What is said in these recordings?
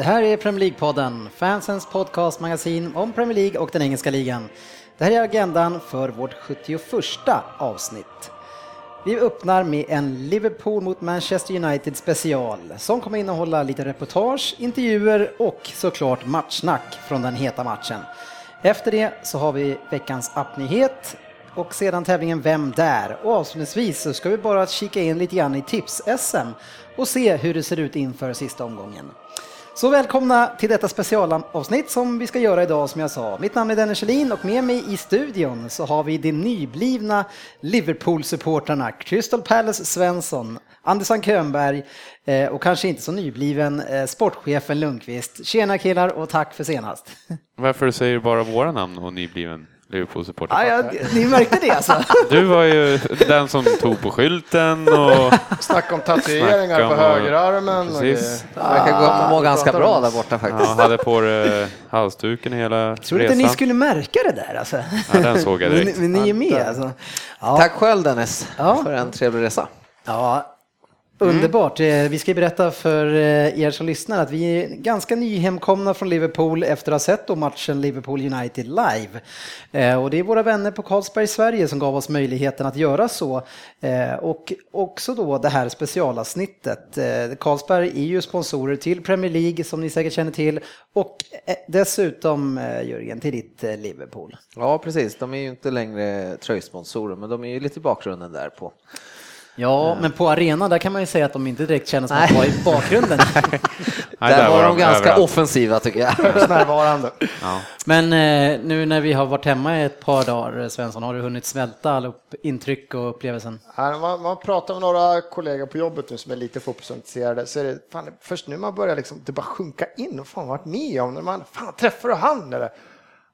Det här är Premier League-podden, fansens podcastmagasin om Premier League och den engelska ligan. Det här är agendan för vårt 71 avsnitt. Vi öppnar med en Liverpool mot Manchester United special som kommer innehålla lite reportage, intervjuer och såklart matchsnack från den heta matchen. Efter det så har vi veckans appnyhet och sedan tävlingen Vem där? Och avslutningsvis så ska vi bara kika in lite grann i tips-SM och se hur det ser ut inför sista omgången. Så välkomna till detta specialavsnitt som vi ska göra idag som jag sa. Mitt namn är Dennis Kjellin och med mig i studion så har vi de nyblivna Liverpool-supportrarna Crystal Palace Svensson, Andersson Könberg eh, och kanske inte så nybliven eh, sportchefen Lundqvist. Tjena killar och tack för senast. Varför säger du bara våra namn och nybliven Liverpool-supporter? Ja, ja, ni märkte det alltså? Du var ju den som tog på skylten och... Snacka om tatueringar på högerarmen. Precis. det- Det verkar gå må ganska pratar bra om- där borta faktiskt. Ja, hade på dig halsduken hela Tror inte resan. ni skulle märka det där alltså? Ja, den såg jag Men, direkt. men ni är med alltså? Ja. Tack själv Dennis Ja. för en trevlig resa. Ja, underbart. Eh, Vi ska berätta för eh, er som lyssnar att vi är ganska nyhemkomna från Liverpool efter att ha sett matchen Liverpool United live. Eh, Och det är våra vänner på Carlsberg Sverige som gav oss möjligheten att göra så. Och också då det här specialavsnittet. Carlsberg är ju sponsorer till Premier League som ni säkert känner till och dessutom Jörgen till ditt Liverpool. Ja precis, de är ju inte längre tröjsponsorer men de är ju lite i bakgrunden där på. Ja, men på arenan där kan man ju säga att de inte direkt känner som att vara i bakgrunden. Nej, där, var de ganska överallt. offensiva tycker jag. Närvarande. Ja. Men eh, nu när vi har varit hemma i ett par dagar, Svensson, har du hunnit smälta alla upp, intryck och upplevelsen? Man, man pratar med några kollegor på jobbet nu som är lite fotbollsintresserade så är det fan, först nu man börjar liksom, det bara sjunka in och fan varit med om när man, fan träffar du han eller?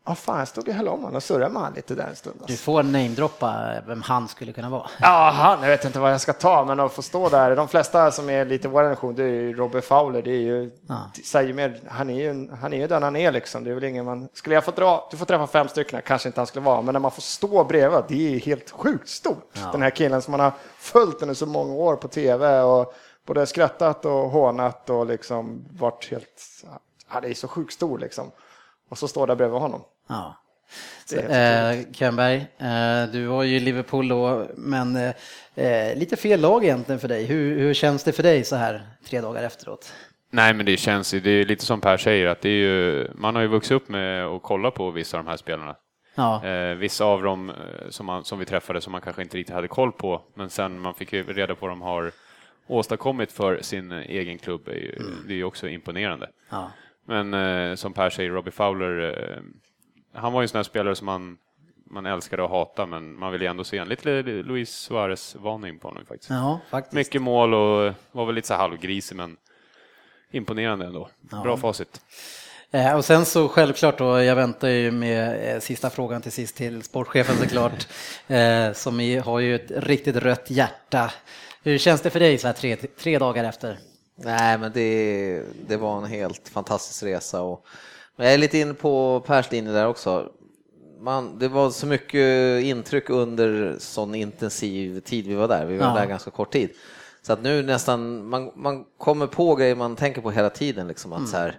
Ja fan jag stod och höll om honom och surrade med han lite där en stund. Du Alltså. får namedroppa vem han skulle kunna vara. Ja, han, jag vet inte vad jag ska ta, men att få stå där. De flesta som är lite vår generation, det är ju Robert Fowler. Det är ju, Ja. säger mer, han är ju, han är ju den han är liksom. Det är väl ingen man, skulle jag få dra, du får träffa fem stycken, kanske inte han skulle vara, men när man får stå bredvid, det är helt sjukt stort. Den här killen som man har följt under så många år på tv och både skrattat och hånat och liksom varit helt, ja det är så sjukt stor liksom. Och så står där bredvid honom. Ja. Eh, Könberg, eh, du var ju i Liverpool då, men eh, eh, lite fel lag egentligen för dig. Hur, hur känns det för dig så här tre dagar efteråt? Nej, men det känns ju, det är lite som Per säger, att det är ju, man har ju vuxit upp med att kolla på vissa av de här spelarna. Ja, Eh, vissa av dem eh, som, man, som vi träffade som man kanske inte riktigt hade koll på, men sen man fick ju reda på vad de har åstadkommit för sin egen klubb, är ju, det är ju också imponerande. ja. Men eh, som Per säger, Robbie Fowler, eh, han var ju en sån här spelare som man, man älskade att hata, men man vill ju ändå se en lite Luis Suarez-varning på honom faktiskt. ja faktiskt. Mycket mål och var väl lite så halvgrisig, men imponerande ändå. Bra facit. Eh, Och sen så självklart då, jag väntar ju med eh, sista frågan till sist till sportchefen såklart, eh, som har ju ett riktigt rött hjärta. Hur känns det för dig så här tre, tre dagar efter? Nej men det, det var en helt fantastisk resa och men jag är lite inne på Pers linje där också. Man, det var så mycket intryck under sån intensiv tid vi var där. Vi var Ja. där ganska kort tid. Så att nu nästan, man, man kommer på grejer man tänker på hela tiden. Liksom, att så här,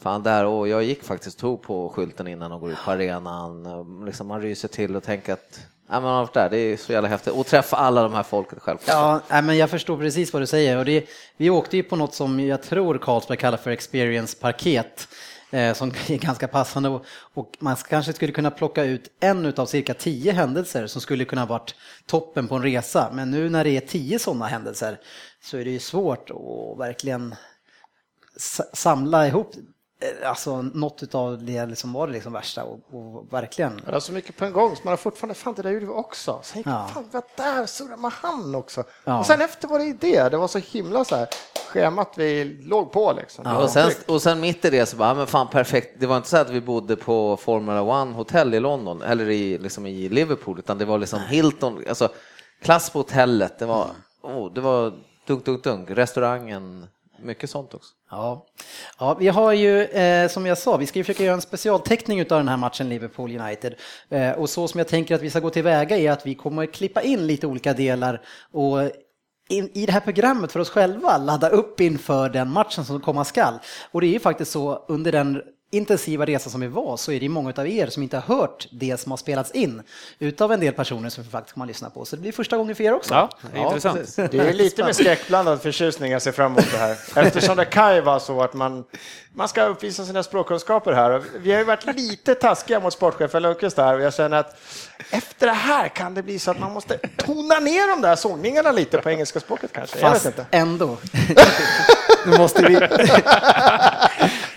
fan där, och jag gick faktiskt och tog på skylten innan och går ut på arenan. Liksom, man ryser till och tänker att ja, man har varit där, det är så jävla häftigt. Och träffa alla de här folket självklart. Ja, men jag förstår precis vad du säger. Och det, vi åkte ju på något som jag tror Carlsberg kallar för experience-paket. Eh, som är ganska passande och, man kanske skulle kunna plocka ut en utav cirka tio händelser som skulle kunna varit toppen på en resa. Men nu när det är tio sådana händelser så är det ju svårt att verkligen samla ihop alltså, något utav det som var det liksom värsta och, och verkligen Det är så mycket på en gång så man har fortfarande, fan det där gjorde vi också. Sen gick Ja. fan, vad där surrade man han också. Ja. Och sen efter var det det, det var så himla så här, schemat vi låg på liksom. Ja, och, sen, och sen mitt i det så bara, men fan perfekt. Det var inte så att vi bodde på Formula One hotell i London eller i, liksom i Liverpool, utan det var liksom Hilton, alltså klass på hotellet. Det var, oh, det var dunk, dunk, dunk. Restaurangen, mycket sånt också. Ja. ja, vi har ju eh, som jag sa, vi ska ju försöka göra en specialteckning av den här matchen Liverpool United. Eh, och så som jag tänker att vi ska gå tillväga är att vi kommer klippa in lite olika delar och in, i det här programmet för oss själva ladda upp inför den matchen som komma skall. Och det är ju faktiskt så under den intensiva resa som vi var så är det många av er som inte har hört det som har spelats in utav en del personer som vi faktiskt kommer att lyssna på. Så det blir första gången för er också. Ja, det är ja, intressant. Precis. Det är lite med skräckblandad förtjusning jag ser fram emot det här. Eftersom det kan ju vara så att man, man ska uppvisa sina språkkunskaper här. Vi har ju varit lite taskiga mot sportchefen Lundqvist här och jag känner att efter det här kan det bli så att man måste tona ner de där sångningarna lite på engelska språket kanske. Fast ändå. nu måste vi...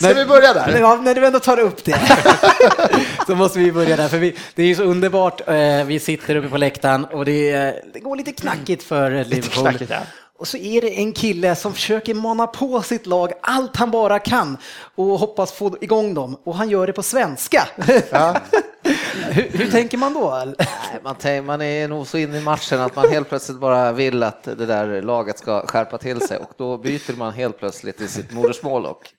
Ska vi börja där? Ja, när du ändå tar upp det så måste vi börja där, för vi, det är ju så underbart. Eh, vi sitter uppe på läktaren och det, det går lite knackigt för Liverpool. Knackigt, ja. Och så är det en kille som försöker mana på sitt lag allt han bara kan och hoppas få igång dem. Och han gör det på svenska. Ja. hur, hur, tänker man då? Nej, man är nog så inne i matchen att man helt plötsligt bara vill att det där laget ska skärpa till sig och då byter man helt plötsligt i sitt modersmål och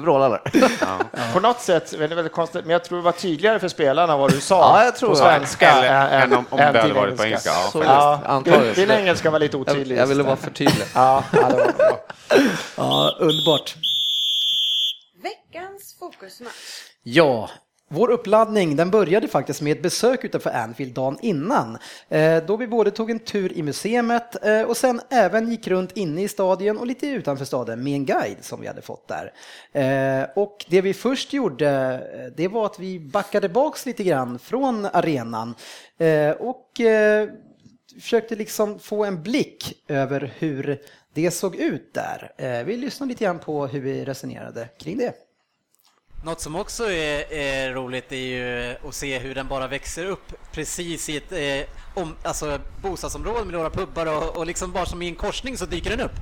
vrålar ja. På något sätt, det är väldigt konstigt, men jag tror det var tydligare för spelarna vad du sa ja, jag tror på svenska än, än om, om det hade varit på engelska. Ja, ja, din engelska var lite otydlig. Jag, jag ville vara förtydlig. ja, ja, ja, underbart. Veckans fokusmatch. Ja, vår uppladdning den började faktiskt med ett besök utanför Anfield dagen innan. Eh, då vi både tog en tur i museet eh, och sen även gick runt inne i stadion och lite utanför staden med en guide som vi hade fått där. Eh, och det vi först gjorde det var att vi backade baks lite grann från arenan och försökte liksom få en blick över hur det såg ut där. Vi lyssnade lite grann på hur vi resonerade kring det. Något som också är, är, roligt är ju att se hur den bara växer upp precis i ett eh, om, alltså bostadsområde med några pubbar och, och liksom bara som i en korsning så dyker den upp.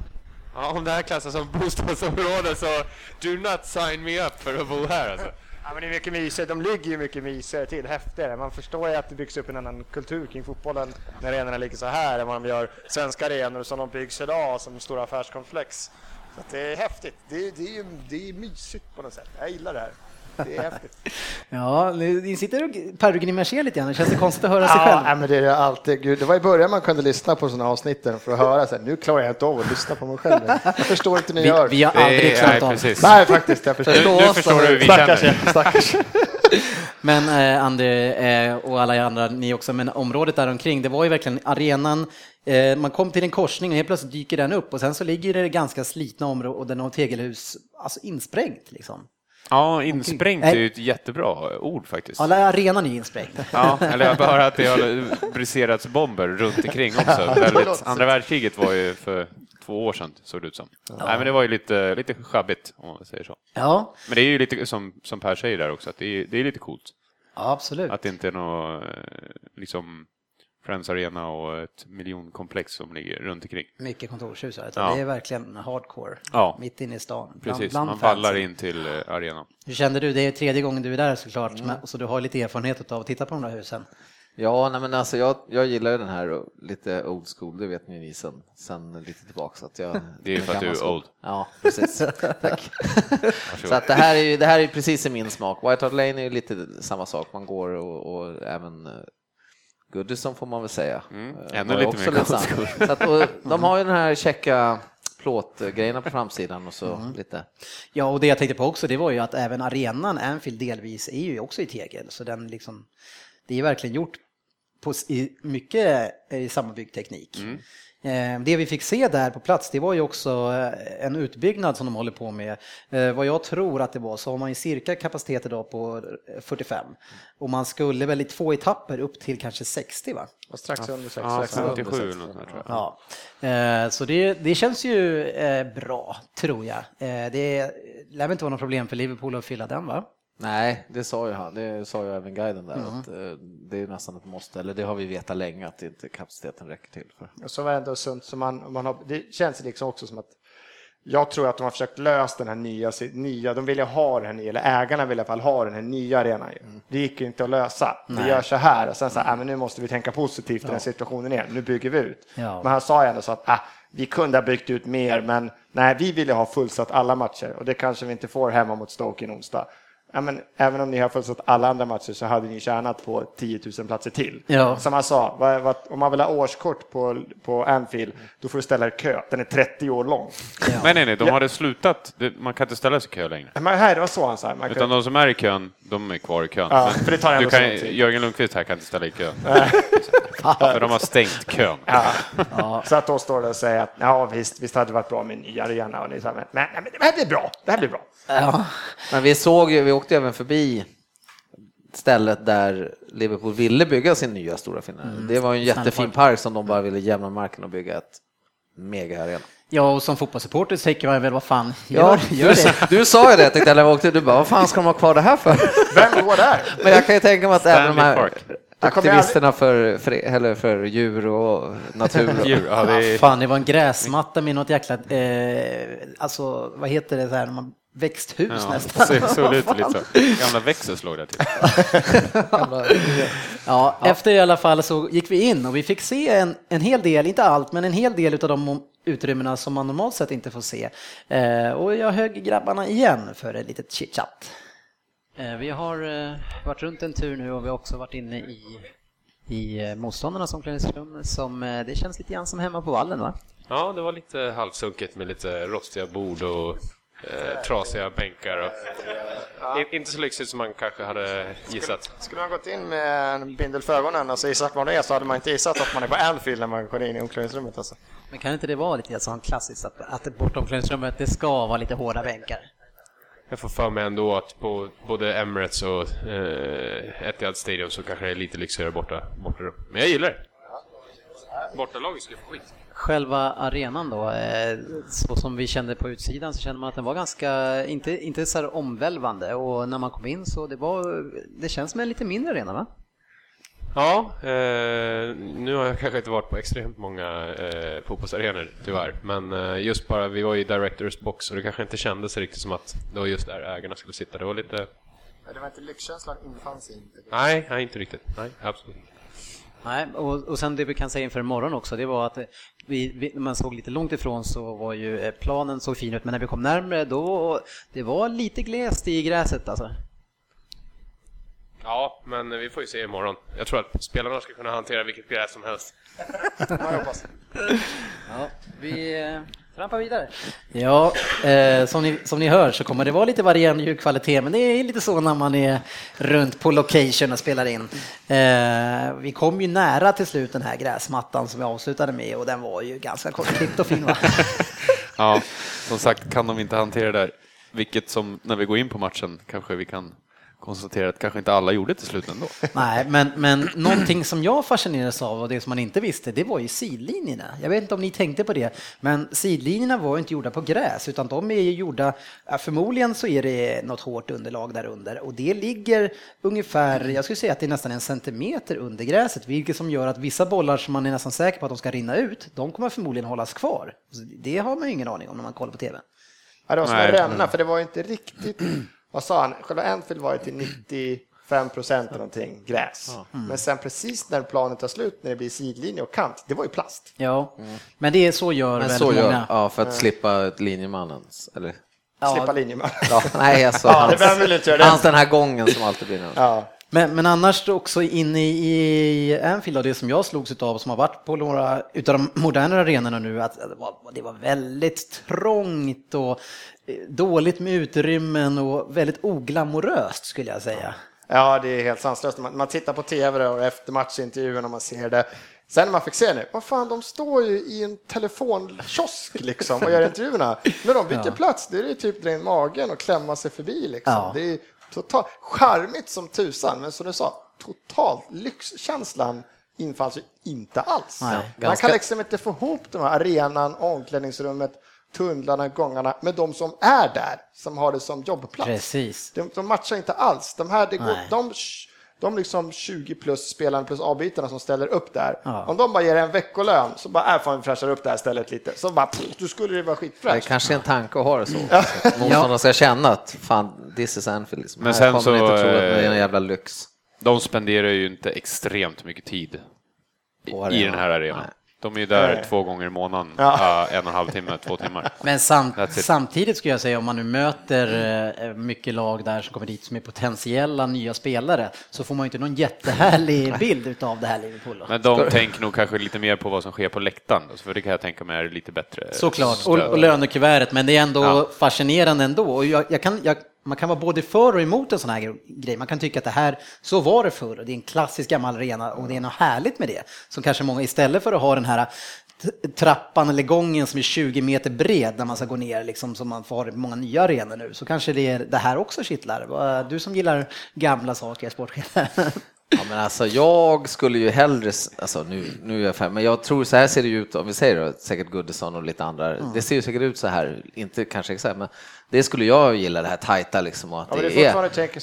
Ja, om det här klassas som bostadsområde så do not sign me up för att bo här alltså. Ja, men det är mycket mysigare. De ligger ju mycket mysigare till, häftigare. Man förstår ju att det byggs upp en annan kultur kring fotbollen när arenorna ligger så här än vad de gör svenska arenor som de byggs idag som stora affärskomplex. Så det är häftigt. Det är, det, är, det är mysigt på något sätt. Jag gillar det här. Det är häftigt. Ja, ni sitter och Per grimaserar lite grann. Det känns det konstigt att höra sig själv. Ja, men det är alltid. Gud, det var i början man kunde lyssna på sådana avsnitten för att höra. Så här, nu klarar jag inte av att lyssna på mig själv. Jag förstår inte ni vi, gör. Vi har aldrig klarat av det. Nej, faktiskt. Jag förstår. Nu, nu förstår du hur vi stackars, känner. Stackars. Men eh, André eh, och alla andra, ni också, men området där omkring, det var ju verkligen arenan. Eh, man kom till en korsning och helt plötsligt dyker den upp och sen så ligger det ganska slitna områden och tegelhus, alltså insprängt liksom. Ja, insprängt är ju ett jättebra ord faktiskt. Alla arenan är insprängd. Ja, eller jag bara att det har briserats bomber runt omkring också. Väldigt, andra världskriget var ju för två år sedan, såg det ut som. Ja. Nej, men det var ju lite, lite sjabbigt, om man säger så. Ja. Men det är ju lite som, som Per säger där också, att det är, det är lite coolt. Ja, absolut. Att det inte är något, eh, liksom, Friends Arena och ett miljonkomplex som ligger runt omkring. Mycket kontorshus, ja. det är verkligen hardcore, ja. mitt inne i stan. Bland, Precis, bland man vallar in till eh, arenan. Hur kände du? Det är tredje gången du är där såklart, mm. så du har lite erfarenhet av att titta på de där husen. Ja, nej, men alltså jag, jag gillar den här lite old school, det vet ni sen, sen lite tillbaka. Så att jag, det är ju för att du är old. Ja, precis. Tack. så att det här är ju det här är precis i min smak. White Hart Lane är ju lite samma sak, man går och, och även eh, Goodison får man väl säga. Mm, eh, ännu lite mer lite så att, och, De har ju den här checka plåtgrejerna på framsidan och så mm. lite. Ja, och det jag tänkte på också, det var ju att även arenan Anfield delvis är ju också i tegel, så den liksom, det är verkligen gjort på, i mycket i samma byggteknik. Mm. Eh, det vi fick se där på plats, det var ju också eh, en utbyggnad som de håller på med. Eh, vad jag tror att det var så har man ju cirka kapacitet idag på 45 och man skulle väl i två etapper upp till kanske 60 va? Och strax under 60. Ja, 57 tror jag. Ja. Så det, det känns ju bra, tror jag. Det lär inte vara något problem för Liverpool att fylla den va? Nej, det sa ju han. Det sa ju även guiden där. Mm. Att, eh, det är nästan ett måste, eller det har vi vetat länge att inte kapaciteten räcker till. För. Och så var det ändå sunt, så man, man har, det känns liksom också som att Jag tror att de har försökt lösa den här nya, nya de vill ju ha den här nya, eller ägarna vill i alla fall ha den här nya arenan. Mm. Det gick ju inte att lösa. Vi gör så här och sen så här, äh, men nu måste vi tänka positivt i den här situationen igen, nu bygger vi ut. Ja. Men han sa ju ändå så att äh, vi kunde ha byggt ut mer, men nej, vi ville ha fullsatt alla matcher och det kanske vi inte får hemma mot Stoke i onsdag ja, men, även om ni har fullsatt alla andra matcher så hade ni tjänat på 10 000 platser till. Ja. Som han sa, vad, vad, om man vill ha årskort på, på Anfield, då får du ställa dig i kö. Den är 30 år lång. Ja. Men nej, nej, de hade slutat. Man kan inte ställa sig i kö längre. Men här, det var så han sa. Man Utan de som är i kön, de är kvar i kön. Ja, för det tar du kan, Jörgen Lundqvist här kan inte ställa i kö. för de har stängt kön. Ja. Ja. Så att då står det och säger att ja, visst, visst hade det varit bra med en ny arena. Och ni sa, men, men, men det här blir bra. Det här blir bra. Ja. Men vi såg ju, vi åkte även förbi stället där Liverpool ville bygga sin nya stora final. Mm. Det var en jättefin park som de bara ville jämna marken och bygga ett mega-arena. Ja, och som fotbollssupporter tänker man väl vad fan, gör, ja, gör det. Du, du sa ju det, jag när vi åkte, du bara vad fan ska de ha kvar det här för? Vem går där? Men jag kan ju tänka mig att även de här Park. aktivisterna för, för, eller för djur och natur. djur, ja, det är... Fan, det var en gräsmatta med något jäkla, eh, alltså vad heter det så här, man växthus ja, nästan. Så, såg ut lite så. Gamla växthus låg där till. ja, ja, efter i alla fall så gick vi in och vi fick se en, en hel del, inte allt, men en hel del av de utrymmena som man normalt sett inte får se. Eh, och jag högg grabbarna igen för ett litet chitchat. Eh, vi har eh, varit runt en tur nu och vi har också varit inne i, i eh, motståndarnas omklädningsrum som det känns lite grann som hemma på vallen va? Ja, det var lite halvsunket med lite rostiga bord och eh, trasiga bänkar. Och, ja. Inte så lyxigt som man kanske hade gissat. Skulle, skulle man gått in med en bindel för ögonen och så gissat vad det är så hade man inte gissat att man är på Anfield när man går in i omklädningsrummet. Alltså. Men kan inte det vara lite sån klassiskt att, att bortomklädningsrummet det ska vara lite hårda bänkar? Jag får för mig ändå att på både Emirates och eh, Etihad Stadium så kanske det är lite lyxigare borta, borta. Men jag gillar det. Bortalaget skulle få skit själva arenan då, eh, så som vi kände på utsidan så kände man att den var ganska, inte, inte så här omvälvande och när man kom in så det var, det känns som en lite mindre arena va? Ja, eh, nu har jag kanske inte varit på extremt många eh, fotbollsarenor tyvärr, men eh, just bara, vi var i Directors box och det kanske inte kändes riktigt som att det var just där ägarna skulle sitta. Det var lite... Det var inte lyxkänslan infann sig inte? Nej, nej, inte riktigt. Nej, absolut inte. Nej, och, och sen det vi kan säga inför imorgon också, det var att vi, vi, när man såg lite långt ifrån så var ju eh, planen så fin ut, men när vi kom närmre då, det var lite glest i gräset alltså. Ja, men vi får ju se imorgon. Jag tror att spelarna ska kunna hantera vilket gräs som helst. Ja, vi trampar vidare. Ja, eh, som, ni, som ni hör så kommer det vara lite varierande ljudkvalitet, men det är lite så när man är runt på location och spelar in. Eh, vi kom ju nära till slut den här gräsmattan som vi avslutade med och den var ju ganska kortklippt och fin va? ja, som sagt kan de inte hantera det där, vilket som när vi går in på matchen kanske vi kan konstatera att kanske inte alla gjorde till slut ändå. Nej, men, men någonting som jag fascinerades av och det som man inte visste, det var ju sidlinjerna. Jag vet inte om ni tänkte på det, men sidlinjerna var inte gjorda på gräs, utan de är ju gjorda, förmodligen så är det något hårt underlag där under och det ligger ungefär, jag skulle säga att det är nästan en centimeter under gräset, vilket som gör att vissa bollar som man är nästan säker på att de ska rinna ut, de kommer förmodligen hållas kvar. Det har man ju ingen aning om när man kollar på TV. Ja, det var som att ränna, för det var inte riktigt vad sa han, själva Anfield var ju till 95 procent någonting gräs. Mm. Men sen precis när planen tar slut, när det blir sidlinje och kant, det var ju plast. Ja, mm. men det är så gör men väldigt så gör, många. Ja, för att slippa linjemannens, eller? Ja. Slippa linjemannen. Ja, nej, alltså, ja, hans, det inte göra hans den här gången som alltid blir ja. Men, men annars också inne i Anfield, och det som jag slogs av som har varit på några utav de modernare arenorna nu, att det var, det var väldigt trångt och dåligt med utrymmen och väldigt oglamoröst skulle jag säga. Ja, det är helt sanslöst. Man, man tittar på tv och efter matchintervjun och man ser det. Sen när man fick se det, vad fan, de står ju i en telefonkiosk liksom och gör intervjuerna. När de byter ja. plats, det är det typ dra in magen och klämma sig förbi liksom. Ja. Det är totalt charmigt som tusan, men som du sa, totalt lyxkänslan infanns ju inte alls. Nej, man ganska... kan liksom inte få ihop de här arenan, omklädningsrummet, tunnlarna, gångarna med de som är där, som har det som jobbplats. Precis. De, de matchar inte alls. De här, det går, de, de liksom 20 plus spelarna plus avbytarna som ställer upp där, Ja. om de bara ger en veckolön så bara, äh, fan vi fräschar upp det här stället lite, så bara, pff, då skulle det vara Det skitfräscht. kanske är en tanke att ha det så. Motståndarna ska känna att fan, this is Anfield. Liksom. Men Här sen så, inte tro att det är en eh, jävla lyx. De spenderar ju inte extremt mycket tid i, i den här arenan. Nej. De är ju där Nej. två gånger i månaden, Ja. äh, en och en halv timme, två timmar. Men sam That's it. samtidigt skulle jag säga om man nu möter eh, mycket lag där som kommer dit som är potentiella nya spelare så får man ju inte någon jättehärlig bild utav det här Liverpool. då. Men de tänker nog kanske lite mer på vad som sker på läktaren, då, för det kan jag tänka mig är lite bättre. Såklart, och, och lönekuvertet, men det är ändå Ja. fascinerande ändå. Och jag, jag kan, jag, man kan vara både för och emot en sån här grej. Man kan tycka att det här, så var det förr, och det är en klassisk gammal arena och det är något härligt med det. Som kanske många, istället för att ha den här trappan eller gången som är 20 meter bred när man ska gå ner, liksom, som man får ha många nya arenor nu, så kanske det, det här också kittlar. Du som gillar gamla saker, sportchefen. Ja, men alltså, jag skulle ju hellre, alltså nu, nu är jag färdig, men jag tror så här ser det ut, om vi säger då, säkert Goodison och lite andra, det ser ju säkert ut så här, inte kanske exakt, men det skulle jag gilla, det här tajta liksom. Och att Ja, det är det.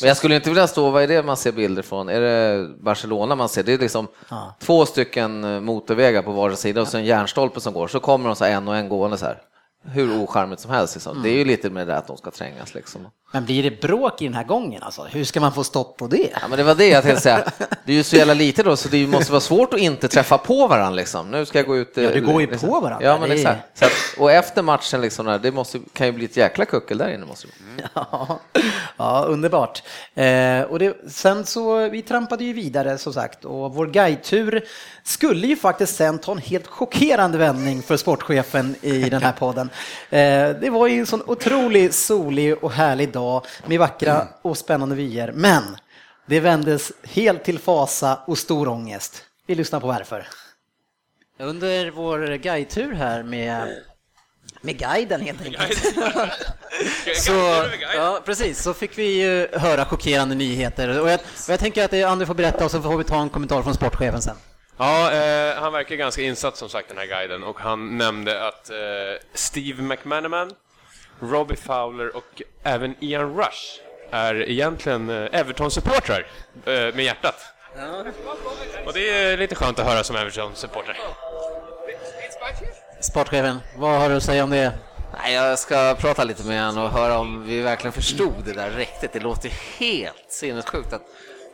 Men jag skulle inte vilja stå, vad är det man ser bilder från? Är det Barcelona man ser? Det är liksom Ja. två stycken eh, motorvägar på var sida och så en järnstolpe som går, så kommer de så en och en gående så här. Hur ocharmigt som helst liksom. Det är ju lite med det där att de ska trängas liksom. Men blir det bråk i den här gången alltså? Hur ska man få stopp på det? Ja, men det var det jag tänkte säga. Det är ju så jävla lite då, så det måste vara svårt att inte träffa på varandra liksom. Nu ska jag gå ut. Ja, det går ju liksom. på varandra. Ja, men Det exakt. Så att, och efter matchen liksom, det måste, kan ju bli ett jäkla kuckel där inne. Måste det. Ja, ja underbart. Eh, och det, sen så, vi trampade ju vidare som sagt och vår guidetur skulle ju faktiskt sen ta en helt chockerande vändning för sportchefen i den här podden. Eh, det var ju en sån otroligt solig och härlig dag med vackra och spännande vyer, men det vändes helt till fasa och stor ångest. Vi lyssnar på varför. Under vår guidetur här med med guiden helt enkelt. så, ja, precis, så fick vi ju höra chockerande nyheter. Och jag, och jag tänker att det André får berätta och så får vi ta en kommentar från sportchefen sen. Ja, eh, han verkar ganska insatt som sagt den här guiden och han nämnde att eh, Steve McManaman, Robbie Fowler och även Ian Rush är egentligen eh, Everton-supportrar eh, med hjärtat. Och det är lite skönt att höra som Everton-supporter. Sportchefen, vad har du att säga om det? Nej, jag ska prata lite med honom och höra om vi verkligen förstod det där riktigt. Det låter helt sinnessjukt att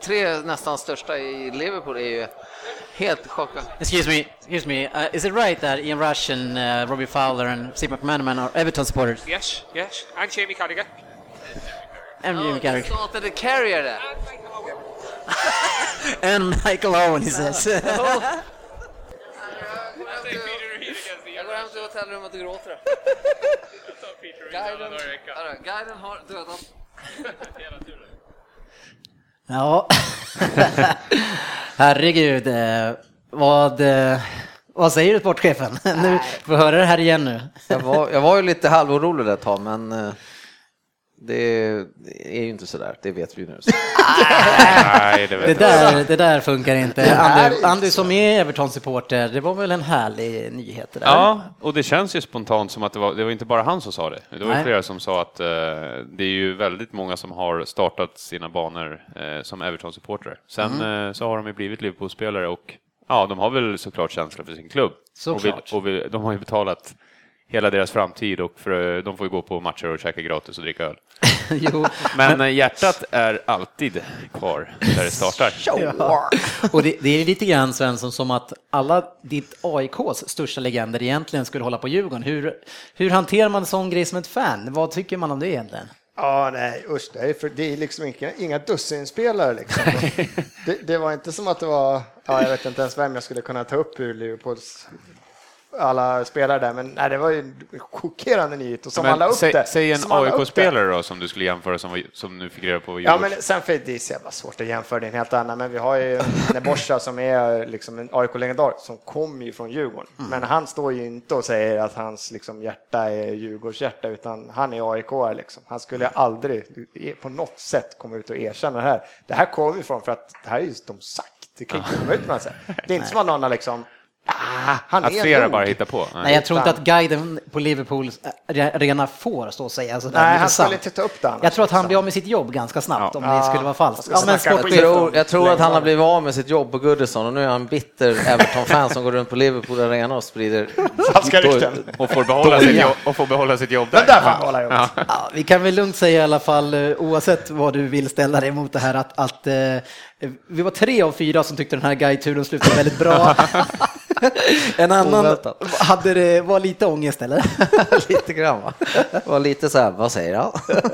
tre nästan största i Liverpool är ju helt chockade. Excuse me, excuse me, uh, is it right that Ian Rush and uh, Robbie Fowler and Steve McManaman are Everton supporters? Yes, yes. I'm Jamie Carragher. And Jimmy Carrick. Started the carrier där. And Michael Owen, he says. Jag går hem till hotellrummet och gråter. Guiden, guiden har dödat. Ja, herregud. eh, Vad, eh, vad säger du sportchefen? Nu får höra det här igen nu. Jag var, jag var ju lite halvorolig där ett tag, men eh, det är ju inte sådär. Det vet vi ju nu. Nej, det vet Det där, det där funkar inte. Andy, Andy som är Everton-supporter, det var väl en härlig nyhet det där? Ja, och det känns ju spontant som att det var, det var inte bara han som sa det. Det var Nej. flera som sa att eh, det är ju väldigt många som har startat sina banor eh, som Everton-supportrar. Sen Mm. eh, så har de ju blivit Liverpool-spelare och ja, de har väl såklart känsla för sin klubb. Och, vill, Såklart. och vill, de har ju betalat hela deras framtid och för, de får ju gå på matcher och käka gratis och dricka öl. Jo, Men eh, hjärtat är alltid kvar där det startar. Ja. Och det, det är lite grann Svensson som att alla ditt AIKs största legender egentligen skulle hålla på Djurgården. Hur, hur hanterar man en sån grej som ett fan? Vad tycker man om det egentligen? Ja, nej, usch, det är, för, det är liksom inga, inga dussinspelare liksom. det, det var inte som att det var, ja, jag vet inte ens vem jag skulle kunna ta upp ur Liverpools alla spelare där, men nej, det var ju en chockerande nyhet och som alla Men upp säg, det. säg en. AIK-spelare då som du skulle jämföra som, som nu fick reda på Ja, men sen för det är så jävla svårt att jämföra, det är en helt annan, men vi har ju Nebosha som är liksom en AIK-legendar som kommer ju från Djurgården. Men han står ju inte och säger att hans liksom hjärta är Djurgårds hjärta, utan han är aik liksom. Han skulle aldrig på något sätt komma ut och erkänna det här. Det här kommer ifrån för att det här är just de sagt. Det kan inte komma ut med sig. Det är inte som att någon har liksom Ah, han Att flera bara hittar på? Nej, jag tror inte att guiden på Liverpools arena får så att säga. Så där Nej, han skulle inte ta upp det annars, Jag tror att han liksom. blir av med sitt jobb ganska snabbt Ja. om det skulle vara falskt. Ja, men. Jag tror, jag tror att han har blivit av med sitt jobb på Goodison och nu är han bitter Everton-fan som går runt på Liverpool Arena och sprider Falska rykten. Och får behålla, sitt jobb, och får behålla sitt jobb där. där behålla jobbet. Ja, vi kan väl lugnt säga i alla fall, eh, oavsett vad du vill ställa dig emot det här, att, att eh, vi var tre av fyra som tyckte den här guideturen slutade väldigt bra. en annan Oväntat. hade det, var lite ångest eller? lite grann va? Var lite så här, vad säger han?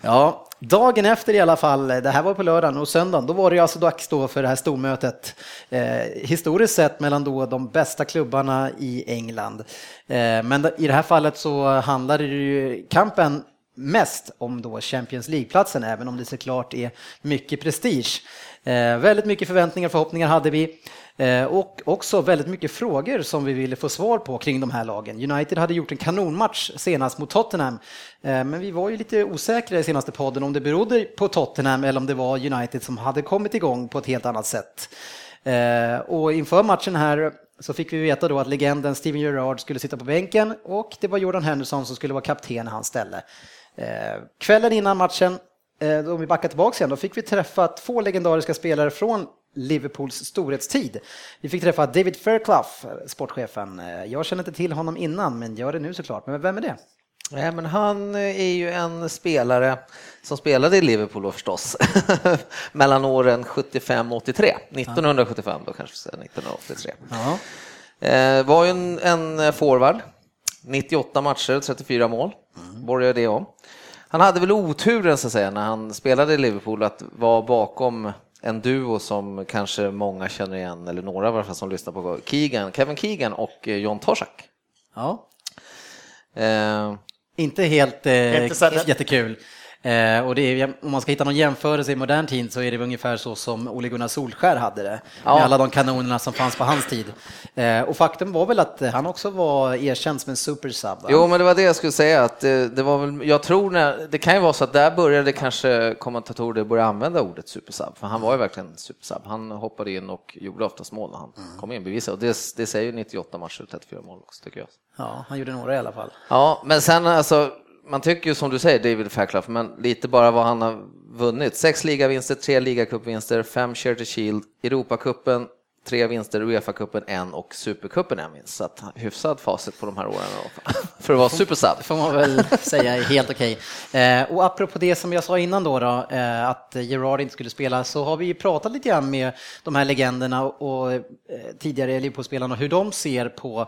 Ja, dagen efter i alla fall, det här var på lördagen och söndagen, då var det ju alltså dags då för det här stormötet. Eh, historiskt sett mellan då de bästa klubbarna i England. Eh, men i det här fallet så handlade det ju kampen mest om då Champions League-platsen, även om det såklart är mycket prestige. Eh, väldigt mycket förväntningar och förhoppningar hade vi. Eh, och också väldigt mycket frågor som vi ville få svar på kring de här lagen. United hade gjort en kanonmatch senast mot Tottenham, eh, men vi var ju lite osäkra i senaste podden om det berodde på Tottenham eller om det var United som hade kommit igång på ett helt annat sätt. Eh, och inför matchen här så fick vi veta då att legenden Steven Gerrard skulle sitta på bänken och det var Jordan Henderson som skulle vara kapten i hans ställe. Kvällen innan matchen, om vi backar tillbaka igen, då fick vi träffa två legendariska spelare från Liverpools storhetstid. Vi fick träffa David Fairclough, sportchefen. Jag känner inte till honom innan, men gör det nu såklart. Men vem är det? Nej, men han är ju en spelare som spelade i Liverpool då förstås, mellan åren 75 och 83. 1975 då kanske, vi säger 1983. Ja. Eh, var ju en, en forward, 98 matcher, 34 mål, borgar det om. Han hade väl oturen så att säga när han spelade i Liverpool att vara bakom en duo som kanske många känner igen, eller några i alla fall som lyssnar på Keegan, Kevin Keegan och eh, John Tosak. ja. Eh, Inte helt eh, jättekul. Eh, och är, om man ska hitta någon jämförelse i modern tid så är det ungefär så som Ole Gunnar Solskär hade det. Ja. Med alla de kanonerna som fanns på hans tid. Eh, och faktum var väl att han också var erkänd som en supersub. va? Jo, men det var det jag skulle säga. Att det, det var väl, jag tror när, det kan ju vara så att där började kanske kommentatorer börja använda ordet supersub, för han var ju verkligen supersub. Han hoppade in och gjorde oftast mål när han kom in, bevisade. Och det, det säger ju 98 matcher och 34 mål också, tycker jag. Ja, han gjorde några i alla fall. Ja, men sen alltså, man tycker ju som du säger David Fairclough, men lite bara vad han har vunnit. Sex ligavinster, tre ligacupvinster, fem Charity Shield, Europacupen, tre vinster, Uefa-cupen en och Supercupen en vinst. Så att hyfsad facit på de här åren då, för att vara supersub. får man väl säga är helt okej. Eh, och apropå det som jag sa innan då, då eh, att Gerard inte skulle spela, så har vi ju pratat lite grann med de här legenderna och eh, tidigare Liverpool-spelarna hur de ser på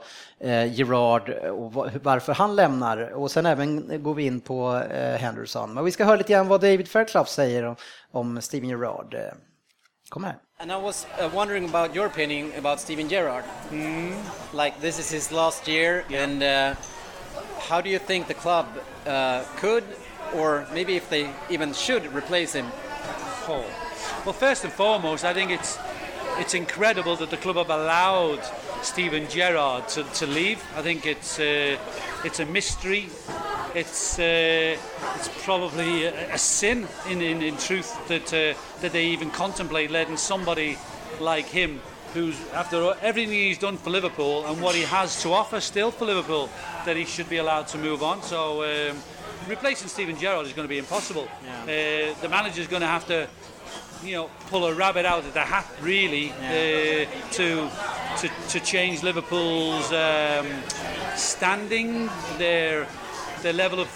Gerard och va- varför han lämnar. Och sen även går vi in på Henderson. Men vi ska höra lite grann vad David Fairclough säger om, Steven Gerrard. Kom här. And I was uh, wondering about your opinion about Steven Gerrard. Like this is his last year, and uh, how do you think the club uh, could, or maybe if they even should, replace him? Oh. Well, first and foremost, I think it's it's incredible that the club have allowed Steven Gerrard to, to leave. I think it's uh, it's a mystery. It's uh, it's probably a, a sin in, in, in truth that uh, that they even contemplate letting somebody like him, who's after everything he's done for Liverpool and what he has to offer still for Liverpool, that he should be allowed to move on. So. Um, Replacing Steven Gerrard is going to be impossible. Uh, the is going to have to you know, pull a rabbit out of the hat, really, uh, to, to to change Liverpool's um, standing, their their level of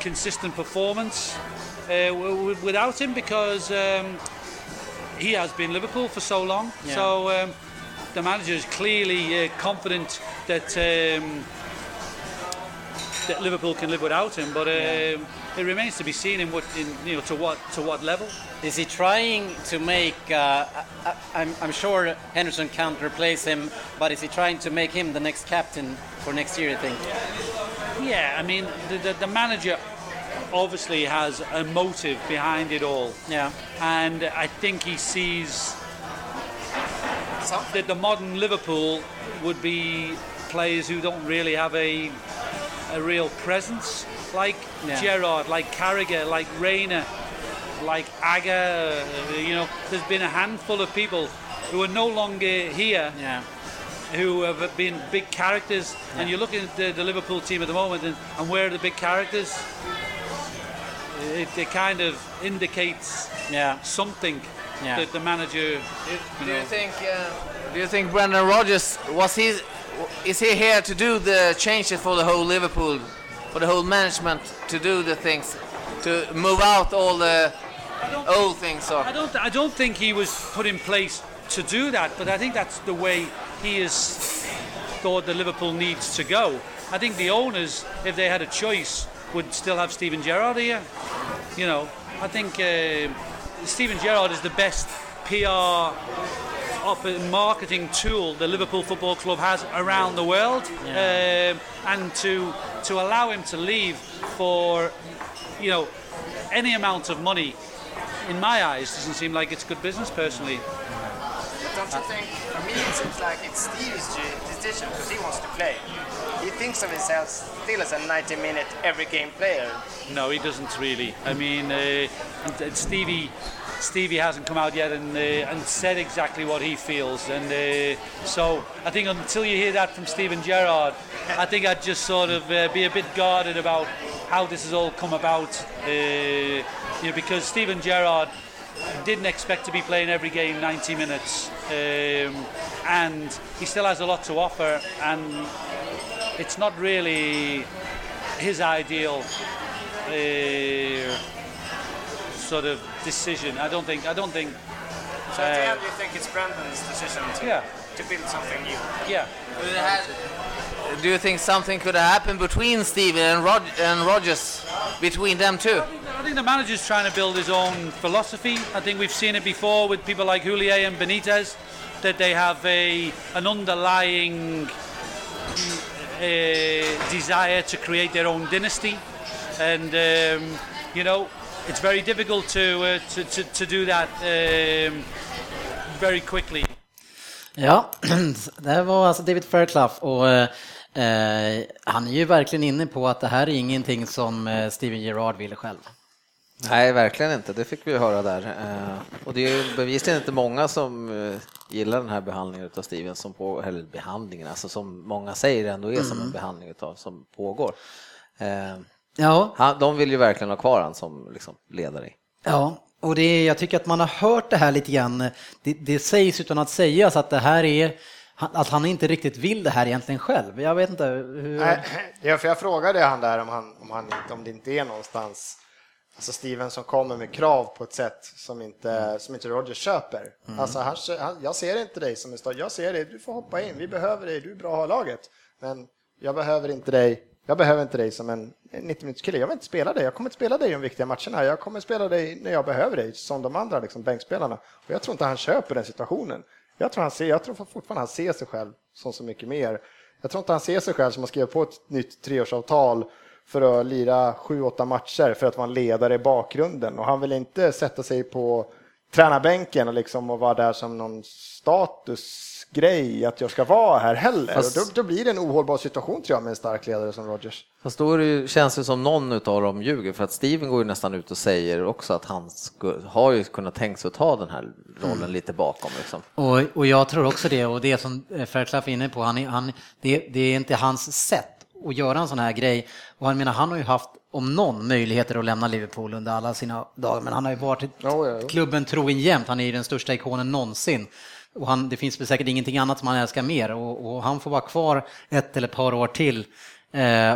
consistent performance uh, w- without him, because um, he has been Liverpool for so long. Yeah. So um, the manager is clearly uh, confident that. Um, that Liverpool can live without him, but um, it remains to be seen in what, in, you know, to what to what level. Is he trying to make? Uh, I, I'm, I'm sure Henderson can't replace him, but is he trying to make him the next captain for next year? I think. Yeah, I mean, the, the, the manager obviously has a motive behind it all. Yeah. And I think he sees that the modern Liverpool would be players who don't really have a a real presence, like Yeah. Gerrard, like Carragher, like Rayner, like Aga. uh, You know, there's been a handful of people who are no longer here Yeah. who have been big characters. And you're looking at the, the Liverpool team at the moment, and, and where are the big characters? It, it kind of indicates Yeah. something Yeah. that the manager. Do you think? Uh, do you think Brendan Rodgers was he? Is he here to do the changes for the whole Liverpool, for the whole management to do the things, to move out all the old things? Or I don't. I don't think he was put in place to do that, but I think that's the way he has thought that Liverpool needs to go. I think the owners, if they had a choice, would still have Steven Gerrard here. You know, I think uh, Steven Gerrard is the best PR op- marketing tool the Liverpool Football Club has around the world, um, and to to allow him to leave for you know any amount of money, in my eyes, doesn't seem like it's good business personally. Don't you think, for me it seems like it's Steve's decision because he wants to play. He thinks of himself still as a 90 minute every game player. No, he doesn't really. I mean, uh, and, and Stevie, Stevie hasn't come out yet and uh, and said exactly what he feels, and uh, so I think until you hear that from Steven Gerrard, I think I'd just sort of uh, be a bit guarded about how this has all come about, uh, you know, because Steven Gerrard didn't expect to be playing every game 90 minutes, um, and he still has a lot to offer, and it's not really his ideal uh, sort of decision. I don't think. I don't think. So at the uh, end you think it's Brandon's decision to, Yeah. to build something new? yeah. do you think something could have happened between Steven and, Rod- and Rodgers, between them too? I think the manager's trying to build his own philosophy. I think we've seen it before with people like Julier and Benitez, that they have a an underlying uh, desire to create their own dynasty, and um, you know it's very difficult to uh, to, to, to do that um, very quickly. Ja, det var alltså David Fairclough och eh, eh, han är ju verkligen inne på att det här är ingenting som eh, Steven Gerrard ville själv. Nej, verkligen inte. Det fick vi höra där. Eh, och det är ju bevisligen inte många som eh, gillar den här behandlingen av Steven, som på, eller behandlingen, alltså som många säger ändå är som en behandling utav, som pågår. Eh, Ja, han, de vill ju verkligen ha kvar han som liksom, ledare. i. ja. Och det jag tycker att man har hört det här lite grann. Det, det sägs utan att sägas att det här är att han inte riktigt vill det här egentligen själv. Jag vet inte hur... Nej, för jag frågade han där om, han, om, han, om det inte är någonstans, alltså Steven som kommer med krav på ett sätt som inte, som inte Roger köper. Alltså han, han, jag ser inte dig som en stad, jag ser dig, du får hoppa in, vi behöver dig, du är bra att ha laget. Men jag behöver inte dig, jag behöver inte dig som en 90-minuterskille. Jag vill inte spela dig, jag kommer inte spela dig i de viktiga matcherna. Jag kommer spela dig när jag behöver dig, som de andra liksom, bänkspelarna. Och jag tror inte han köper den situationen. Jag tror, han ser, jag tror fortfarande han ser sig själv som så mycket mer. Jag tror inte han ser sig själv som att skriva på ett nytt treårsavtal för att lira sju, åtta matcher för att vara en ledare i bakgrunden. Och han vill inte sätta sig på tränarbänken och, liksom och vara där som någon statusgrej, att jag ska vara här heller. Fast- Och då, då blir det en ohållbar situation tror jag med en stark ledare som Rodgers. Fast då är det ju, känns det som någon utav dem ljuger, för att Steven går ju nästan ut och säger också att han sku, har ju kunnat tänka sig att ta den här rollen lite bakom. Liksom. Och, och jag tror också det, och det som Fairclough är inne på, han, han, det, det är inte hans sätt att göra en sån här grej. Och han menar, han har ju haft, om någon, möjligheter att lämna Liverpool under alla sina dagar, men han har ju varit Ja, ja, ja. klubben trogen jämt, han är ju den största ikonen någonsin. Och han, det finns väl säkert ingenting annat som han älskar mer och, och han får vara kvar ett eller ett par år till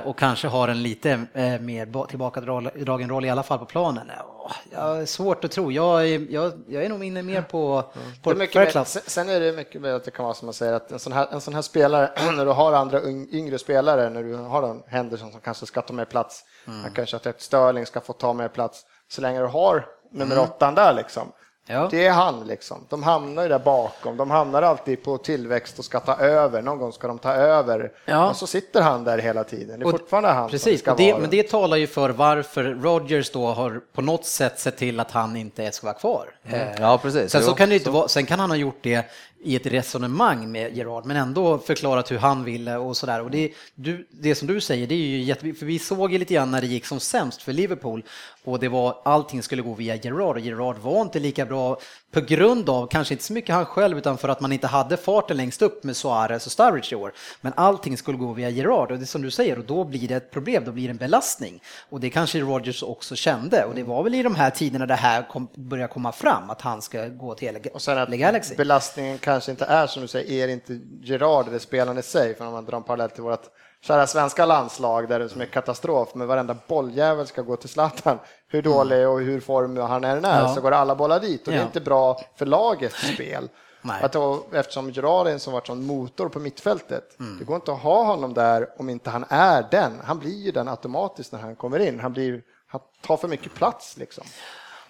och kanske har en lite eh, mer ba- tillbakadragen roll i alla fall på planen. Ja, jag är svårt att tro, jag är, jag, jag är nog inne mer på, på mycket mer, sen- är det mycket mer att det kan vara som man säger att en sån här, en sån här spelare, när du har andra yngre spelare, när du har en Henderson som kanske ska ta mer plats, han kanske att ett Sterling ska få ta mer plats, så länge du har nummer åttan där liksom. Ja. Det är han liksom. De hamnar ju där bakom. De hamnar alltid på tillväxt och ska ta över. Någon gång ska de ta över. Ja. Och så sitter han där hela tiden. Det är Och- fortfarande han som Precis, ska och det, vara. men det talar ju för varför Rodgers då har på något sätt sett till att han inte ska vara kvar. Eh, Ja, precis. Sen, så kan det inte vara, sen kan han ha gjort det i ett resonemang med Gerard, men ändå förklarat hur han ville och sådär. Och det, du, det som du säger, det är ju jätteviktigt, för vi såg ju lite grann när det gick som sämst för Liverpool och det var allting skulle gå via Gerard och Gerard var inte lika bra på grund av, kanske inte så mycket han själv, utan för att man inte hade farten längst upp med Suarez och Sturridge i år. Men allting skulle gå via Gerard och det är som du säger, och då blir det ett problem, då blir det en belastning. Och det kanske Rodgers också kände och det var väl i de här tiderna det här kom, började komma fram, att han ska gå till Och sen att LA Galaxy. belastningen kanske inte är som du säger, är inte Gerard eller spelaren i sig, för om man drar en parallell till vårt kära svenska landslag där det är som är katastrof, med varenda bolljävel ska gå till Zlatan. Hur dålig och hur form han än är, Ja. så går alla bollar dit och det är inte bra för lagets spel. Nej. Att då, eftersom Gerard som varit sån motor på mittfältet, Mm. det går inte att ha honom där om inte han är den. Han blir ju den automatiskt när han kommer in. Han, blir, han tar för mycket plats liksom.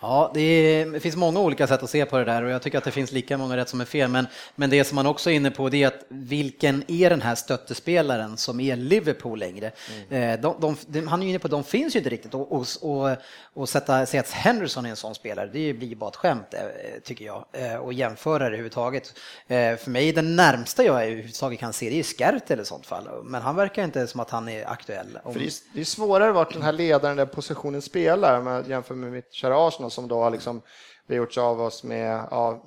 Ja, det, är, det finns många olika sätt att se på det där och jag tycker att det finns lika många rätt som är fel. Men, men det som man också är inne på det är att vilken är den här stöttespelaren som är Liverpool längre? Eh, De, de, de, han är ju inne på de finns ju inte riktigt och, och, och, och sätta, säga att Henderson är en sån spelare, det blir ju bara ett skämt eh, tycker jag. Eh, Och jämföra det överhuvudtaget. För mig den närmsta jag överhuvudtaget kan se det är Skert eller sånt fall. Men han verkar inte som att han är aktuell. Om- det, är, det är svårare vart den här ledaren den positionen spelar, om jag jämför med mitt kära Arsenal som då har liksom, gjort av oss med, ja,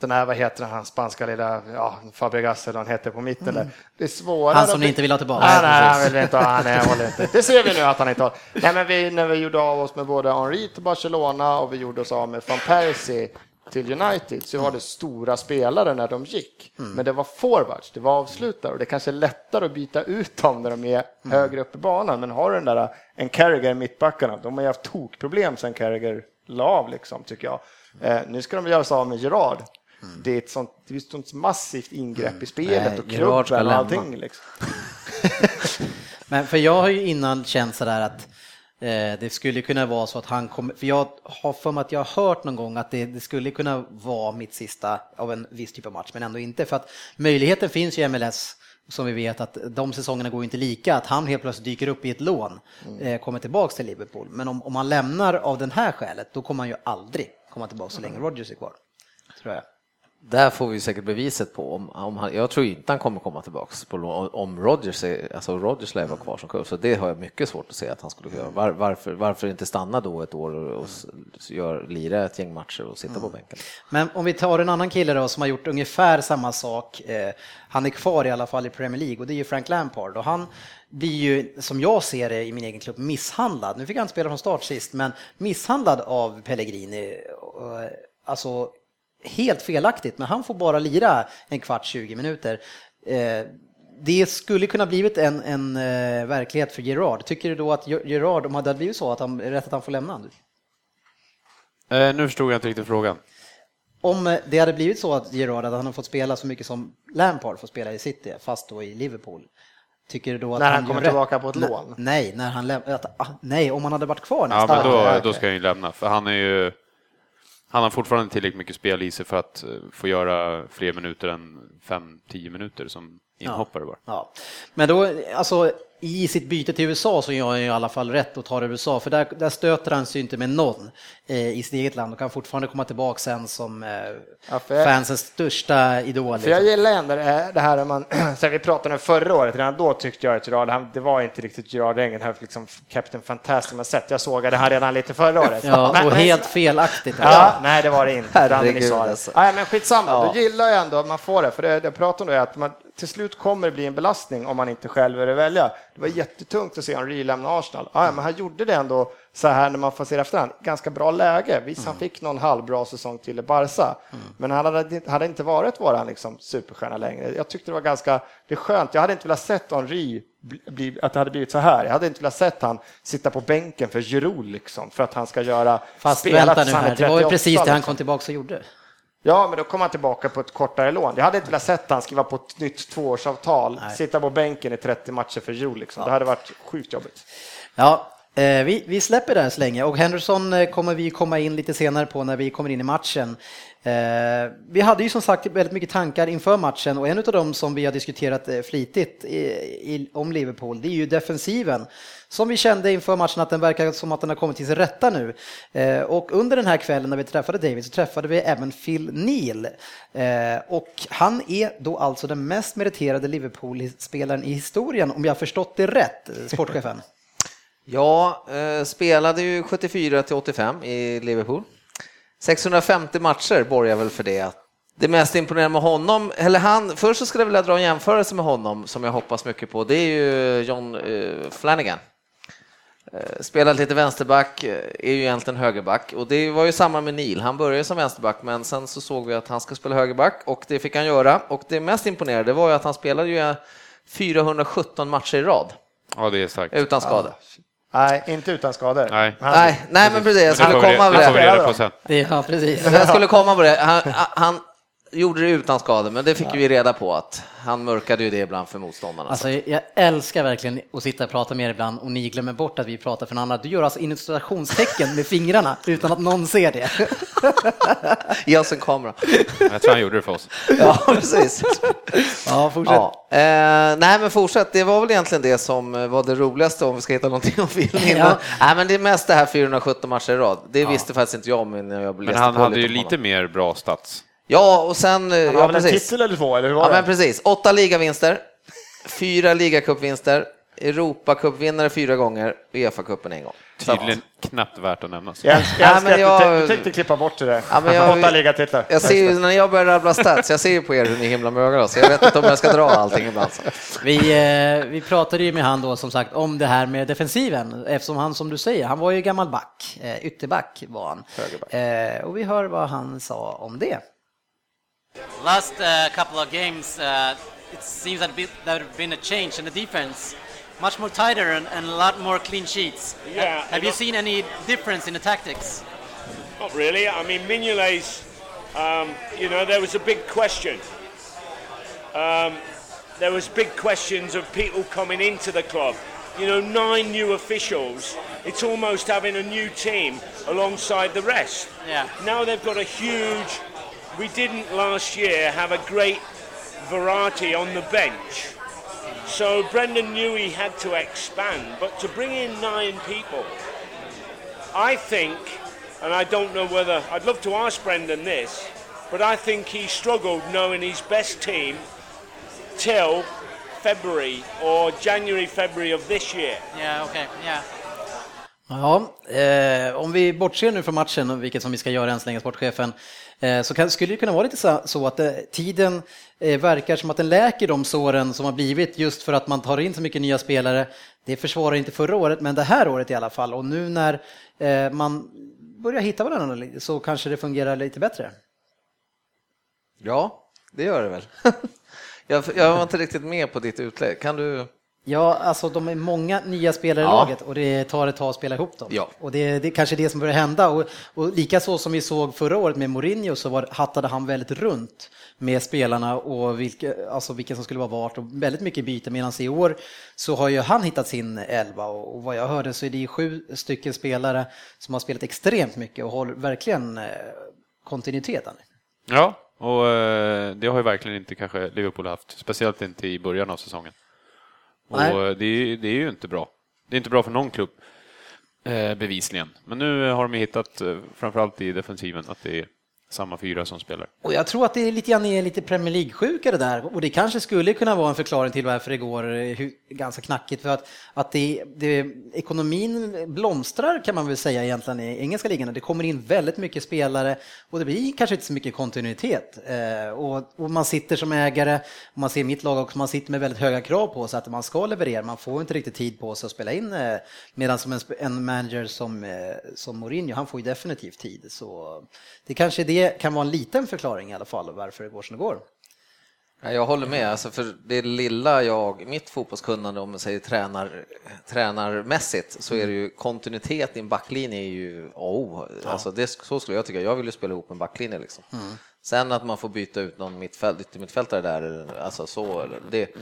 den här, vad heter han, spanska lilla, ja, Fabregas eller han heter på mitten där. Det är svårare. Mm. Han som ni inte vill ha tillbaka. Nej, Nej, nej, han vill inte ha, är- håller inte. Det ser vi nu att han inte har. Nej, men vi, när vi gjorde av oss med både Henri till Barcelona och vi gjorde oss av med van Persie till United så var det stora spelare när de gick. Mm. Men det var forwards, det var avslutare och det kanske är lättare att byta ut dem när de är Mm. högre upp i banan. Men har du den där en Carragher i mittbackarna, de har ju haft tokproblem sen Carragher la av liksom, tycker jag. Eh, nu ska de göra sig av med Gerard. Det är ett sånt, det är ett sånt massivt ingrepp i spelet Mm. Nej, och klubben och allting. Liksom. Men för jag har ju innan känt sådär att det skulle kunna vara så att han kommer, för jag har för mig att jag har hört någon gång att det, det skulle kunna vara mitt sista av en viss typ av match, men ändå inte för att möjligheten finns ju i MLS som vi vet att de säsongerna går inte lika, att han helt plötsligt dyker upp i ett lån, eh, kommer tillbaks till Liverpool. Men om, om han lämnar av den här skälet, då kommer han ju aldrig komma tillbaks så länge Rodgers är kvar. Tror jag. Där får vi säkert beviset på om, om han, jag tror inte han kommer komma tillbaks på lån, om Rodgers, är, alltså Rodgers lär vara kvar som coach, så det har jag mycket svårt att se att han skulle göra. Var, varför, varför inte stanna då ett år och, gör, lira ett gäng matcher och sitta på bänken? Men om vi tar en annan kille då som har gjort ungefär samma sak. Eh, han är kvar i alla fall i Premier League och det är ju Frank Lampard och han blir ju, som jag ser det i min egen klubb, misshandlad. Nu fick han spela från start sist, men misshandlad av Pellegrini. Eh, Alltså helt felaktigt, men han får bara lira en kvart, 20 minuter. Eh, det skulle kunna blivit en, en eh, verklighet för Gerard. Tycker du då att Gerard, om det hade blivit så, att han, rätt att han får lämna? Eh, nu förstod jag inte riktigt frågan. Om det hade blivit så att Gerard att han har fått spela så mycket som Lampard får spela i City, fast då i Liverpool. Tycker du då att När han gör kommer rätt? tillbaka på ett lån? Nej, när han läm- att, ah, nej, om han hade varit kvar Ja, men då, då ska han ju lämna, för han är ju han har fortfarande tillräckligt mycket spel i sig för att eh, få göra fler minuter än 5-10 minuter som inhoppare bara. Ja. Men då, alltså i sitt byte till USA så gör han ju i alla fall rätt och tar USA, för där, där stöter han sig inte med någon eh, i sitt eget land och kan fortfarande komma tillbaka sen som eh, Ja, jag- fansens största idol. För jag liksom. gillar ändå det här, det man, så här, vi pratade om förra året, redan då tyckte jag att Gerard, han, det var inte riktigt Gerard Engen, här liksom Captain Fantastic man sett. Jag sågade han redan lite förra året. Ja, Men- och men- helt felaktigt. Ja, nej det var det inte. Herregud, det. alltså. Nej, men skitsamma, Ja. då gillar jag ändå att man får det. För det jag pratar om det är att man, till slut kommer det bli en belastning om man inte själv vill välja. Det var jättetungt att se Henry lämna Arsenal. Ja, men han gjorde det ändå så här när man får se efterhand. Ganska bra läge. Visst, han fick någon halvbra säsong till i Barca, men han hade, hade inte varit våran liksom, superstjärna längre. Jag tyckte det var ganska det är skönt. Jag hade inte velat sett Henry bli, att det hade blivit så här. Jag hade inte velat sett han sitta på bänken för Giroud liksom, för att han ska göra Fast spela vänta nu här, det var ju 38, precis det han liksom. kom tillbaka och gjorde. Ja, men då kom han tillbaka på ett kortare lån. Jag hade inte velat sett han skriva på ett nytt tvåårsavtal, Nej. sitta på bänken i 30 matcher för Giroud. Liksom. Det hade varit sjukt jobbigt. Ja, Eh, vi, vi släpper det här så länge och Henderson eh, kommer vi komma in lite senare på när vi kommer in i matchen. Eh, vi hade ju som sagt väldigt mycket tankar inför matchen och en av dem som vi har diskuterat flitigt om Liverpool, det är ju defensiven. Som vi kände inför matchen att den verkar som att den har kommit till sin rätta nu. Eh, och under den här kvällen när vi träffade David så träffade vi även Phil Neal. Eh, och han är då alltså den mest meriterade Liverpool-spelaren i historien, om jag förstått det rätt, eh, sportchefen. Ja, eh, spelade ju 74 till 85 i Liverpool. 650 matcher borgar väl för det. Det mest imponerande med honom, eller han, först så skulle jag vilja dra en jämförelse med honom som jag hoppas mycket på. Det är ju John eh, Flanagan. Eh, Spelade lite vänsterback, eh, är ju egentligen högerback och det var ju samma med Neil. Han började som vänsterback men sen så såg vi att han ska spela högerback och det fick han göra. Och det mest imponerande var ju att han spelade ju 417 matcher i rad Ja, det är starkt. utan skada. Nej, inte utan skador. Nej. Han- Nej, nej men precis, jag det skulle komma det vi det. på sen. Ja, precis. Jag skulle komma på det. Han, han gjorde det utan skador, men det fick vi reda på att han mörkade ju det ibland för motståndarna. Alltså, jag älskar verkligen att sitta och prata med er ibland och ni glömmer bort att vi pratar för en annan. Du gör alltså illustrationstecken med fingrarna utan att någon ser det. Ge oss en kamera. Jag tror han gjorde det för oss. Ja, precis. Ja, fortsätt. Ja. Eh, nej, men fortsätt. Det var väl egentligen det som var det roligaste om vi ska hitta någonting om filmen. Ja. Nej, men det är mest det här 417 matcher i rad. Det visste faktiskt inte jag men jag Men läste han på hade ju om honom. lite mer bra stats. Ja, och sen... eh, Han Ja, väl en precis. titel eller två, eller hur var Ja, det? men precis. Åtta ligavinster, fyra ligacupvinster, Europacupvinnare fyra gånger, Uefa-cupen en gång. Tydligen knappt värt att nämnas. Jag, jag, Ja, älskar men att jag- du, tänkte- klippa bort det där. Ja, men jag- Åtta ligatitlar. Jag ser ju, när jag börjar rabbla stats, jag ser ju på er hur ni himlar med ögonen, så jag vet inte om jag ska dra allting ibland. Vi, eh, vi pratade ju med han då som sagt om det här med defensiven eftersom han som du säger, han var ju gammal back, eh, ytterback var han. Eh, och vi hör vad han sa om det. Last uh, couple of games, uh, it seems that there have been a change in the defense, much more tighter and, and a lot more clean sheets. Yeah, Ha- have you seen any difference in the tactics? Not really. I mean, Mignolet's, um, you know, there was a big question. Um, there was big questions of people coming into the club. You know, nine new officials. It's almost having a new team alongside the rest. Yeah. Now they've got a huge. We didn't last year have a great variety on the bench. So Brendan knew he had to expand, but to bring in nine people, I think, and I don't know whether I'd love to ask Brendan this, but I think he struggled knowing his best team till February or January, February of this year. Yeah, okay, yeah. Ja, eh, om vi bortser nu från matchen, vilket som vi ska göra än så länge, sportchefen, Eh, så kan, skulle det kunna vara lite så, så att det, tiden eh, verkar som att den läker de såren som har blivit just för att man tar in så mycket nya spelare. Det försvarar inte förra året, men det här året i alla fall. Och nu när eh, man börjar hitta varandra så kanske det fungerar lite bättre. Ja, det gör det väl. jag, jag var inte riktigt med på ditt utlägg. Kan du? Ja, alltså de är många nya spelare i Ja. laget och det tar ett tag att spela ihop dem. Ja. Och det, det är kanske det som börjar hända. Och, och lika så som vi såg förra året med Mourinho så var, hattade han väldigt runt med spelarna och vilka, alltså vilka som skulle vara vart och väldigt mycket byte. Medan i år så har ju han hittat sin elva och, och vad jag hörde så är det sju stycken spelare som har spelat extremt mycket och håller verkligen eh, kontinuiteten. Ja, och eh, det har ju verkligen inte kanske Liverpool haft, speciellt inte i början av säsongen. Och det är, det är ju inte bra. Det är inte bra för någon klubb, eh, bevisligen. Men nu har de hittat, eh, framförallt i defensiven, att det är samma fyra som spelar. Och jag tror att det är lite grann är lite Premier League-sjuka det där och det kanske skulle kunna vara en förklaring till varför det går eh, ganska knackigt för att, att det, det, ekonomin blomstrar kan man väl säga egentligen i engelska ligan. Det kommer in väldigt mycket spelare och det blir kanske inte så mycket kontinuitet. Eh, och, och man sitter som ägare, och man ser mitt lag också, man sitter med väldigt höga krav på sig att man ska leverera. Man får inte riktigt tid på sig att spela in eh, medan som en, en manager som, eh, som Mourinho, han får ju definitivt tid. Så det kanske är det kan vara en liten förklaring i alla fall varför det går som det går. Ja, Jag håller med, alltså för det lilla jag, mitt fotbollskunnande om man säger tränar, tränarmässigt så är det ju kontinuitet i en backlinje är ju, oh, alltså det, så skulle jag tycka, jag vill ju spela ihop en backlinje liksom. Sen att man får byta ut någon mittfält, mittfältare där, alltså så, det,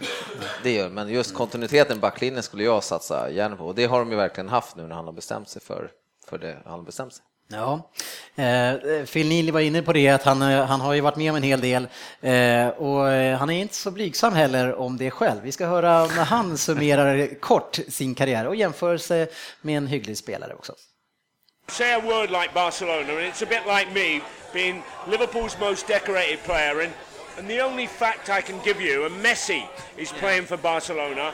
det gör Men just kontinuiteten i backlinjen skulle jag satsa gärna på. Och det har de ju verkligen haft nu när han har bestämt sig för, för det han har bestämt sig. Ja, eh, Phil Neely var inne på det att han, eh, han har ju varit med om en hel del eh, och eh, han är inte så blygsam heller om det själv. Vi ska höra när han summerar kort sin karriär och jämför sig med en hygglig spelare också. Say a word like Barcelona, and it's a bit like me being Liverpool's most decorated player, and, and the only fact I can give you, and Messi is playing for Barcelona.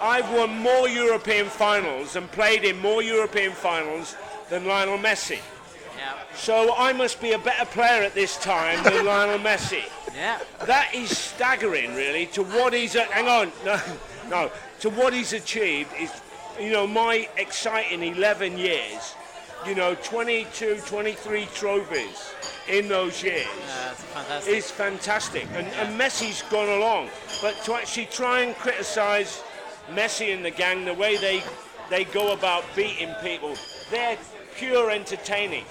I've won more European finals and played in more European finals than Lionel Messi. Yeah. So I must be a better player at this time than Lionel Messi. Yeah. That is staggering, really, to what he's. hang on, no, no, to what he's achieved is, you know, my exciting 11 years. You know, 22, 23 trophies in those years Yeah, it's fantastic. is fantastic. And, and Messi's gone along, but to actually try and criticise Messi and the gang, the way they they go about beating people, they're pure entertaining.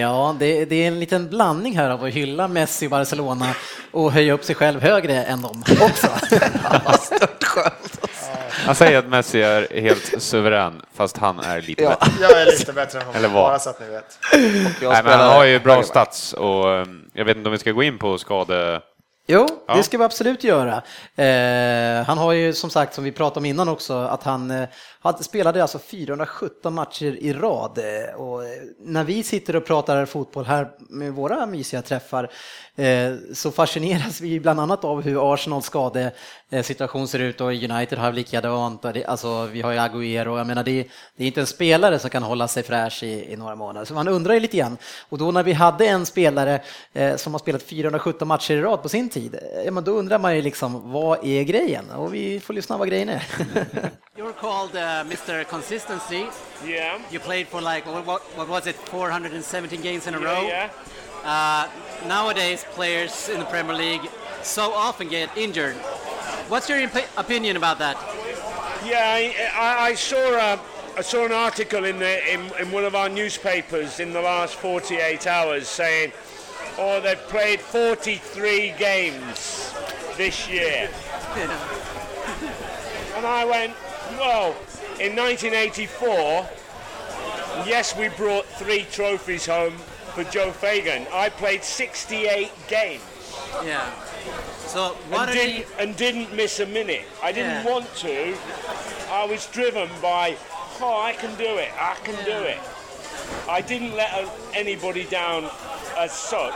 Ja, det, det är en liten blandning här av att hylla Messi och Barcelona och höja upp sig själv högre än dem också. Han säger att Messi är helt suverän, fast han är lite Ja. bättre. Jag är lite bättre än Eller honom, vad? bara så att ni vet. Jag Nej, men han har ju bra stats och um, jag vet inte om vi ska gå in på skade... Jo, Ja. det ska vi absolut göra. Eh, han har ju som sagt, som vi pratade om innan också, att han eh, hade, spelade alltså 417 matcher i rad. Eh, och eh, när vi sitter och pratar fotboll här med våra mysiga träffar eh, så fascineras vi bland annat av hur Arsenals skadesituation eh, ser ut och United har likadant. Alltså, vi har ju Agüero, jag menar det, det är inte en spelare som kan hålla sig fräsch i, i några månader. Så man undrar ju lite grann. Och då när vi hade en spelare eh, som har spelat 417 matcher i rad på sin tid, ja, men då undrar man ju liksom vad är grejen? Och vi får lyssna vad grejen är. You're called uh, Mr. Consistency. Yeah. You played for like what, what, what was it, 417 games in a Yeah, row. yeah. Uh, nowadays, players in the Premier League so often get injured. What's your opinion about that? Yeah, I, I, I saw a, I saw an article in the in, in one of our newspapers in the last 48 hours saying, "Oh, they've played 43 games this year," and I went, "Well, in 1984, yes, we brought three trophies home for Joe Fagan. I played 68 games." Yeah. So what and didn't, you? and didn't miss a minute. I didn't Yeah. want to. I was driven by, oh, I can do it. I can do it. I didn't let anybody down as such.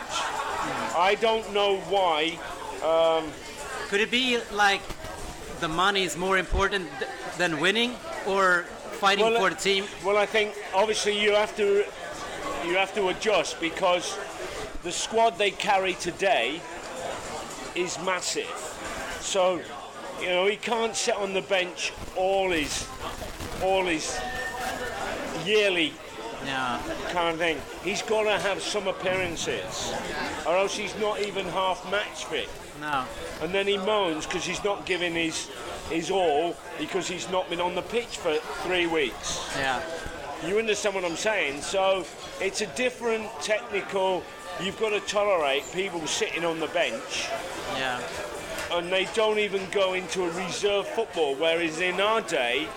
I don't know why. Um, Could it be like the money is more important th- than winning, or fighting Well, for the team? well, I think obviously you have to you have to adjust because the squad they carry today is massive. So you know he can't sit on the bench all his all his yearly Yeah. kind of thing. He's got to have some appearances, or else he's not even half match fit. No. And then he moans because he's not giving his his all because he's not been on the pitch for three weeks. Yeah. You understand what I'm saying? So it's a different technical. You've got to tolerate people sitting on the bench, Yeah. and they don't even go into a reserve football. Whereas in our day,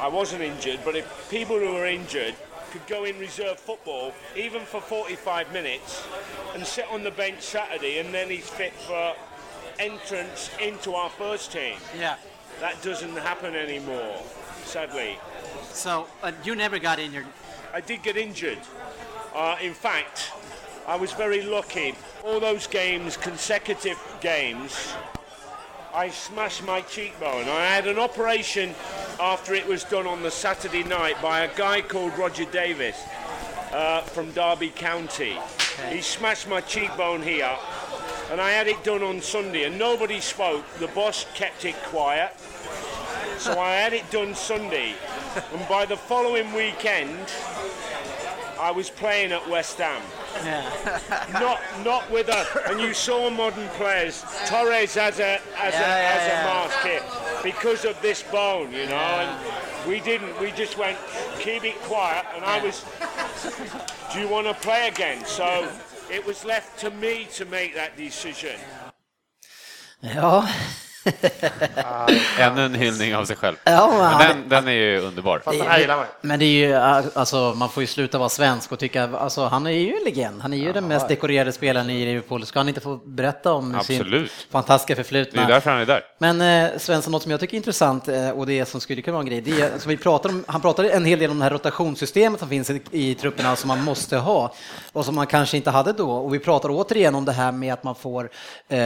I wasn't injured, but if people who were injured could go in reserve football, even for 45 minutes, and sit on the bench Saturday, and then he's fit for entrance into our first team. Yeah. That doesn't happen anymore, sadly. So uh, you never got injured. I did get injured. Uh, in fact, I was very lucky. All those games, consecutive games, I smashed my cheekbone. I had an operation after it was done on the Saturday night by a guy called Roger Davis uh, from Derby County. He smashed my cheekbone here, and I had it done on Sunday, and nobody spoke. The boss kept it quiet. So I had it done Sunday, and by the following weekend, I was playing at West Ham. Not not with a and you saw modern players. Torres has a has a Yeah, yeah, has yeah. a mask here because of this bone, you know, and we didn't. We just went keep it quiet, and I was. Do you want to play again? So it was left to me to make that decision. Ja, Ännu en hyllning av sig själv. Ja, men den, den är ju underbar. Fast den här gillar man. Men det är ju, alltså man får ju sluta vara svensk och tycka, alltså han är ju en legend. Han är ju den mest dekorerade spelaren i Liverpool. Ska han inte få berätta om Absolut. sin fantastiska Det är förflutna? därför han är där. Men eh, Svensson, något som jag tycker är intressant eh, och det som skulle kunna vara en grej, det är, som vi pratar om, han pratade en hel del om det här rotationssystemet som finns i, i trupperna som man måste ha och som man kanske inte hade då. Och vi pratar återigen om det här med att man får eh,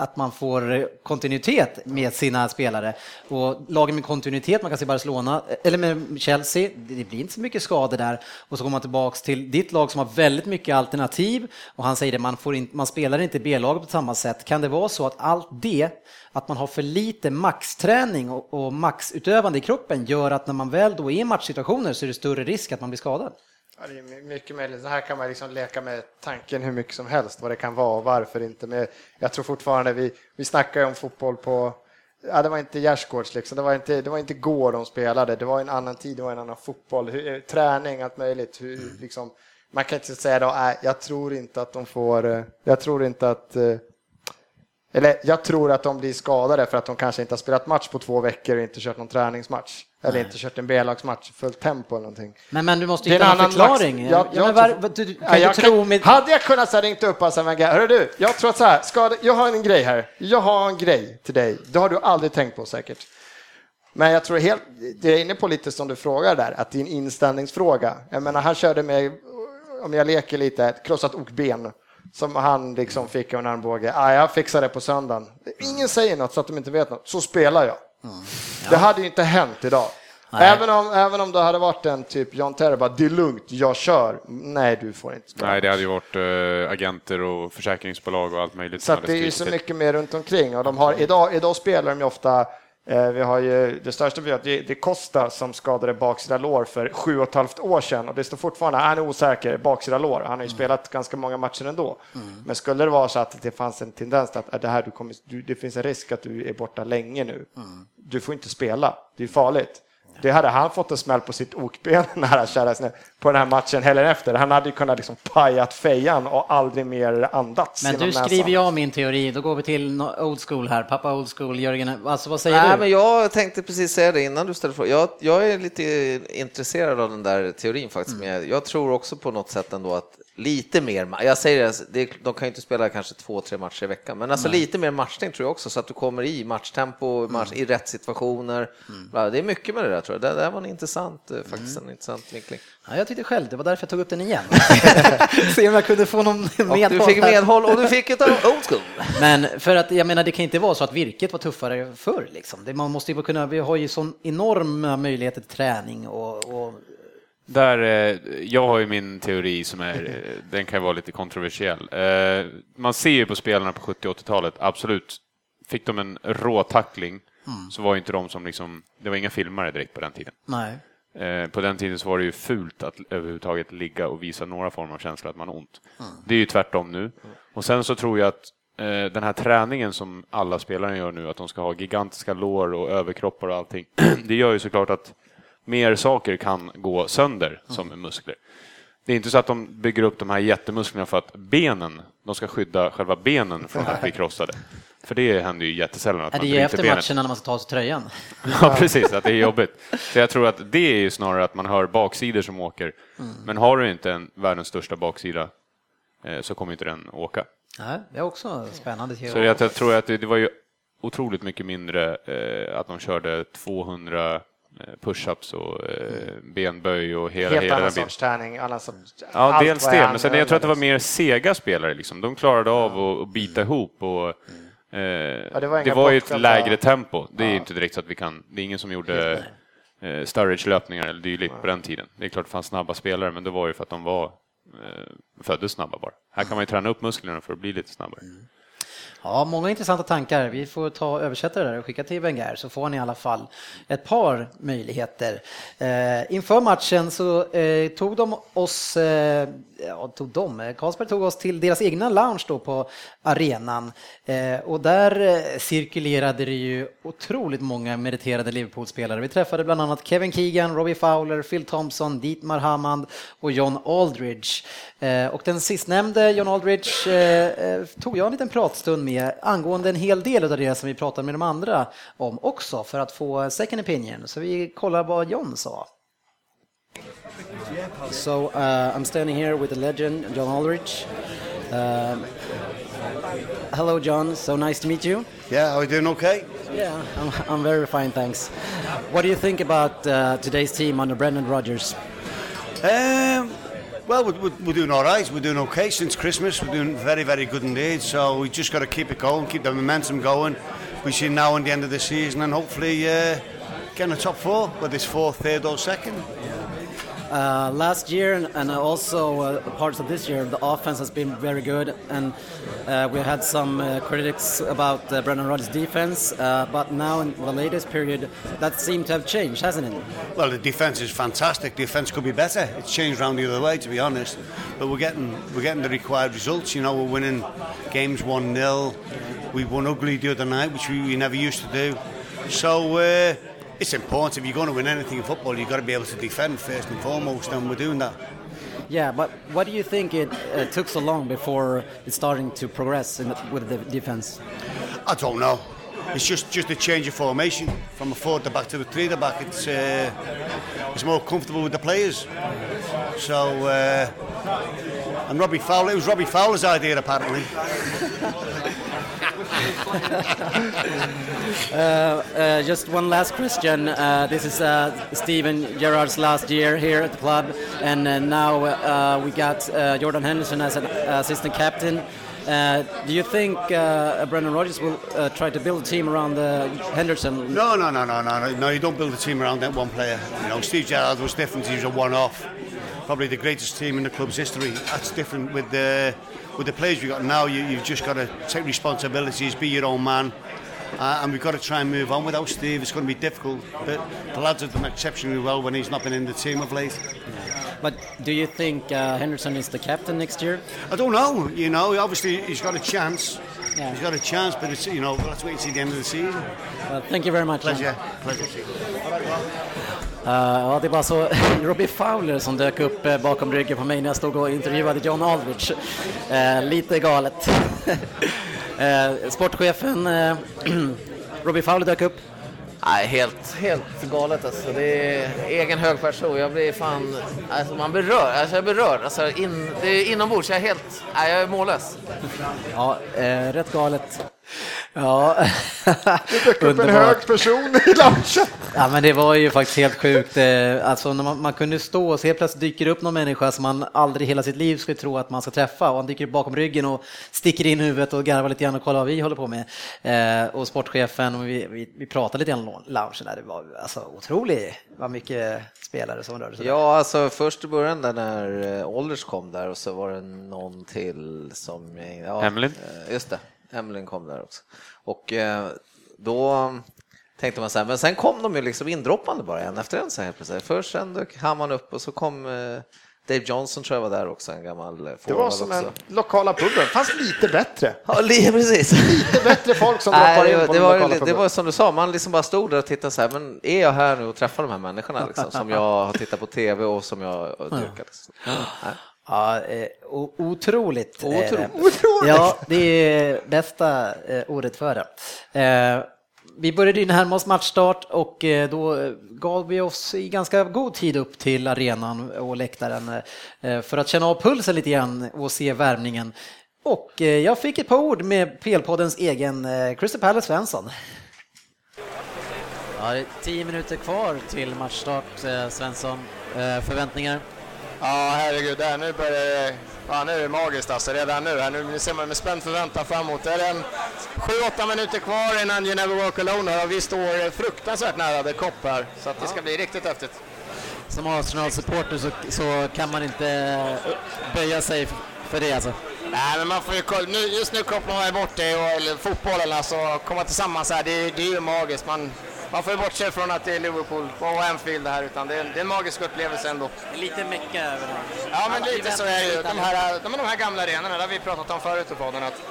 att man får eh, kontinuitet med sina spelare. Och lagen med kontinuitet, man kan se Barcelona, eh, eller med Chelsea, det blir inte så mycket skador där. Och så går man tillbaks till ditt lag som har väldigt mycket alternativ och han säger det, man, får in, man spelar inte i B-laget på samma sätt. Kan det vara så att allt det, att man har för lite maxträning och, och maxutövande i kroppen gör att när man väl då är i matchsituationer så är det större risk att man blir skadad? Ja, det är my- mycket möjligt. Så här kan man liksom leka med tanken hur mycket som helst, vad det kan vara och varför inte. Men jag tror fortfarande, vi, vi snackar ju om fotboll på, ja, det var inte gärdsgårds liksom, det var inte, det var inte går de spelade, det var en annan tid, det var en annan fotboll, hur, eh, träning, allt möjligt. Hur, liksom, man kan inte säga då, nej, jag tror inte att de får, eh, jag tror inte att eh, eller jag tror att de blir skadade för att de kanske inte har spelat match på två veckor och inte kört någon träningsmatch. Eller inte kört en B-lagsmatch, fullt tempo eller någonting. Men, men du måste är hitta en annan förklaring. max- jag- ja, jag men var, tror- vad- du, du kan Ja, ju jag tro kan, med... Hade jag kunnat så ringt upp Arsene Wenger. Hörru du, jag tror att så här, skada, jag har en grej här. Jag har en grej till dig. Det har du aldrig tänkt på säkert. Men jag tror helt, det är inne på lite som du frågar där, att det är en inställningsfråga. Jag menar, han körde med, om jag leker lite, ett krossat okben som han liksom fick av en armbåge. Ah, jag fixar det på söndagen. Ingen säger något så att de inte vet något. Så spelar jag. Det hade ju inte hänt idag. Även om, även om det hade varit en typ John Terry bara, det är lugnt, jag kör. Nej, du får inte spela. Nej, det hade ju varit eh, agenter och försäkringsbolag och allt möjligt. Så det är ju så mycket mer runt omkring. Och de har, idag, idag spelar de ju ofta, vi har ju det största vi har, det, är Costa som skadade baksida lår för sju och ett halvt år sedan och det står fortfarande, han är osäker, baksida lår. Han har ju spelat ganska många matcher ändå. Men skulle det vara så att det fanns en tendens att, att det, här, du kommer, du, det finns en risk att du är borta länge nu. Du får inte spela, det är farligt. Det hade han fått en smäll på sitt okben när han kärades ner på den här matchen helgen efter. Han hade ju kunnat liksom pajat fejan och aldrig mer andats Men du näsan. skriver jag min teori, då går vi till old school här, pappa old school, Jörgen, alltså vad säger Nej, du? men jag tänkte precis säga det innan du ställde frågan. Jag, jag är lite intresserad av den där teorin faktiskt. Mm. Jag tror också på något sätt ändå att lite mer, jag säger det, det, de kan ju inte spela kanske två, tre matcher i veckan, men alltså lite mer matchning tror jag också så att du kommer i matchtempo, match, i rätt situationer. Bla, Det är mycket med det där tror jag. Det, här var en intressant, eh, faktiskt en intressant vinkling. Ja, jag tyckte själv, det var därför jag tog upp den igen. Se om jag kunde få någon Och medhåll. du fick medhåll och du fick ett old school. Men för att jag menar, det kan inte vara så att virket var tuffare förr liksom. Det, man måste ju kunna, vi har ju sån enorma möjligheter till träning och, och Där, eh, jag har ju min teori som är, eh, den kan vara lite kontroversiell. Eh, Man ser ju på spelarna på 70 80-talet, absolut, fick de en rå tackling så var ju inte de som liksom, det var inga filmare direkt på den tiden. nej. På den tiden så var det ju fult att överhuvudtaget ligga och visa några former av känsla att man har ont. Det är ju tvärtom nu. Och sen så tror jag att den här träningen som alla spelare gör nu, att de ska ha gigantiska lår och överkroppar och allting, det gör ju såklart att mer saker kan gå sönder som muskler. Det är inte så att de bygger upp de här jättemusklerna för att benen, de ska skydda själva benen från att bli krossade. För det händer ju jättesällan att Ja, man det är efter benet. matchen när man ska ta av sig tröjan. Ja, precis, att det är jobbigt. Så jag tror att det är ju snarare att man hör baksidor som åker. Men har du inte en världens största baksida eh, så kommer inte den åka. Nej, det är också spännande teori. Så jag, jag tror att det, det var ju otroligt mycket mindre eh, att de körde 200 eh, push-ups och eh, benböj och hela, Helt hela annan sorts träning. Annan sorts, Ja, dels det, men sen jag tror att det var mer sega spelare. Liksom. De klarade av att, att bita ihop och eh, det var det, var ju ett lägre tempo. Det är Ja. inte direkt så att vi kan, det är ingen som gjorde eh, Sturridge-löpningar eller dylikt på den tiden. Det är klart det fanns snabba spelare, men det var ju för att de var eh, föddes snabba bara. Här kan man ju träna upp musklerna för att bli lite snabbare. Ja, många intressanta tankar. Vi får ta och översätta det där och skicka till Wenger så får ni i alla fall ett par möjligheter. Eh, inför matchen så eh, tog de oss, eh, ja, tog de, eh, Karlsberg tog oss till deras egna lounge då på arenan eh, och där eh, cirkulerade det ju otroligt många meriterade Liverpool-spelare. Vi träffade bland annat Kevin Keegan, Robbie Fowler, Phil Thompson, Dietmar Hammond och John Aldridge. Eh, och den sistnämnde, John Aldridge, eh, tog jag en liten pratstund med angående en hel del av det som vi pratade med de andra om också för att få second opinion. Så vi kollar vad John sa. So uh, I'm standing here with the legend John Aldridge. Uh, hello, John. So nice to meet you. Yeah, are we doing okay? Yeah, I'm, I'm very fine, thanks. What do you think about uh, today's team under Brendan Rodgers? Um, well, we're, we're, doing all right. We're doing okay since Christmas. We're doing very, very good indeed. So we just got to keep it going, keep the momentum going. We see now and the end of the season, and hopefully uh, get in the top four, whether it's fourth, third, or second. Uh, last year and also uh, parts of this year, the offense has been very good, and uh, we had some uh, critics about uh, Brendan Rodgers' defense. But now in the latest period, that seemed to have changed, hasn't it? Well, the defense is fantastic. The defense could be better. It's changed around the other way, to be honest. But we're getting we're getting the required results. You know, we're winning games one 0 We won ugly the other night, which we, we never used to do. So it's important. If you're going to win anything in football, you've got to be able to defend first and foremost, and we're doing that. Yeah, but what do you think it uh, took so long before it's starting to progress the, with the defense? I don't know. It's just, just a change of formation from a four to back to a three to back. It's uh, it's more comfortable with the players. So uh, and Robbie Fowler, it was Robbie Fowler's idea apparently. uh, uh, just one last question. Uh, this is uh, Steven Gerrard's last year here at the club, and uh, now uh, we got Jordan Henderson as an assistant captain. do you think Brendan Rodgers will try to build a team around Henderson? No, no, no, no, no, no. You don't build a team around that one player. You know, Steve Gerrard was different. He was a one-off. Probably the greatest team in the club's history. That's different with the with the players we've got now, you, you've just got to take responsibilities, be your own man. Uh, and we've got to try and move on without Steve. It's going to be difficult, but the lads have done exceptionally well when he's not been in the team of late. But do you think uh, Henderson is the captain next year? I don't know. You know, obviously he's got a chance. Yeah. He's got a chance, but it's you know, let's wait and see the end of the season. Well, thank you very much. Pleasure. Pleasure. Uh, ja, det var så Robbie Fowler som dök upp uh, bakom ryggen på mig när jag stod och intervjuade John Aldridge. Uh, lite galet. sportchefen Robbie Fowler dök upp. Nej, helt, helt galet alltså. Det är egen hög person. Jag blir fan... Alltså man berör. Alltså jag berör. Alltså in, det är inombords. Jag är helt... Nej, jag är mållös. Ja, eh, rätt galet. Ja. Det dök upp en hög person i lunchen. Ja, men det var ju faktiskt helt sjukt. Eh, alltså, när man, man kunde stå och så helt plötsligt dyker upp någon människa som man aldrig hela sitt liv skulle tro att man ska träffa och han dyker upp bakom ryggen och sticker in huvudet och garvar lite grann och kollar vad vi håller på med. Eh, och sportchefen och vi, vi, vi pratade lite grann om loungen där. Det var alltså otroligt vad mycket spelare som rörde sig. Ja, alltså först i början där när Ollers eh, kom där och så var det någon till som... Ja, Emlyn? Eh, just det. Emlyn kom där också. Och eh, då tänkte man så här, men sen kom de ju liksom indroppande bara en efter en så här plötsligt. Först sen dök Hamman upp och så kom eh, Dave Johnson tror jag var där också, en gammal eh, Det var som också. en lokala puben, fast lite bättre. Ja, precis. Lite bättre folk som droppar in på det, var, lokala det var som du sa, man liksom bara stod där och tittade så här, men är jag här nu och träffar de här människorna liksom, som jag har tittat på tv och som jag dyrkat? Liksom. Ja, eh, otroligt. Otroligt. otroligt. Ja, det är bästa eh, ordet för det. Eh, vi började ju närma oss matchstart och eh, då gav vi oss i ganska god tid upp till arenan och läktaren eh, för att känna av pulsen lite grann och se värmningen. Och eh, jag fick ett par ord med PL-poddens egen Crystal Palace Svensson. Ja, det är tio minuter kvar till matchstart, Svensson. Förväntningar? Ja, herregud, där, nu börjar det, ja, nu är det magiskt alltså, redan nu. Här, nu ser man med spänd förväntan framåt. Det är en 7-8 minuter kvar innan You Never Walk Alone och vi står fruktansvärt nära The Cop här, så att det ska bli riktigt häftigt. Som Arsenal-supporter så, så kan man inte böja sig för det alltså? Nej, men man får ju, nu, just nu kopplar man bort det och eller, fotbollen, alltså komma tillsammans här, det, det är ju magiskt. Man, man får ju bortse från att det är Liverpool och Anfield här, utan det är, det är en magisk upplevelse ändå. Lite mecka över det. Ja, men lite så är det ju. De här, de, de här gamla arenorna, det har vi pratat om förut i podden, att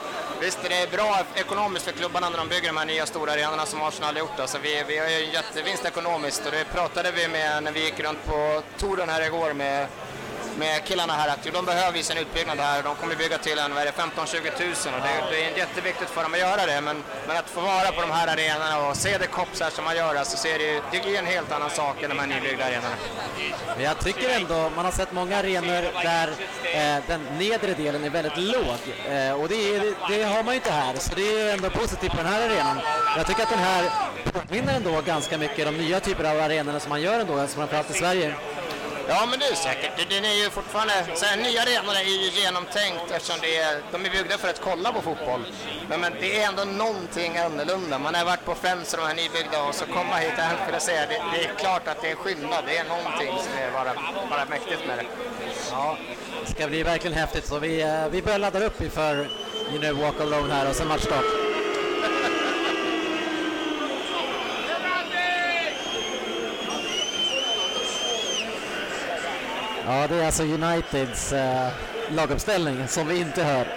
visst är det bra ekonomiskt för klubbarna när de bygger de här nya stora arenorna som Arsenal har gjort. Alltså vi, vi har ju en jättevinst ekonomiskt och det pratade vi med när vi gick runt på touren här igår med med killarna här att de behöver ju sin utbyggnad här. De kommer bygga till en, vad är det, 15-20 000 och det, det är jätteviktigt för dem att göra det. Men, men att få vara på de här arenorna och se det kops här som man gör, alltså, så är det, det är ju en helt annan sak än de här nybyggda arenorna. Men jag tycker ändå, man har sett många arenor där eh, den nedre delen är väldigt låg. Eh, och det, är, det har man ju inte här, så det är ändå positivt på den här arenan. Jag tycker att den här påminner ändå ganska mycket de nya typer av arenorna som man gör ändå, alltså framförallt i Sverige. Ja, men det är säkert. Den är ju fortfarande... Så här, nya arenor är ju genomtänkt eftersom det är, de är byggda för att kolla på fotboll. Men, men det är ändå någonting annorlunda. Man har varit på Friends och de här nybyggda och så komma hit till Anfield och säga det, det är klart att det är skillnad. Det är någonting som är bara, bara mäktigt med det. Ja, det ska bli verkligen häftigt, så vi, eh, vi börjar ladda upp inför You know, Walk Alone här och sen matchstart. Ja, det är alltså Uniteds eh, laguppställning som vi inte hör.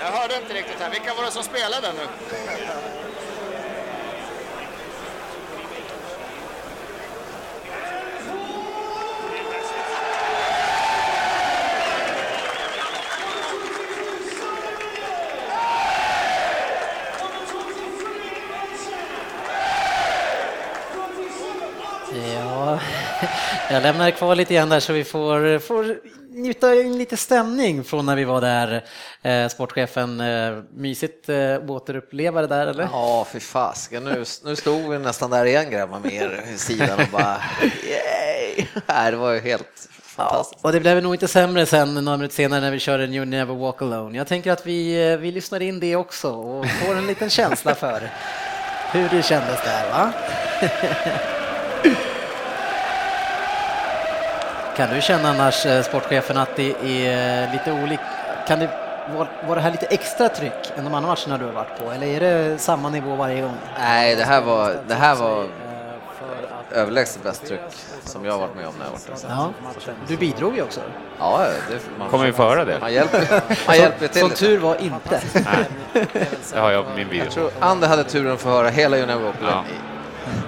Jag hörde inte riktigt här. Vilka var det som spelade nu? Ja, jag lämnar kvar lite grann där så vi får, får njuta in lite stämning från när vi var där. Eh, sportchefen, eh, mysigt eh, återuppleva det där eller? Ja, för fasiken. Nu, nu stod vi nästan där igen grabbar med er i sidan och bara yay! Nej, det var ju helt fantastiskt. Och det blev nog inte sämre sen några minuter senare när vi körde You Never Walk Alone. Jag tänker att vi, eh, vi lyssnar in det också och får en liten känsla för hur det kändes där va? Kan du känna annars, eh, sportchefen, att det är lite olika? Kan det vara var det här lite extra tryck än de andra matcherna du har varit på? Eller är det samma nivå varje gång? Nej, det här var, det här var överlägset bäst tryck som jag har varit med om när jag har varit där. Ja, du bidrog ju också. Ja, det, man, Kommer vi få höra det? Man hjälper, man hjälper till. Som tur var inte. Nej, det har jag på min video. Jag tror Ander hade turen att få höra hela You Never Walk Alone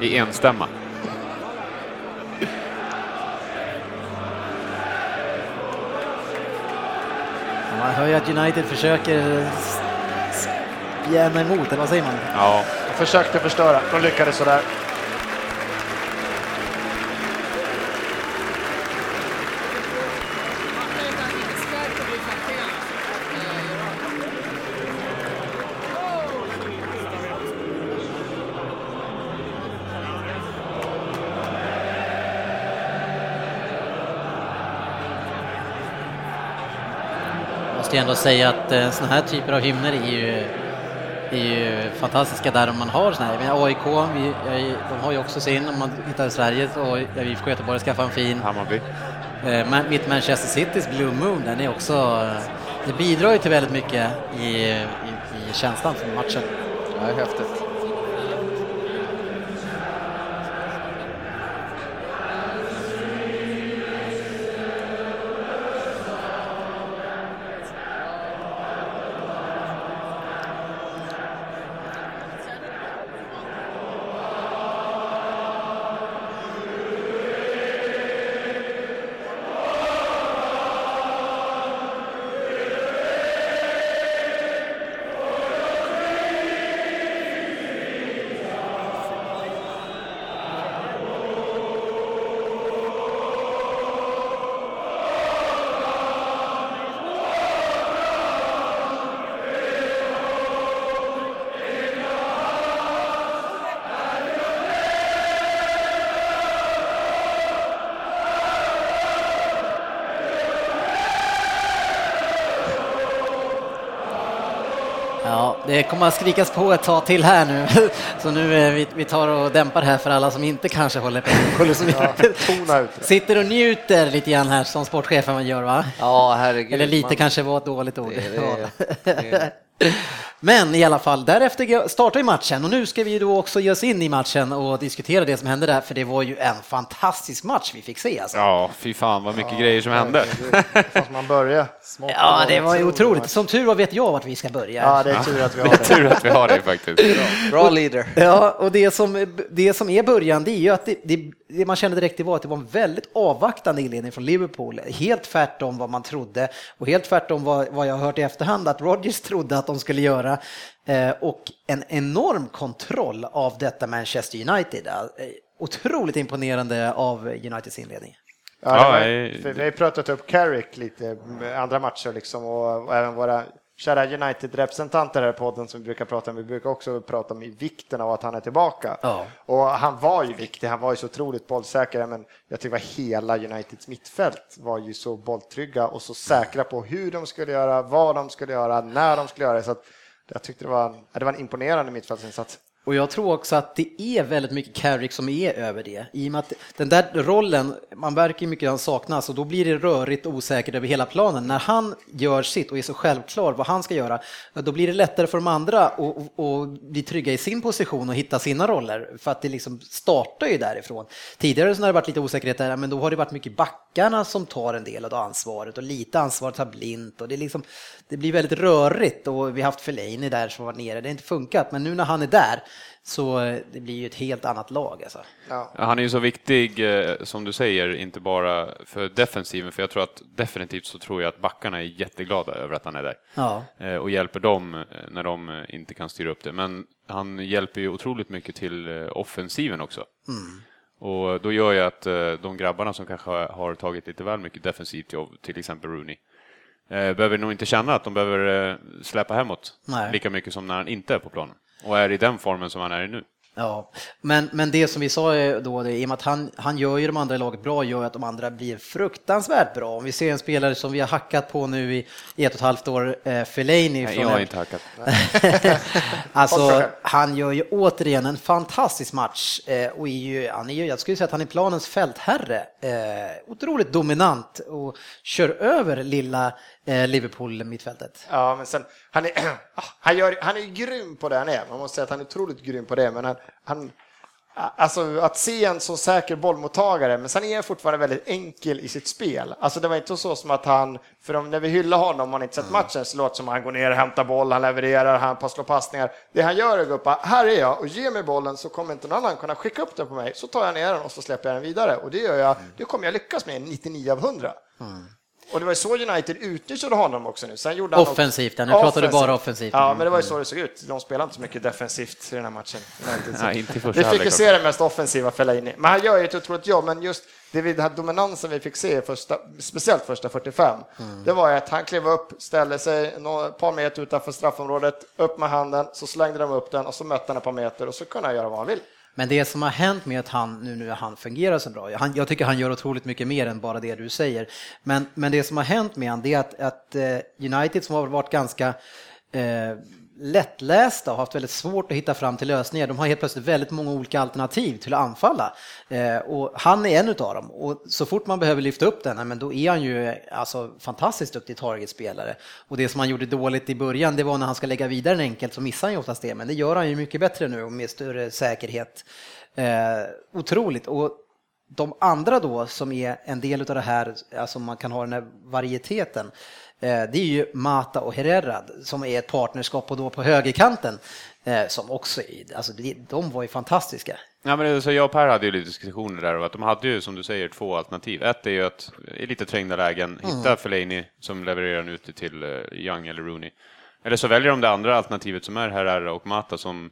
Ja. I enstämma. Hör ju att United försöker spjärna emot, eller vad säger man? Ja. De försökte förstöra, de lyckades sådär. Måste ju ändå säga att eh, såna här typer av hymner är ju, är ju fantastiska där man har såna här. Men AIK, vi, jag- de har ju också sin, om man hittar i Sverige, och IFK Göteborg skaffar en fin. Hammarby. Eh, Ma- Mitt Manchester Citys Blue Moon, den är också, eh, det bidrar ju till väldigt mycket i, i, i känslan för matchen. Ja, det är häftigt. Kommer att skrikas på ett tag till här nu. Så nu eh, vi, vi tar och dämpar här för alla som inte kanske håller på. Som Ja, det. Sitter och njuter lite grann här som sportchefen man gör va? Ja, herregud. Eller lite man- kanske var ett dåligt ord. Det är det. Ja. Men i alla fall, därefter startar ju matchen och nu ska vi då också ge oss in i matchen och diskutera det som hände där, för det var ju en fantastisk match vi fick se alltså. Ja, fy fan vad mycket grejer som hände. Fast man börjar. Ja, det var ju otroligt. Som tur var vet jag vart vi ska börja. Ja, det är tur att vi har Det är det. tur att vi har det faktiskt. Bra leader. Ja, och det som, det som är början, det är ju att det, det, det man kände direkt det var att det var en väldigt avvaktande inledning från Liverpool. Helt tvärtom vad man trodde och helt tvärtom vad, vad jag har hört i efterhand att Rodgers trodde att de skulle göra. Eh, och en enorm kontroll av detta Manchester United. Eh, Otroligt imponerande av Uniteds inledning. Ja, vi har ju pratat upp Carrick lite med andra matcher liksom och, och även våra kära United-representanter här i podden som vi brukar prata om. Vi brukar också prata om i vikten av att han är tillbaka. Ja. Och han var ju viktig. Han var ju så otroligt bollsäker. Men jag tycker att hela Uniteds mittfält var ju så bolltrygga och så säkra på hur de skulle göra, vad de skulle göra, när de skulle göra det. Så att jag tyckte det var, det var en imponerande mittfältsinsats. Och jag tror också att det är väldigt mycket Carrick som är över det. I och med att den där rollen, man märker ju mycket han saknas och då blir det rörigt och osäkert över hela planen. När han gör sitt och är så självklar vad han ska göra, då blir det lättare för de andra att bli trygga i sin position och hitta sina roller. För att det liksom startar ju därifrån. Tidigare så när det varit lite osäkerhet där, men då har det varit mycket backarna som tar en del av ansvaret och lite ansvar tar blint och det, liksom, det blir väldigt rörigt och vi har haft Fellaini där som var nere, det har inte funkat, men nu när han är där så eh, det blir ju ett helt annat lag alltså. Ja. Han är ju så viktig, eh, som du säger, inte bara för defensiven, för jag tror att definitivt så tror jag att backarna är jätteglada över att han är där. Ja. Eh, Och hjälper dem när de inte kan styra upp det. Men han hjälper ju otroligt mycket till offensiven också. Och då gör ju att de grabbarna som kanske har- tagit lite väl mycket defensivt jobb, till exempel Rooney, eh, behöver nog inte känna att de behöver eh, släpa hemåt Nej. lika mycket som när han inte är på planen. Och är i den formen som han är i nu. Ja, men, men det som vi sa då, det, i och med att han, han gör ju de andra i laget bra, gör att de andra blir fruktansvärt bra. Om vi ser en spelare som vi har hackat på nu i, i ett och ett halvt år, eh, Fellaini. Nej, jag har inte hackat. alltså, han gör ju återigen en fantastisk match eh, och är ju, han är ju, jag skulle säga att han är planens fältherre. Eh, otroligt dominant och kör över lilla Liverpool-mittfältet. Ja, men sen, han är, ah, han, gör, han är grym på det han är. Man måste säga att han är otroligt grym på det. Men han, han, alltså att se en så säker bollmottagare, men sen är han fortfarande väldigt enkel i sitt spel. Alltså det var inte så som att han, för om, när vi hyllar honom, om man inte sett matchen, så låter det som att han går ner och hämtar boll, han levererar, han passar passningar. Det han gör är att gå upp, här är jag och ge mig bollen så kommer inte någon annan kunna skicka upp den på mig. Så tar jag ner den och så släpper jag den vidare. Och det gör jag, det kommer jag lyckas med 99 av 100. Och det var ju så United utnyttjade honom också nu. Sen gjorde han Offensivt, ja, nu pratar du bara offensivt. Ja, men det var ju så det såg ut. De spelade inte så mycket defensivt i den här matchen. Nej, inte första vi fick ju se det mest offensiva Fellaini. Men han gör ju ett otroligt jobb, men just det vi, den här dominansen vi fick se, första, speciellt första 45, det var ju att han klev upp, ställde sig några par meter utanför straffområdet, upp med handen, så slängde de upp den och så mötte han ett par meter och så kunde han göra vad han vill. Men det som har hänt med att han nu när han fungerar så bra, han, jag tycker han gör otroligt mycket mer än bara det du säger, men, men det som har hänt med han det är att, att eh, United som har varit ganska eh, lättlästa och haft väldigt svårt att hitta fram till lösningar, de har helt plötsligt väldigt många olika alternativ till att anfalla. Eh, och han är en utav dem och så fort man behöver lyfta upp den, men då är han ju alltså, fantastiskt duktig targetspelare. Och det som han gjorde dåligt i början, det var när han ska lägga vidare en enkelt så missar han ju oftast det, men det gör han ju mycket bättre nu och med större säkerhet. Eh, otroligt. Och de andra då som är en del av det här, alltså man kan ha den här varieteten, eh, det är ju Mata och Herrera som är ett partnerskap och då på högerkanten eh, som också, alltså de var ju fantastiska. Ja, men så jag och Per hade ju lite diskussioner där och att de hade ju som du säger två alternativ. Ett är ju att i lite trängda lägen hitta Fellaini som levererar den ute till eh, Young eller Rooney. Eller så väljer de det andra alternativet som är Herrera och Mata som,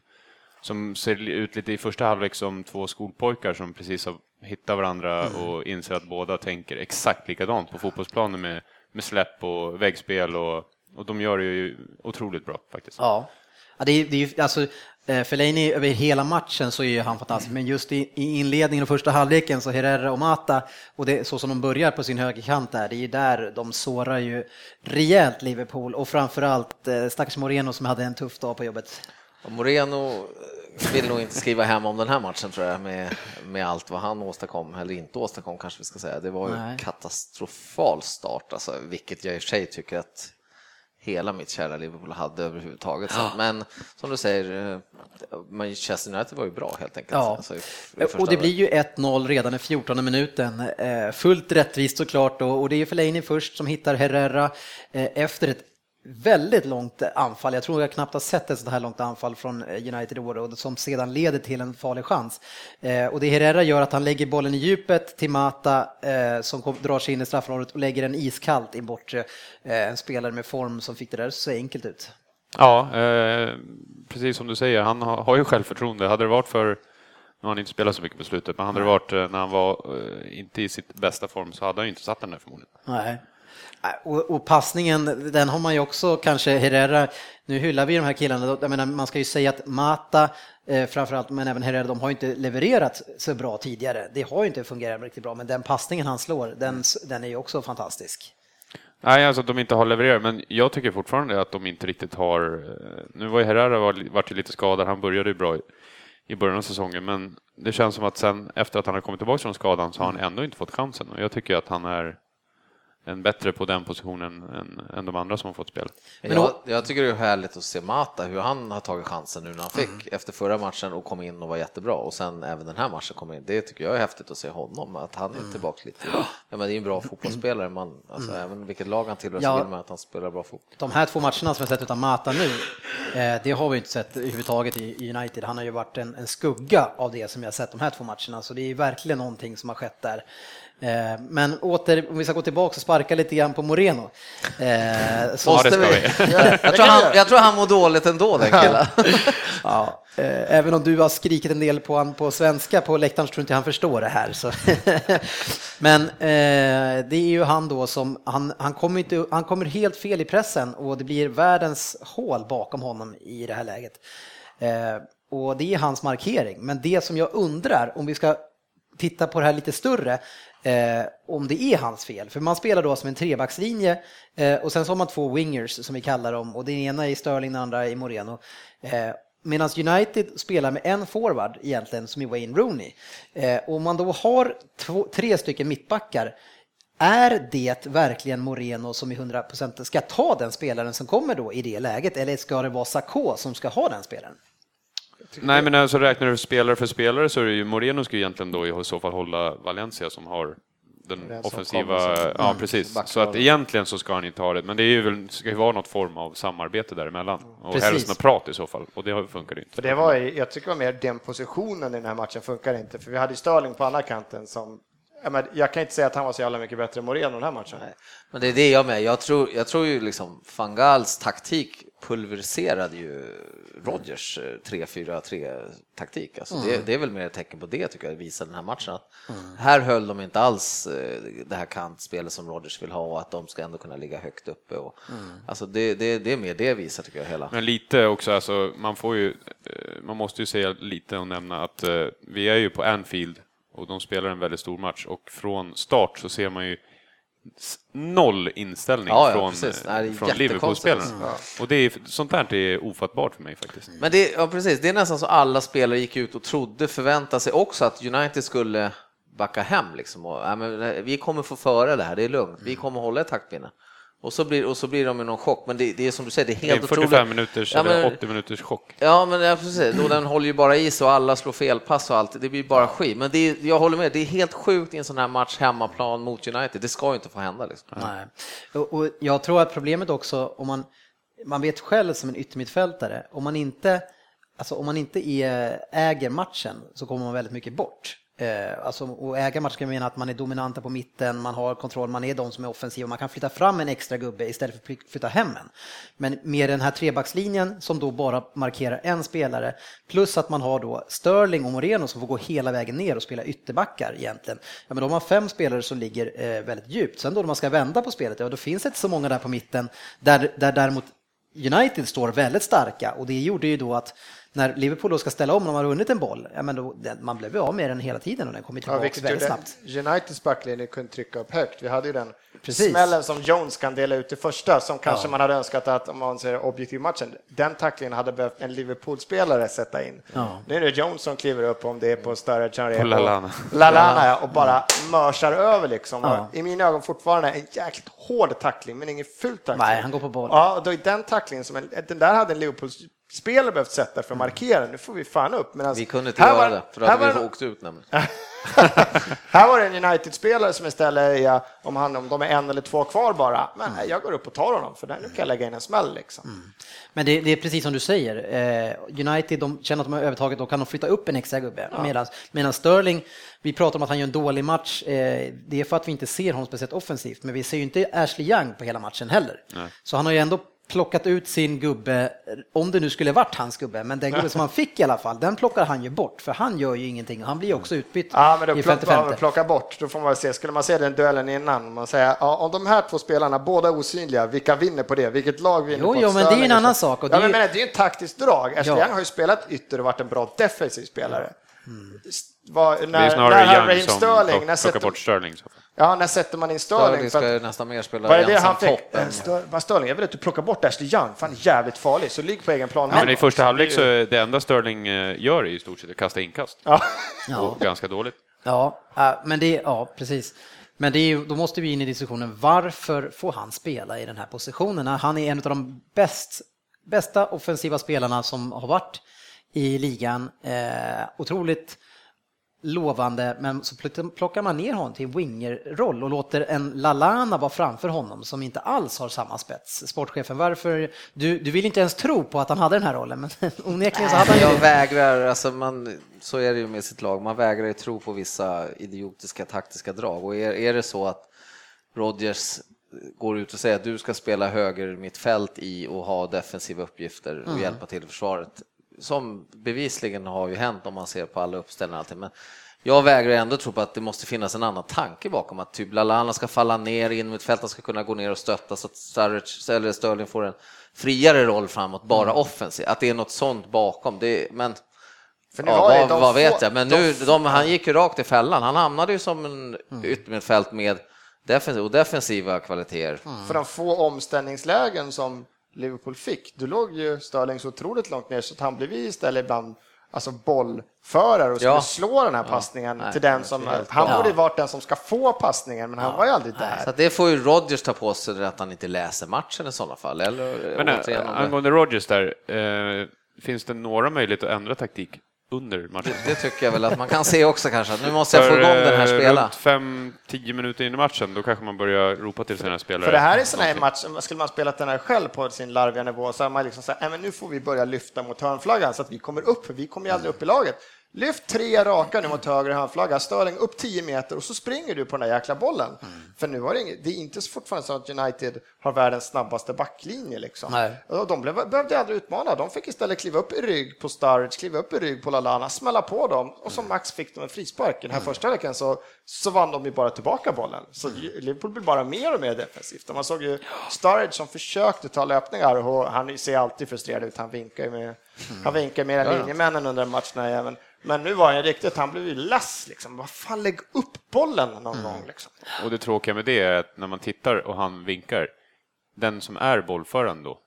som ser ut lite i första halvlek som två skolpojkar som precis har hittat varandra och inser att båda tänker exakt likadant på fotbollsplanen med, med släpp och väggspel och, och de gör det ju otroligt bra faktiskt. Ja. Ja, det är, det är, ju- alltså, Eh, Fellaini över hela matchen så är ju han fantastisk, men just i, i inledningen och första halvleken så Herrera och Mata och det, så som de börjar på sin högerkant där, det är ju där de sårar ju rejält Liverpool och framförallt eh, stackars Moreno som hade en tuff dag på jobbet. Och Moreno vill nog inte skriva hem om den här matchen tror jag med, med allt vad han åstadkom, eller inte åstadkom kanske vi ska säga. Det var ju Nej. en katastrofal start, alltså, vilket jag i och för sig tycker att hela mitt kära Liverpool hade överhuvudtaget. Så, men som du säger, eh, Manchester United var ju bra helt enkelt. Ja, Alltså, och det blir ju 1-0 redan i 14 minuten. Eh, Fullt rättvist såklart och och det är Fellaini först som hittar Herrera eh, efter ett väldigt långt anfall. Jag tror jag knappt har sett ett sånt här långt anfall från eh, United i år som sedan leder till en farlig chans. Eh, Och det Herrera gör att han lägger bollen i djupet till Mata eh, som kom- drar sig in i straffområdet och lägger den iskallt in bort eh, en spelare med form som fick det där se enkelt ut. Ja, eh, precis som du säger, han har, har ju självförtroende. Hade det varit för, nu har han inte spelat så mycket på slutet, men hade det varit eh, när han var inte i sitt bästa form så hade han ju inte satt den där förmodligen. Nej. Nej, Och, och passningen, den har man ju också kanske, Herrera, nu hyllar vi de här killarna, jag menar, man ska ju säga att Mata eh, framförallt, men även Herrera, de har ju inte levererat så bra tidigare. Det har ju inte fungerat riktigt bra, men den passningen han slår, den, den är ju också fantastisk. Nej, alltså att de inte har levererat, men jag tycker fortfarande att de inte riktigt har... eh, Nu var ju Herrera var, vart ju lite skadad, han började ju bra i, i början av säsongen, men det känns som att sen efter att han har kommit tillbaka från skadan så har han ändå inte fått chansen och jag tycker att han är en bättre på den positionen än, än de andra som har fått spel. Men jag, jag tycker det är härligt att se Mata, hur han har tagit chansen nu när han fick efter förra matchen och kom in och var jättebra och sen även den här matchen kom in. Det tycker jag är häftigt att se honom, att han är tillbaka lite. Ja, men det är en bra fotbollsspelare, man, alltså, även vilket lag han tillhör så Ja. vill man att han spelar bra fotboll. De här två matcherna som jag sett utan Mata nu, eh, det har vi inte sett överhuvudtaget i United. Han har ju varit en, en skugga av det som jag sett de här två matcherna, så det är verkligen någonting som har skett där. Eh, Men åter, om vi ska gå tillbaka och sparka lite grann på Moreno. Eh, så- Måste vi? Jag tror, han, jag tror han mår dåligt ändå den killen. Ja, eh, även om du har skrikit en del på han på svenska på läktaren så tror inte han förstår det här. Så. Men det är ju han då som, han, han, kommer inte, han kommer helt fel i pressen och det blir världens hål bakom honom i det här läget. Och det är hans markering. Men det som jag undrar, om vi ska titta på det här lite större, eh, om det är hans fel. För man spelar då som en trebackslinje eh, och sen så har man två wingers som vi kallar dem och den ena är Sterling, den andra är Moreno. Eh, Medan United spelar med en forward egentligen som är Wayne Rooney. Eh, om man då har två, tre stycken mittbackar är det verkligen Moreno som i 100% ska ta den spelaren som kommer då i det läget eller ska det vara Sakå som ska ha den spelaren? Nej, men alltså räknar du spelare för spelare så är det ju Moreno ska ju egentligen då i så fall hålla Valencia som har den offensiva... Ja, Mm. precis. Backar. Så att egentligen så ska han inte ha det, men det är ju väl, ska ju vara något form av samarbete däremellan. Och Precis. helst något prat i så fall, och det funkar inte. För det var, ju- jag tycker det var mer den positionen i den här matchen funkar inte, för vi hade ju Sterling på andra kanten som Ja, men jag kan inte säga att han var så jävla mycket bättre än Moreno den här matchen. Men det är det jag med. Jag tror, jag tror ju liksom Fangals taktik pulveriserade ju Rodgers eh, 3-4-3 taktik. Alltså Mm. det, det är väl mer ett tecken på det tycker jag, visar den här matchen. Att Här höll de inte alls eh, det här kantspelet som Rodgers vill ha och att de ska ändå kunna ligga högt uppe. Och, Mm. Alltså det, det, det är mer det visar tycker jag hela. Men lite också, alltså, man får ju, eh, man måste ju säga lite och nämna att eh, vi är ju på Anfield och de spelar en väldigt stor match och från start så ser man ju noll inställning Ja, ja, från, precis. eh, Nej, från Liverpool-spelarna. alltså. Och det är, sånt där är ofattbart för mig faktiskt. Men det, ja, precis, det är nästan så alla spelare gick ut och trodde, förväntade sig också att United skulle backa hem. Liksom, och, ja, men, eh, vi kommer få föra det här, det är lugnt, vi kommer hålla ett taktpinne. Och så blir, och så blir de i någon chock, men det, det är som du säger, det är Det är helt 45 otroligt. minuters Ja, eller men- 80 minuters chock. Ja, men ja, precis. Och den håller ju bara i sig och alla slår felpass och allt. Det blir bara skit. Men det är, jag håller med, det är helt sjukt i en sån här match hemmaplan mot United. Det ska ju inte få hända. Liksom. Nej. Och, och jag tror att problemet också, om man, man vet själv som en yttermittfältare, om man inte, alltså om man inte är, äger matchen så kommer man väldigt mycket bort. Eh, alltså, och äga matchen kan mena att man är dominanta på mitten, man har kontroll, man är de som är offensiva, man kan flytta fram en extra gubbe istället för att flytta hem en. Men med den här trebackslinjen som då bara markerar en spelare, plus att man har då Sterling och Moreno som får gå hela vägen ner och spela ytterbackar egentligen. Ja, men de har fem spelare som ligger eh, väldigt djupt. Sen då när man ska vända på spelet, ja då finns det inte så många där på mitten, där, där däremot United står väldigt starka och det gjorde ju då att när Liverpool då ska ställa om när man har vunnit en boll, ja, men då, den, man blev ju av med den hela tiden och den kommer Ja, tillbaka vilket väldigt gjorde snabbt. Uniteds backlinje kunde trycka upp högt. Vi hade ju den Precis. smällen som Jones kan dela ut i första, som kanske Ja. man hade önskat att, om man ser objektiv matchen, den tacklingen hade behövt en Liverpool-spelare sätta in. Ja. Nu är det Jones som kliver upp om det är på Sturridge, det är På Lallana. Lallana, ja, och bara mörsar över liksom. Ja. I mina ögon fortfarande en jäkligt hård tackling, men ingen ful tackling. Nej, han går på boll. Ja, och då är den tacklingen som en, den där hade en Liverpool-spelare behövt sätta för att markera. Nu får vi fan upp. Medans Vi kunde inte göra var- det, för då hade vi en- åkt ut nämligen. här var det en United-spelare som istället är, om, han, om de är en eller två kvar bara, men Mm. nej, jag går upp och tar honom för där, nu kan jag lägga in en smäll liksom. Men det, det är precis som du säger, eh, United de känner att de har övertaget, då kan de flytta upp en extra gubbe. Medan, medan Sterling, vi pratar om att han gör en dålig match, eh, det är för att vi inte ser honom speciellt offensivt, men vi ser ju inte Ashley Young på hela matchen heller. Nej. Så han har ju ändå plockat ut sin gubbe, om det nu skulle varit hans gubbe, men den gubbe som han fick i alla fall, den plockar han ju bort, för han gör ju ingenting och han blir också utbytt Ja, men då i plock, 55. ja, plocka bort, då får man se, skulle man se den duellen innan, man säger, ja, om de här två spelarna båda är osynliga, vilka vinner på det? Vilket lag vinner Jo, på jo, men det är en annan sak, och det ja, men, ju- men det är ju ett taktiskt drag. Ashley Ja. Har ju spelat ytter och varit en bra defensiv spelare. Mm. Var, Det är när, när snarare han Young Raheem som Sterling, när plock- plockar bort Sterling. Så. Ja, när sätter man in? Sterling för ska nästan mer spela Vad är det ensam han fick? Eh, Stör, vad Störling, jag vill att du plockar bort Ashley Young, för han är jävligt farlig, så ligg på egen plan. Men i första halvlek så är det enda Sterling eh, gör är i stort sett att kasta inkast. Ja. Och ganska dåligt. Ja, äh, men det, ja, precis. Men det är, då måste vi in i diskussionen, varför får han spela i den här positionen? Han är en av de bäst, bästa offensiva spelarna som har varit i ligan. Eh, otroligt lovande, men så pl- plockar man ner honom till wingerroll och låter en Lalana vara framför honom som inte alls har samma spets. Sportchefen, varför? Du, du vill inte ens tro på att han hade den här rollen, men onekligen så hade han ju Jag vägrar, alltså man, så är det ju med sitt lag, man vägrar ju tro på vissa idiotiska taktiska drag och är, är det så att Rodgers går ut och säger att du ska spela höger mittfält i och ha defensiva uppgifter och Mm. hjälpa till i försvaret, som bevisligen har ju hänt om man ser på alla uppställningar och allting, men jag vägrar ändå tro på att det måste finnas en annan tanke bakom att typ Lallana ska falla ner in mittfältaren ska kunna gå ner och stötta så att Sturridge eller Sterling får en friare roll framåt, bara Mm. offensiv. Att det är något sånt bakom. Det, men För ja, vad, de vad få- vet jag? Men de nu, få- de, han gick ju rakt i fällan. Han hamnade ju som en Mm. yttermittfält med defensiv, och defensiva kvaliteter. För de få omställningslägen som Liverpool fick, då låg ju Sterling så otroligt långt ner så att han blev istället ibland alltså bollförare och skulle Ja. slå den här passningen Nej, till den som, han borde ju varit den som ska få passningen, men han var ju aldrig där. Så att det får ju Rodgers ta på sig att han inte läser matchen i sådana fall. Eller, Men äh, om det- angående Rodgers där, eh, finns det några möjligheter att ändra taktik under matchen? det tycker jag väl att man kan se också kanske. Att nu måste jag få igång den här eh, spela. Runt fem, tio minuter in i matchen, då kanske man börjar ropa till sina spelare. För det här är sån här match, skulle man spelat den här själv på sin larviga nivå så hade man liksom sagt, "Nej, men nu får vi börja lyfta mot hörnflaggan så att vi kommer upp, för vi kommer ju aldrig upp i laget. Lyft tre raka nu mot höger hörnflagga, Störling upp 10 meter och så springer du på den där jäkla bollen. För nu var det inget, det är inte fortfarande så att United har världens snabbaste backlinje liksom. Nej. Och de blev, behövde aldrig utmana, de fick istället kliva upp i rygg på Sturridge, kliva upp i rygg på Lallana, smälla på dem och som Max fick de en frispark. Den här första veckan så, så vann de ju bara tillbaka bollen. Så Liverpool blev bara mer och mer defensivt. Man såg ju Sturridge som försökte ta löpningar och han ser alltid frustrerad ut, han vinkar ju med, han vinkar med Ja, ja. linjemännen under matcherna även. Men nu var han riktigt, han blev ju less liksom. Vad fan, lägg upp bollen någon gång liksom. Och det tråkiga med det är att när man tittar och han vinkar, den som är bollföraren då,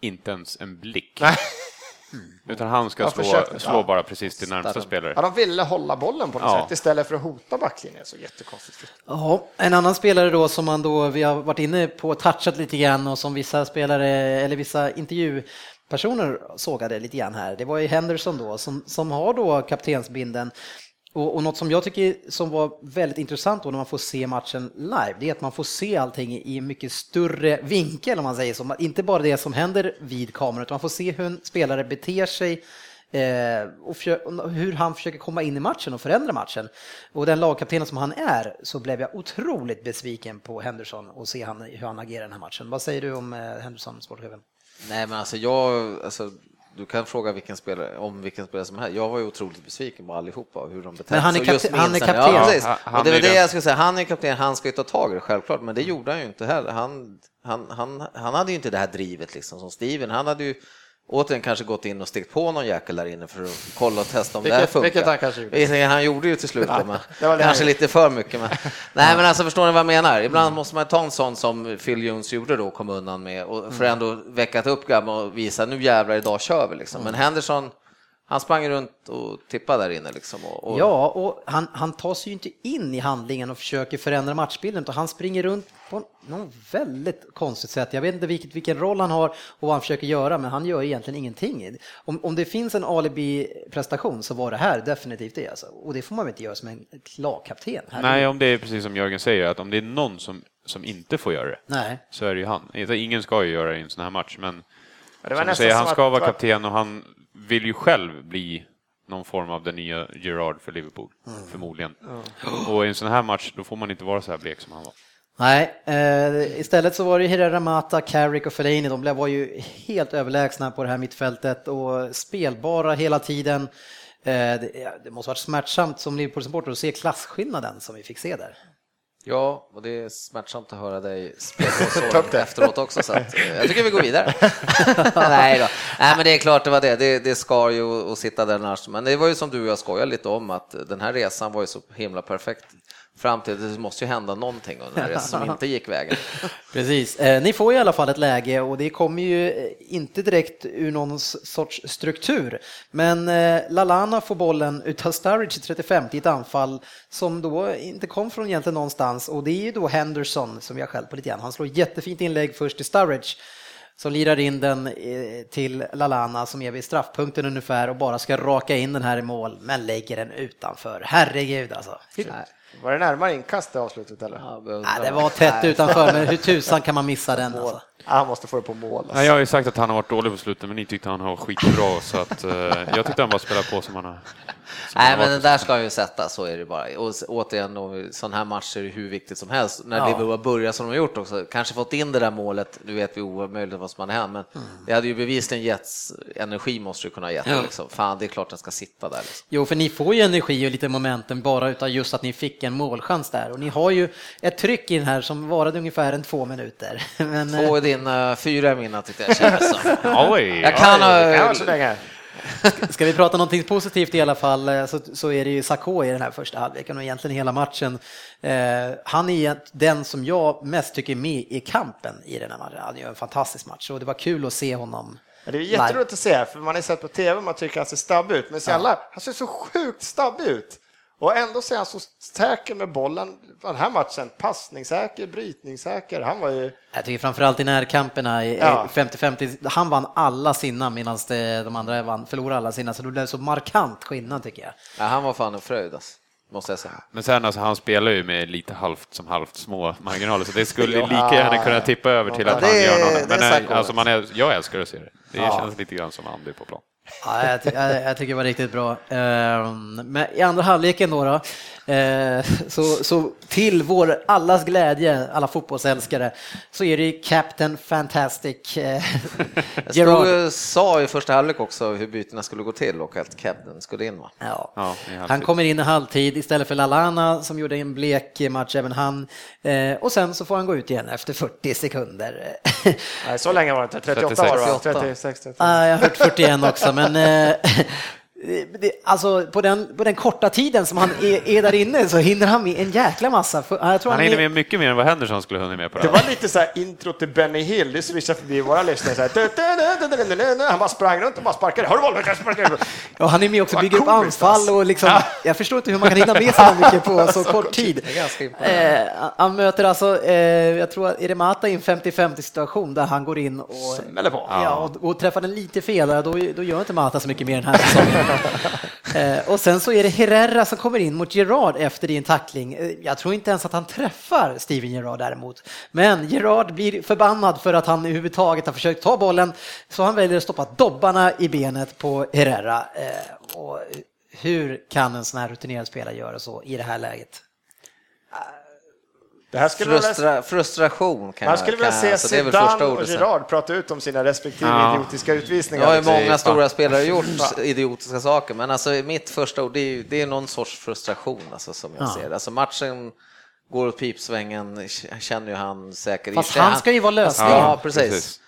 inte ens en blick. Utan han ska slå, försökte, slå ja. bara precis till närmsta spelare. Ja, de ville hålla bollen på något Ja. sätt istället för att hota backlinjen. Så jättekonstigt. Ja, en annan spelare då som man då, vi har varit inne på touchat lite grann och som vissa spelare eller vissa personer sågade lite grann här, det var ju Henderson då som, som har då kaptensbinden. Och, och något som jag tycker som var väldigt intressant då när man får se matchen live, det är att man får se allting i en mycket större vinkel om man säger så. Inte bara det som händer vid kameran, utan man får se hur en spelare beter sig eh, och hur han försöker komma in i matchen och förändra matchen. Och den lagkaptenen som han är så blev jag otroligt besviken på Henderson och se hur han agerar i den här matchen. Vad säger du om eh, Henderson, sportchefen? Nej men alltså jag, alltså, du kan fråga vilken spelare, om vilken spelare som helst. Jag var ju otroligt besviken på allihopa och hur de betedde Men han är sig. Kapten- han är kapten. Ja, precis. Ja, han och det är det jag skulle säga, han är kapten, han ska ju ta tag i det självklart, men det gjorde han ju inte heller. Han, han, han, han hade ju inte det här drivet liksom som Steven, han hade ju återigen kanske gått in och stickt på någon jäkel där inne för att kolla och testa om Vilket- det här funkar. vilket han kanske gjorde. Han gjorde ju till slut det, men det var det kanske lite för mycket. Men... Nej, men alltså förstår ni vad jag menar? Ibland måste man ta en sån som Phil Jones gjorde då, kom undan med, och för Mm. ändå väckat upp grabben och visa nu jävlar, idag kör vi liksom. Men Henderson, han sprang runt och tippade där inne liksom. Och, och... Ja, och han, han tar sig ju inte in i handlingen och försöker förändra matchbilden, utan han springer runt på något väldigt konstigt sätt. Jag vet inte vilket, vilken roll han har och vad han försöker göra, men han gör egentligen ingenting. Om, om det finns en alibi-prestation så var det här definitivt det. Alltså. Och det får man väl inte göra som en lagkapten. Nej, om det är precis som Jörgen säger, att om det är någon som, som inte får göra det, Nej. så är det ju han. Ingen ska ju göra det i en sån här match, men det var som du nästan säger, han ska vara kapten och han vill ju själv bli någon form av den nya Gerard för Liverpool, förmodligen. Och i en sån här match, då får man inte vara så här blek som han var. Nej, eh, istället så var det Herrera Mata, Carrick och Fellaini, de var ju helt överlägsna på det här mittfältet och spelbara hela tiden. Eh, det, det måste varit smärtsamt som Liverpool-supporter att se klasskillnaden som vi fick se där. Ja, och det är smärtsamt att höra dig spela efteråt också, så att, eh, jag tycker vi går vidare. Nej då. Nej, men det är klart det var det. Det, det ska ju att sitta där annars. Men det var ju som du och jag skojade lite om att den här resan var ju så himla perfekt fram till det måste ju hända någonting under resan som inte gick vägen. Precis, eh, ni får i alla fall ett läge och det kommer ju eh, inte direkt ur någon sorts struktur. Men eh, Lalana får bollen utav Sturridge i 35 i ett anfall som då inte kom från egentligen någonstans och det är ju då Henderson som jag själv på lite grann. Han slår jättefint inlägg först till Sturridge som lirar in den till Lalana som är vid straffpunkten ungefär och bara ska raka in den här i mål men lägger den utanför. Herregud alltså. Var det närmare inkast det avslutet eller? Nej, det var tätt utanför men hur tusan kan man missa den alltså? Han måste få det på mål. Alltså. Nej, jag har ju sagt att han har varit dålig på slutet, men ni tyckte han var skitbra, så att, eh, jag tyckte han bara spelade på som han har. Nej, men den där ska han ju sätta, så är det bara. Och återigen, då, sån här match är hur viktigt som helst. När Ja. Liverpool börjar som de har gjort också, kanske fått in det där målet, nu vet vi omöjligt vad som hade hänt, men det hade ju bevisligen getts, energi måste ju kunna ha gett det, Ja. liksom. Fan, det är klart den ska sitta där. Liksom. Jo, för ni får ju energi och lite momentum bara utav just att ni fick en målchans där och ni har ju ett tryck i den här som varade ungefär en två minuter. Men, Två eh, är din, uh, fyra är mina tyckte jag kändes som. Oj, Jag kan Oj, det kan Ska vi prata någonting positivt i alla fall eh, så, så är det ju Sakho i den här första halvleken och egentligen hela matchen. Eh, han är den som jag mest tycker är med i kampen i den här matchen. Han gör en fantastisk match och det var kul att se honom. Ja, Det är jätteroligt att se, för man har sett på tv man tycker han ser snabb ut, men så alla, han ser så sjukt snabb ut. Och ändå ser han så säker med bollen. Den här matchen, passningssäker, brytningssäker. Han var ju... Jag tycker framförallt i närkamperna, i Ja. 50-50, han vann alla sina medan de andra vann, förlorade alla sina, så det blev så markant skillnad tycker jag. Ja, han var fan en fröjd, alltså, måste jag säga. Men sen alltså, han spelar ju med lite halvt som halvt små marginaler, så det skulle Ja. lika gärna kunna tippa över till att Ja, han det- gör något. är Men eh, alltså, man är, jag älskar att se det. Det Ja. känns lite grann som Andy på plan. Ja, jag, ty jag, jag tycker det var riktigt bra. Ehm, Men i andra halvleken då, då eh, så, så till vår allas glädje, alla fotbollsälskare, så är det Captain Fantastic eh, Jag stod, sa i första halvlek också hur bytena skulle gå till och att Captain skulle in. Va? Ja. Ja. Han kommer in i halvtid istället för Lalana som gjorde en blek match även han. Eh, och sen så får han gå ut igen efter 40 sekunder. Nej, så länge var det inte. 38 var det va? 36, 38. Ah, jag har hört 41 också, men eh, det, alltså på den, på den korta tiden som han är, är där inne så hinner han med en jäkla massa. För, jag tror Han han hinner är, med mycket mer än vad Henderson skulle hunnit med på Det det var lite så här intro till Benny Hill, det swishade förbi våra lyssnare. Så här. Han bara sprang runt och bara sparkade. Har du bollen? Ja, han är med också bygger upp anfall alltså. och liksom, jag förstår inte hur man kan hinna med så mycket på så kort tid. Eh, han möter alltså, eh, jag tror att är det Mata i en 50-50 situation där han går in och, Smäller på. ja, och, och träffar den lite fel, då, då gör inte Mata så mycket mer den här säsongen. eh, och sen så är det Herrera som kommer in mot Gerard efter din tackling. Eh, jag tror inte ens att han träffar Steven Gerard däremot. Men Gerard blir förbannad för att han överhuvudtaget har försökt ta bollen, så han väljer att stoppa dobbarna i benet på Herrera. Eh, och hur kan en sån här rutinerad spelare göra så i det här läget? Det här skulle vilja- Frustra, frustration kan man jag skulle vilja se jag- så det är väl första Zidane och. Gerard prata ut om sina respektive Ja. idiotiska utvisningar. har ju många stora spelare gjort idiotiska saker, men alltså mitt första ord det är, ju- det är någon sorts frustration alltså, som jag Ja. ser det. Alltså matchen går åt pipsvängen, känner ju han säkert. Fast han ska ju vara lösningen. Ja, precis. Precis.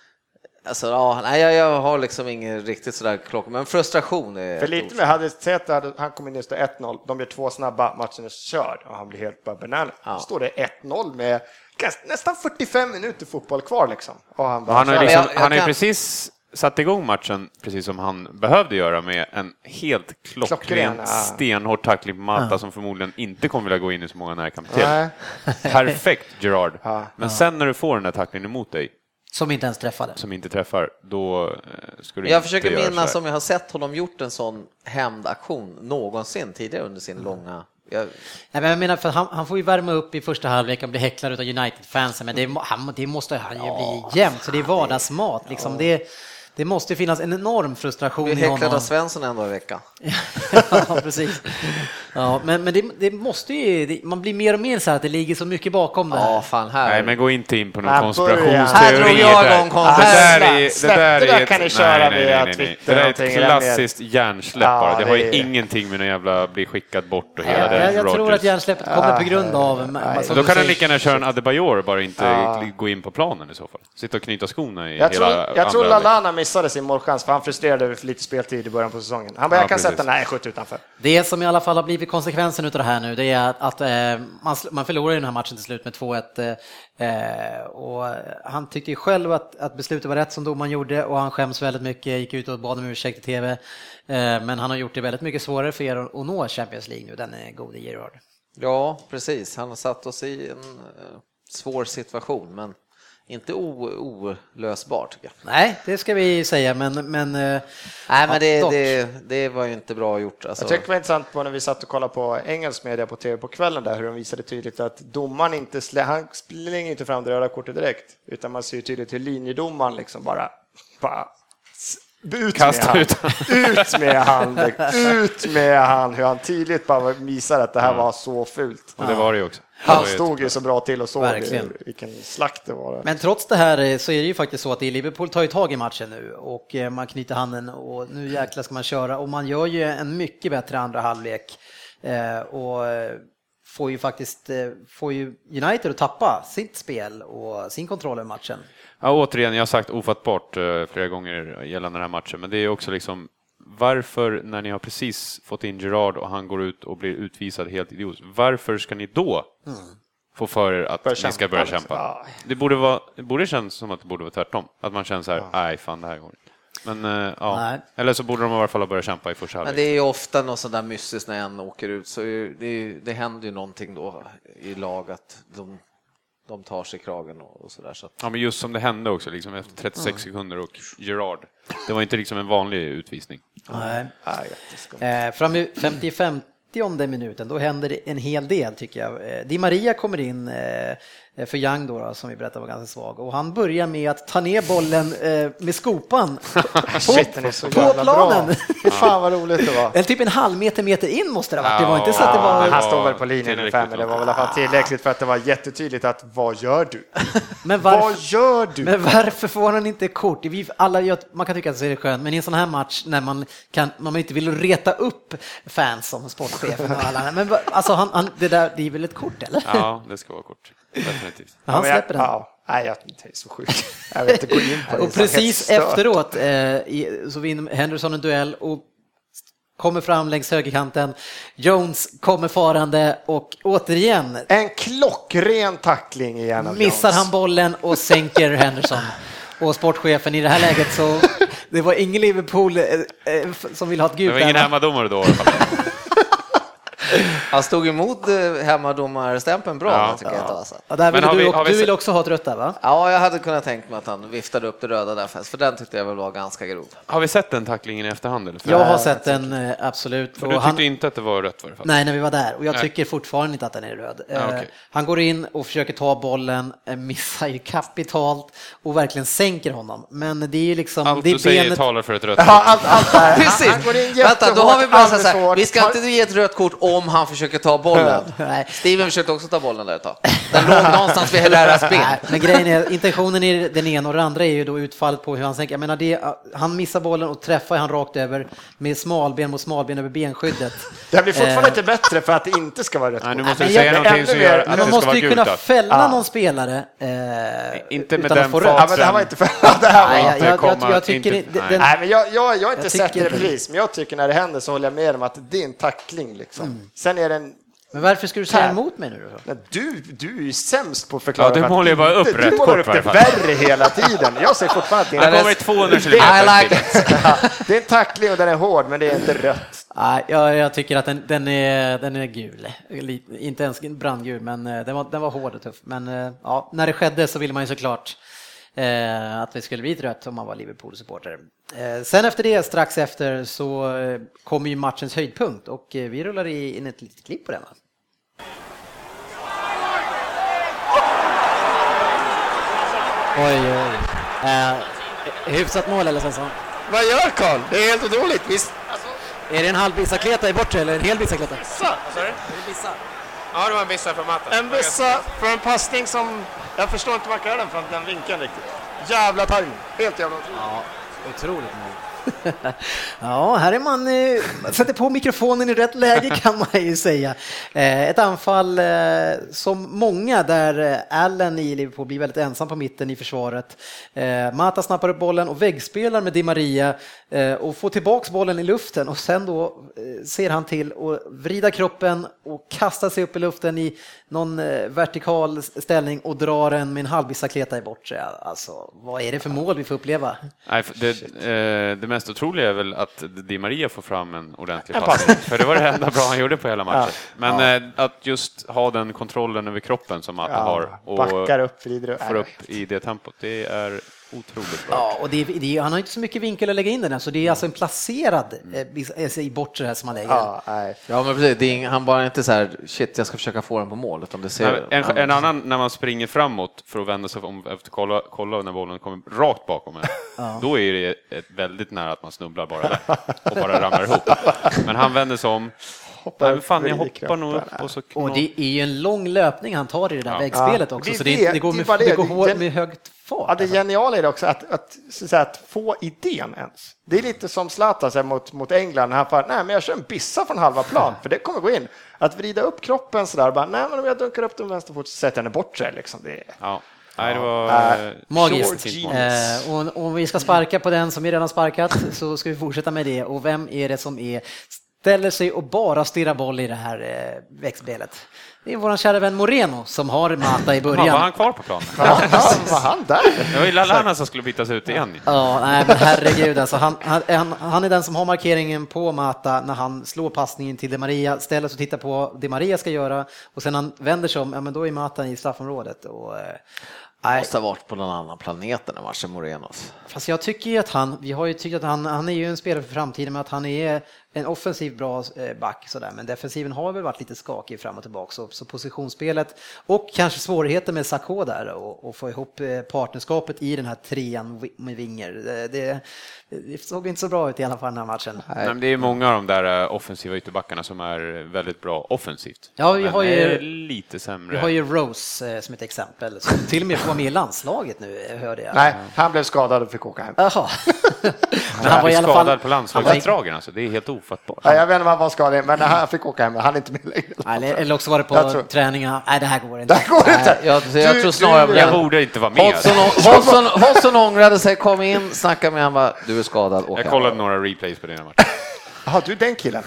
Alltså, ja, nej, jag, jag har liksom ingen riktigt sådär klocka, men frustration är... För lite mer, hade sett att han kom in i 1-0, de gör två snabba, matchen är körd och han blir helt bara bananas. Ja. Står det 1-0 med nästan 45 minuter fotboll kvar liksom. Och han bara, Han har ju liksom, jag- jag han ju kan- precis satt igång matchen precis som han behövde göra med en helt klockren, Klockren, ja. stenhård tackling på Malta som förmodligen inte kommer vilja gå in i så många närkamper till. Perfekt Gerard. Ja. Men sen när du får den där tacklingen emot dig Som inte ens träffade. som inte träffar, då eh, ska du Jag inte försöker göra minnas så om jag har sett honom gjort en sån hämndaktion någonsin tidigare under sin långa... Jag, Nej, men jag menar, för han, han får ju värma upp i första halvlek och bli häcklad av United-fansen, men det, må- han, det måste han ju bli jämt, så det är vardagsmat. Liksom. Det, det måste finnas en enorm frustration i honom. av Svensson en dag i veckan. ja, precis. Ja, men men det, det måste ju, det, man blir mer och mer så här att det ligger så mycket bakom det här. Ja, fan här. Nej, men gå inte in på någon Nej, konspirationsteori. Här drog jag igång där. Det där är, Släpp det där det där är kan ni ett, köra nej, nej, via nej, nej, nej. Twitter Det där är ett klassiskt hjärnsläpp Ja, bara. Det har ju ingenting med någon jävla bli skickad bort och hela Ja, den jag, jag tror att hjärnsläppet kommer på grund av... som Då du kan han säger- lika gärna köra en Adebayor bara inte Ja. gå in på planen i så fall. Sitta och knyta skorna i Jag hela tror, jag tror. Lallana missade sin målchans för han frustrerade över för lite speltid i början på säsongen. Han bara, Ja, jag kan precis. sätta den här, skjut utanför. Det som i alla fall har blivit konsekvensen av det här nu, det är att, eh, man, man förlorar den här matchen till slut med 2-1. Eh, och han tyckte ju själv att, att beslutet var rätt som domaren gjorde och han skäms väldigt mycket, gick ut och bad om ursäkt i TV. Eh, men han har gjort det väldigt mycket svårare för er att, att nå Champions League nu, den är gode Gerard. Ja, precis. Han har satt oss i en eh, svår situation, men inte olösbar tycker jag. Nej, det ska vi säga, men... men eh, Nej, men det, ja, dock. det, det var ju inte bra gjort. Alltså. Jag tyckte det var intressant på när vi satt och kollade på engelsk media på tv på kvällen där hur de visade tydligt att domaren inte slä, han slänger inte fram det röda kortet direkt utan man ser ju tydligt hur linjedomaren liksom bara, bara ut Kasta med ut han, ut med han, ut med han, hur han tydligt bara visar att det här var så fult. Och det var det ju också. Han stod ju så bra till och såg Verkligen. vilken slakt det var. Men trots det här eh, så är det ju faktiskt så att det är Liverpool tar ju tag i matchen nu och eh, man knyter handen och nu jäklar ska man köra och man gör ju en mycket bättre andra halvlek eh, och får ju faktiskt får ju United att tappa sitt spel och sin kontroll över matchen. Ja, återigen, jag har sagt ofattbart flera gånger gällande den här matchen, men det är också liksom varför när ni har precis fått in Gerard och han går ut och blir utvisad helt idiotiskt, varför ska ni då få för er att Börja ni ska börja liksom. kämpa? Ja. Det borde, vara, det borde kännas som att det borde vara tvärtom, att man känner så här, nej fan det här går inte. Men eh, ja, eller så borde de i alla fall ha börjat kämpa i första Men halvlek. det är ju ofta något sånt där mystiskt när en åker ut, så det, det händer ju någonting då i lag att de, de tar sig kragen och, och sådär. Så att, Ja, men just som det hände också, liksom efter 36 sekunder och Gerard. Det var inte liksom en vanlig utvisning. Nej. Jätteskumt. Eh, fram i 55 minuten, då händer det en hel del tycker jag. Eh, Di Maria kommer in eh, för Young då, då, som vi berättade var ganska svag, och han börjar med att ta ner bollen eh, med skopan på, Shit, den är så på planen. bra. Fan vad roligt det var. Eller typ en halv meter, meter in måste det ha varit. Det var inte så att det var... men han stod väl på linjen ungefär, men det var väl i alla fall tillräckligt för att det var jättetydligt att vad gör du? Men Vad varför, gör du? men varför får han inte kort? Vi alla, gör- man kan tycka att det är skönt, men i en sån här match när man, kan, man inte vill reta upp fans som sportchefen och alla, men alltså han, han, det där, det är väl ett kort eller? Ja, det ska vara kort. Definitivt. Han släpper den. Ja, nej, jag det är så sjukt. Jag vill inte gå in på det. Och det precis efteråt eh, i- så vinner Henderson en duell och kommer fram längs högerkanten. Jones kommer farande och återigen En klockren tackling igen av missar Jones. han bollen och sänker Henderson. Och sportchefen i det här läget så det var ingen Liverpool eh, eh, som vill ha ett Det gult. var ingen hemmadomare då i alla fall. Han stod emot eh, hemmadomarstämpeln bra, Ja. tycker jag inte. Alltså. Ja, där vill du, vi- vi vill också ha ett rött där va? Ja, jag hade kunnat tänka mig att han viftade upp det röda där, för den tyckte jag väl var ganska grov. Har vi sett den tacklingen i efterhand? Eller? Jag har sett den eh, absolut. För du han- tyckte inte att det var rött fall? Nej, när vi var där. Och jag Nej. tycker fortfarande inte att den är röd. Ja, Eh, okej. Han går in och försöker ta bollen, missar ju kapitalt och verkligen sänker honom. Men det är ju liksom... Allt det är du säger benet- talar för ett rött Ja, allt, allt här. Precis! Han, han Vänta, då har vi säga så här, vi ska inte ge ett rött kort om han försöker ta bollen. Nej. Steven försökte också ta bollen där ett tag. Den låg någonstans vid deras ben. Nej, men grejen är, intentionen i den ena och den andra är ju då utfallet på hur han tänker. Jag menar, det, han missar bollen och träffar han rakt över med smalben mot smalben över benskyddet. Det blir fortfarande Eh, inte bättre för att det inte ska vara rött Nej, nu måste men du säga någonting som gör att det man ska måste vara ju kunna gult. fälla Ja. någon spelare eh, Inte med den farten. Ja, det här var inte för... Det här var Nej, inte jag, tycker inte- det- nej. den, Nej, men jag, jag, jag har inte sett tycker- det repris, men jag tycker när det händer så håller jag med om att det är en tackling. Liksom. Sen är det en... Men varför ska du säga emot mig nu då? Du, du är ju sämst på att förklara. Ja, du målar ju bara upp rätt Du målar upp det värre hela tiden. Jag säger fortfarande att det är Det en, kommer i 200 I kilometer. like det är en tackling och den är hård, men det är inte rött. Nej, jag, jag tycker att den, den, är, den är gul. Lite- Inte ens brandgul, men eh, den var, den var hård och tuff. Men eh, ja, när det skedde så ville man ju såklart eh, att det skulle bli ett rött om man var Liverpool-supporter. Eh, sen efter det, strax efter, så eh, kommer ju matchens höjdpunkt och eh, vi rullar in ett litet klipp på den. Oj, oj. Eh, hyfsat mål eller Svensson? Vad gör Karl? Det är helt otroligt. Visst, Är det en halv bicicleta i bortre eller en hel bicicleta? Ja, det var en bissa från Matta. en bissa för en passning som... Jag förstår inte vart är den från den vinkeln riktigt. Jävla tajming! Helt jävla otroligt. Otroligt mål ja, här är man, eh, sätter på mikrofonen i rätt läge kan man ju säga. Eh, ett anfall eh, som många där Allen i Liverpool blir väldigt ensam på mitten i försvaret. Mata snappar upp bollen och väggspelar med Di Maria och får tillbaks bollen i luften och sen då ser han till att vrida kroppen och kasta sig upp i luften i någon vertikal ställning och drar den med en halvbicicleta i bortre. Alltså, vad är det för mål vi får uppleva? Nej, det, eh, det mest otroliga är väl att Di Maria får fram en ordentlig En passning. För det var det enda bra han gjorde på hela matchen. Ja. Men eh, att just ha den kontrollen över kroppen som Mata har och backar upp, vrider upp. får upp i det tempot, det är otroligt bra. Ja, och det, det, han har inte så mycket vinkel att lägga in den här, så det är alltså en placerad eh, i bortre här som han lägger. Ja, nej. Ja, men precis. Det är han bara inte så här, shit, jag ska försöka få den på mål, utan det ser... Nej, En, en annan när man springer framåt för att vända sig om, efter kolla, kolla när bollen kommer rakt bakom en. Då är det väldigt nära att man snubblar bara där och bara ramlar ihop. Men han vänder sig om. Nej, men fan, jag hoppar nog upp och så Och det är ju en lång löpning han tar i det där Ja. väggspelet också, vi så det, det går det är med, det. det går Det- hårt med högt fart. Ja, det alltså. geniala är det också att, att, så att, säga, att få idén ens. Det är lite som Zlatan mot, mot England, när han bara, nej men jag kör en bissa från halva plan, för det kommer gå in. Att vrida upp kroppen sådär, bara, nej men om jag dunkar upp den vänsterfot så sätter jag den bort sig. Liksom. Det Ja. Nej, det var Äh, Magiskt. Eh, och om vi ska sparka på den som vi redan sparkat så ska vi fortsätta med det. Och vem är det som är, ställer sig och bara stirrar boll i det här eh, växtspelet? Det är vår kära vän Moreno som har Mata i Ja, var början. han kvar på planen? ja, var han där? Det var ju Lallana som skulle bytas ut igen. Ja, nej, men herregud alltså. Han, han, han, är den som har markeringen på Mata när han slår passningen till Di Maria, ställer sig och tittar på Di Maria ska göra och sen han vänder sig om, ja men då är Mata i straffområdet. Och, eh, nej. Måste ha varit på någon annan planet här matchen, Morenos. Fast jag tycker ju att han, vi har ju tyckt att han, han är ju en spelare för framtiden men att han är en offensiv bra eh, back sådär. Men defensiven har väl varit lite skakig fram och tillbaka. Så, så positionsspelet och kanske svårigheter med Sakho där och, och få ihop eh, partnerskapet i den här trean med Winger. Det, det, det såg inte så bra ut i alla fall den här matchen. Nej, men det är många av de där eh, offensiva ytterbackarna som är väldigt bra offensivt. Ja, vi har ju- lite sämre. Vi har ju Rose eh, som ett exempel som till och med får vara med i landslaget nu eh, hörde jag. Nej, han blev skadad och fick åka hem. Jaha. men han han var i alla skadad fall... på landslagsuppdragen, alltså. det är helt ofattbart. Ja, jag vet inte om han var skadad, men han fick åka hem. Han är inte med längre. Eller, eller också var det på tror- träningar. Nej, det här går inte. Det går inte. Jag, jag Du- tror snarare du- Jag borde inte vara med. Hodgson, ångrade sig, kom in, snackade med honom, bara, du är skadad, åk Jag hem." kollade några replays på dina matcher. Jaha, du är den killen?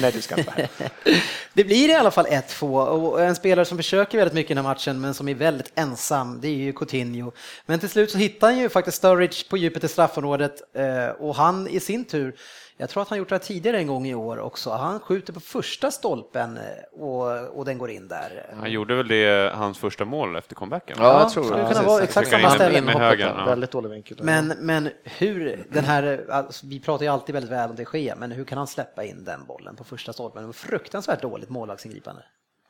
Nej, du ska inte. Det blir i alla fall 1-2 och en spelare som försöker väldigt mycket i den här matchen men som är väldigt ensam, det är ju Coutinho. Men till slut så hittar han ju faktiskt Sturridge på djupet i straffområdet eh, och han i sin tur, jag tror att han gjort det här tidigare en gång i år också, han skjuter på första stolpen eh, och, och den går in där. Han gjorde väl det hans första mål efter comebacken? Ja, jag tror det. kunna vara exakt samma in ställe. med höger. Ja. Väldigt dålig vinkel. Men, men hur den här, alltså, vi pratar ju alltid väldigt väl om det sker, men hur kan han släppa in den bollen på första stolpen? Det var fruktansvärt dåligt målvaktsingripande.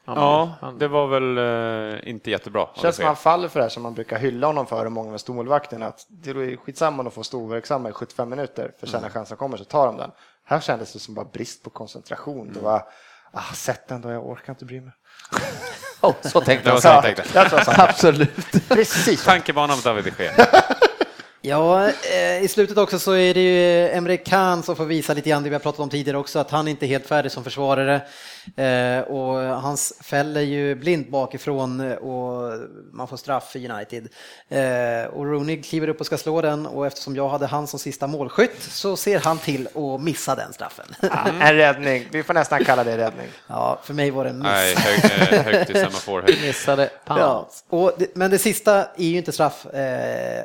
Ja, det var väl eh, inte jättebra. Känns som han faller för det här som man brukar hylla honom för, många med stormålvakterna, att det är skitsamma om de får stå overksamma i 75 minuter, för sen när chansen kommer så tar de den. Här kändes det som bara brist på koncentration. Det var, ah, sätt den då, jag orkar inte bry mig. Oh, så tänkte jag. så jag tänkte. Absolut. Precis. Tankebanan på David de. Ja, eh, i slutet också så är det ju Emre Can som får visa lite grann det vi har pratat om tidigare också, att han inte är helt färdig som försvarare. Eh, och hans fäller ju blint bakifrån eh, och man får straff för United. Och Rooney kliver upp och ska slå den och eftersom jag hade han som sista målskytt så ser han till att missa den straffen. Ja, en räddning. Vi får nästan kalla det räddning. Ja, för mig var det en miss. Nej, hög, högt i semafor. Missade Ja, och det, men det sista är ju inte straff, eh,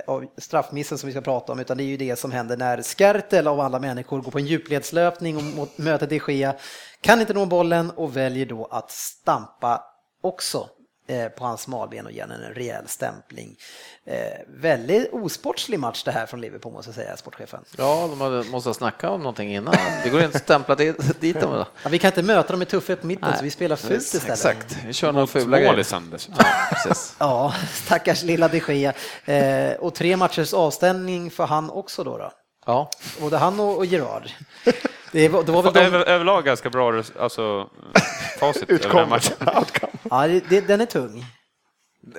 av som vi ska prata om, utan det är ju det som händer när Skertel av alla människor går på en djupledslöpning och mot, möter de Gea, kan inte nå bollen och väljer då att stampa också på hans smalben och ge honom en rejäl stämpling. Eh, väldigt osportslig match det här från Liverpool måste jag säga, sportchefen. Ja, de hade- måste ha snackat om någonting innan. Det går inte att stämpla dit, dit dem. Då. Ja, vi kan inte möta dem med tuffhet på mitten Nej, så vi spelar fult istället. Exakt, vi kör några fula Sanders. Ja, precis. Ja, stackars lilla de Gea. Eh, och tre matchers avstängning för han också då. då. Ja. Både han och, och Gerard. Det var, det var väl de, Över, överlag ganska bra alltså, facit över den här matchen. ja, det- den är tung.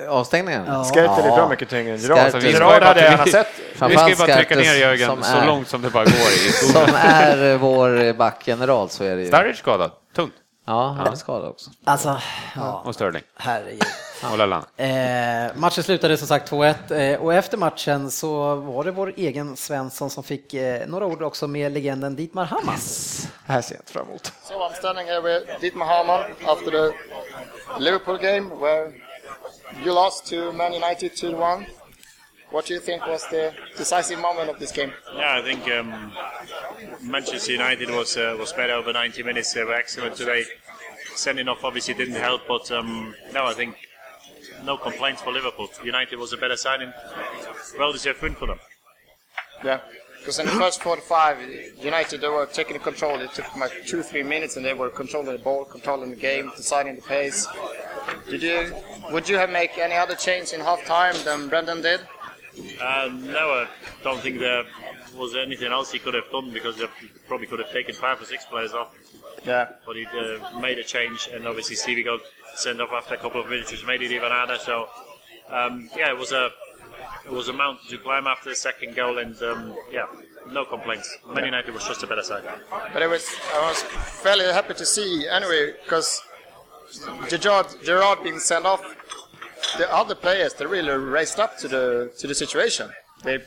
Avstängningen? Ja. Är bra mycket tyngre än Gerard. Skertel. Vi ska ju Gerard bara hade jag gärna sett. Vi ska ju bara trycka ner Jörgen så är- långt som det bara går i Som är vår backgeneral så är det ju. Sturridge skadad, tungt. Ja, han är skadad också. Alltså, ja, Och Sterling. herregud. Och. Eh, matchen slutade som sagt 2-1 eh, och efter matchen så var det vår egen Svensson som fick eh, några ord också med legenden Dietmar Hammars. Det här ser jag inte fram emot. So I'm standing here with Dietmar Hamann after the Liverpool game where you lost to Man United 2-1. What do you think was the decisive moment of this game? Yeah, I think um, Manchester United was uh, was better over 90 minutes. They were excellent today. Sending off obviously didn't help, but um, no, I think no complaints for Liverpool. United was a better signing. and well-deserved win for them. Yeah, because in the first 45, United they were taking control. It took like two, three minutes, and they were controlling the ball, controlling the game, deciding the pace. Did you? Would you have make any other change in half time than Brendan did? Uh, no, I don't think there was anything else he could have done because he probably could have taken five or six players off. Yeah. But he uh, made a change, and obviously Stevie got sent off after a couple of minutes, which made it even harder. So, um, yeah, it was a it was a mountain to climb after the second goal, and um, yeah, no complaints. Man United was just a better side. But it was I was fairly happy to see anyway because Gerard Gerard being sent off, the other players they really raced up to the to the situation. They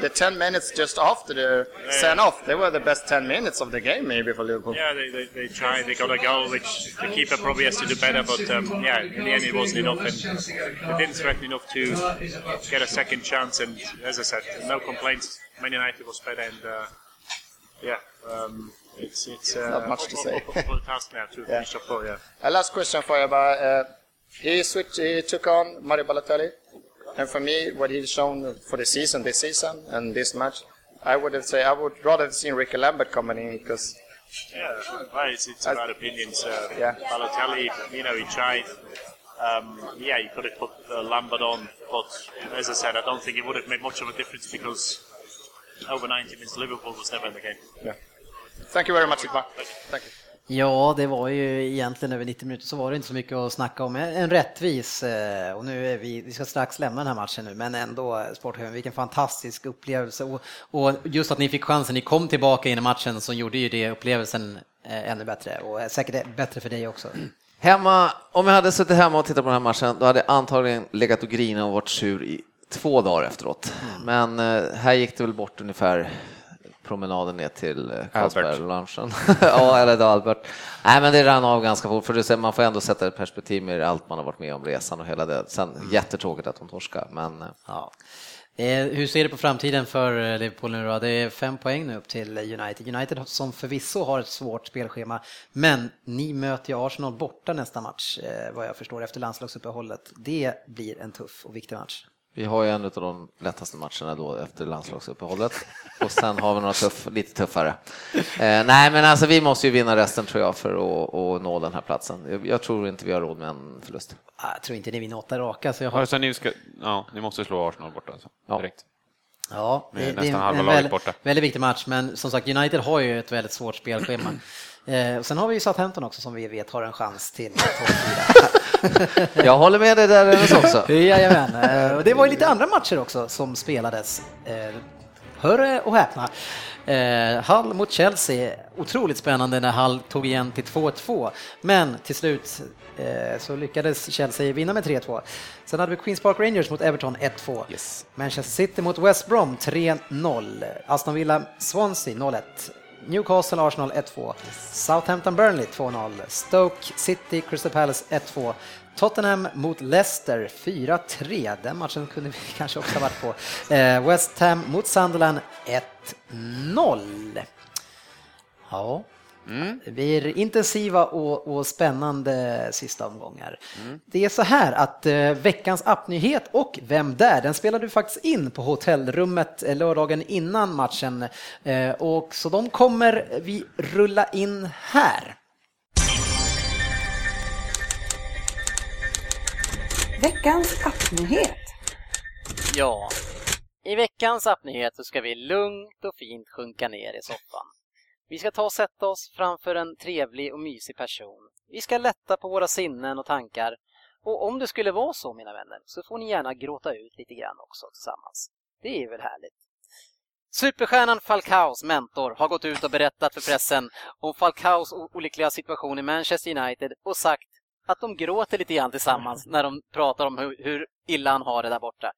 the ten minutes just after the send off, they were the best ten minutes of the game maybe for Liverpool. Yeah, they, they, they tried, they got a goal, which the keeper probably has to do better, but um, yeah, in the end it wasn't enough, and they didn't threaten enough to get a second chance. And as I said, no complaints. Man United was better, and uh, yeah, um, it's it's uh, Not much to say. full task now to Yeah. finish yeah. A last question for you about uh, he switched, he took on Mario Balotelli, and for me, what he's shown for the season, this season, and this match, I would have say I would rather have seen Ricky Lambert coming in because Yeah, well, it's, it's about opinions. Uh, Yeah. Balotelli, you know, he tried. Um, yeah, he could have put uh, Lambert on, but as I said, I don't think it would have made much of a difference because over 90 minutes Liverpool was never in the game. Yeah. Thank you very much, Igmar. Thank you. Ja, det var ju egentligen över 90 minuter så var det inte så mycket att snacka om. En rättvis, eh, och nu är vi, vi ska strax lämna den här matchen nu, men ändå Sporthöven, vilken fantastisk upplevelse. Och, och just att ni fick chansen, ni kom tillbaka in i matchen som gjorde ju det upplevelsen eh, ännu bättre och säkert bättre för dig också. Hemma, om jag hade suttit hemma och tittat på den här matchen, då hade jag antagligen legat och grinat och varit sur i två dagar efteråt. Men eh, här gick det väl bort ungefär promenaden ner till eh, Carlsberg-lunchen. ja, eller då Albert. Nej, men det rann av ganska fort, för det, man får ändå sätta i perspektiv med allt man har varit med om, resan och hela det. Sen jättetråkigt att de torskar, men eh, Ja. Eh, hur ser du på framtiden för Liverpool nu då? Det är fem poäng nu upp till United. United som förvisso har ett svårt spelschema, men ni möter ju Arsenal borta nästa match, vad jag förstår, efter landslagsuppehållet. Det blir en tuff och viktig match. Vi har ju en av de lättaste matcherna då efter landslagsuppehållet. Och sen har vi några tuff, lite tuffare. Eh, nej, men alltså vi måste ju vinna resten tror jag för att, att nå den här platsen. Jag, jag tror inte vi har råd med en förlust. Ah, Jag tror inte ni vinner åtta raka, så jag har... Alltså, ni, ska, ja, ni måste slå Arsenal borta alltså, direkt. Ja, det, det nästan är halva en laget väldigt, borta. väldigt viktig match, men som sagt United har ju ett väldigt svårt spelschema. Eh, sen har vi ju Southampton också som vi vet har en chans till topp 4. Jag håller med dig där också. Jajamän, eh, det var ju lite andra matcher också som spelades. Eh, hör och häpna. Eh, Hull mot Chelsea, otroligt spännande när Hull tog igen till 2-2, men till slut eh, så lyckades Chelsea vinna med 3-2. Sen hade vi Queens Park Rangers mot Everton 1-2. Yes. Manchester City mot West Brom 3-0. Aston Villa Swansea 0-1. Newcastle Arsenal 1-2. Southampton Burnley 2-0. Stoke City Crystal Palace 1-2. Tottenham mot Leicester 4-3. Den matchen kunde vi kanske också ha varit på. Eh, West Ham mot Sunderland 1-0. Ja, Mm. Det blir intensiva och, och spännande sista omgångar. Mm. Det är så här att eh, veckans appnyhet och Vem där? Den spelar du faktiskt in på hotellrummet eh, lördagen innan matchen. Eh, och så de kommer vi rulla in här. Veckans appnyhet. Ja, i veckans appnyhet så ska vi lugnt och fint sjunka ner i soffan. Vi ska ta och sätta oss framför en trevlig och mysig person. Vi ska lätta på våra sinnen och tankar. Och om det skulle vara så, mina vänner, så får ni gärna gråta ut lite grann också tillsammans. Det är väl härligt. Superstjärnan Falcaos mentor har gått ut och berättat för pressen om Falcaos olyckliga situation i Manchester United och sagt att de gråter lite grann tillsammans när de pratar om hur, hur illa han har det där borta.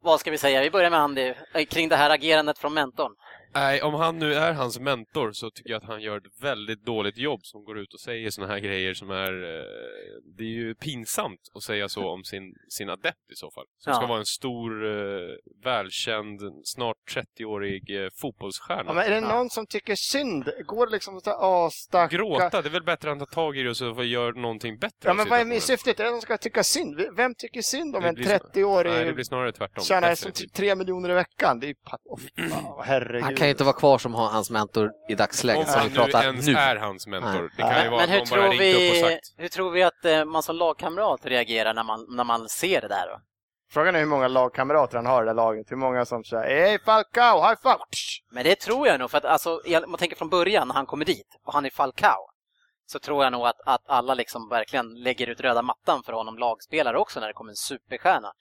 Vad ska vi säga? Vi börjar med Andy eh, kring det här agerandet från mentorn. Nej, om han nu är hans mentor så tycker jag att han gör ett väldigt dåligt jobb som går ut och säger såna här grejer som är... Eh, det är ju pinsamt att säga så om sin, sin adept i så fall. Som ja. ska vara en stor, eh, välkänd, snart 30-årig eh, fotbollsstjärna. Ja, men är det någon ja. som tycker synd? Går det liksom att säga, stacka... Gråta, det är väl bättre att ta tag i det och så göra någonting bättre. Ja, men vad är syftet? Är det att de ska tycka synd? Vem tycker synd om en 30-årig... Nej, det blir snarare tvärtom. Tjänar som 3 miljoner i veckan. Det är ju... Oh, herregud kan ju inte vara kvar som hans mentor i dagsläget. Om han nu ens nu. är hans mentor. Det kan men, ju vara men hur, tror vi, hur tror vi att eh, man som lagkamrat reagerar när man, när man ser det där? Då? Frågan är hur många lagkamrater han har i det laget. Hur många som säger ”Hej Falcao, high five!” Men det tror jag nog, för att alltså, man tänker från början när han kommer dit och han är Falcao så tror jag nog att, att alla liksom verkligen lägger ut röda mattan för honom lagspelare också när det kommer en superstjärna.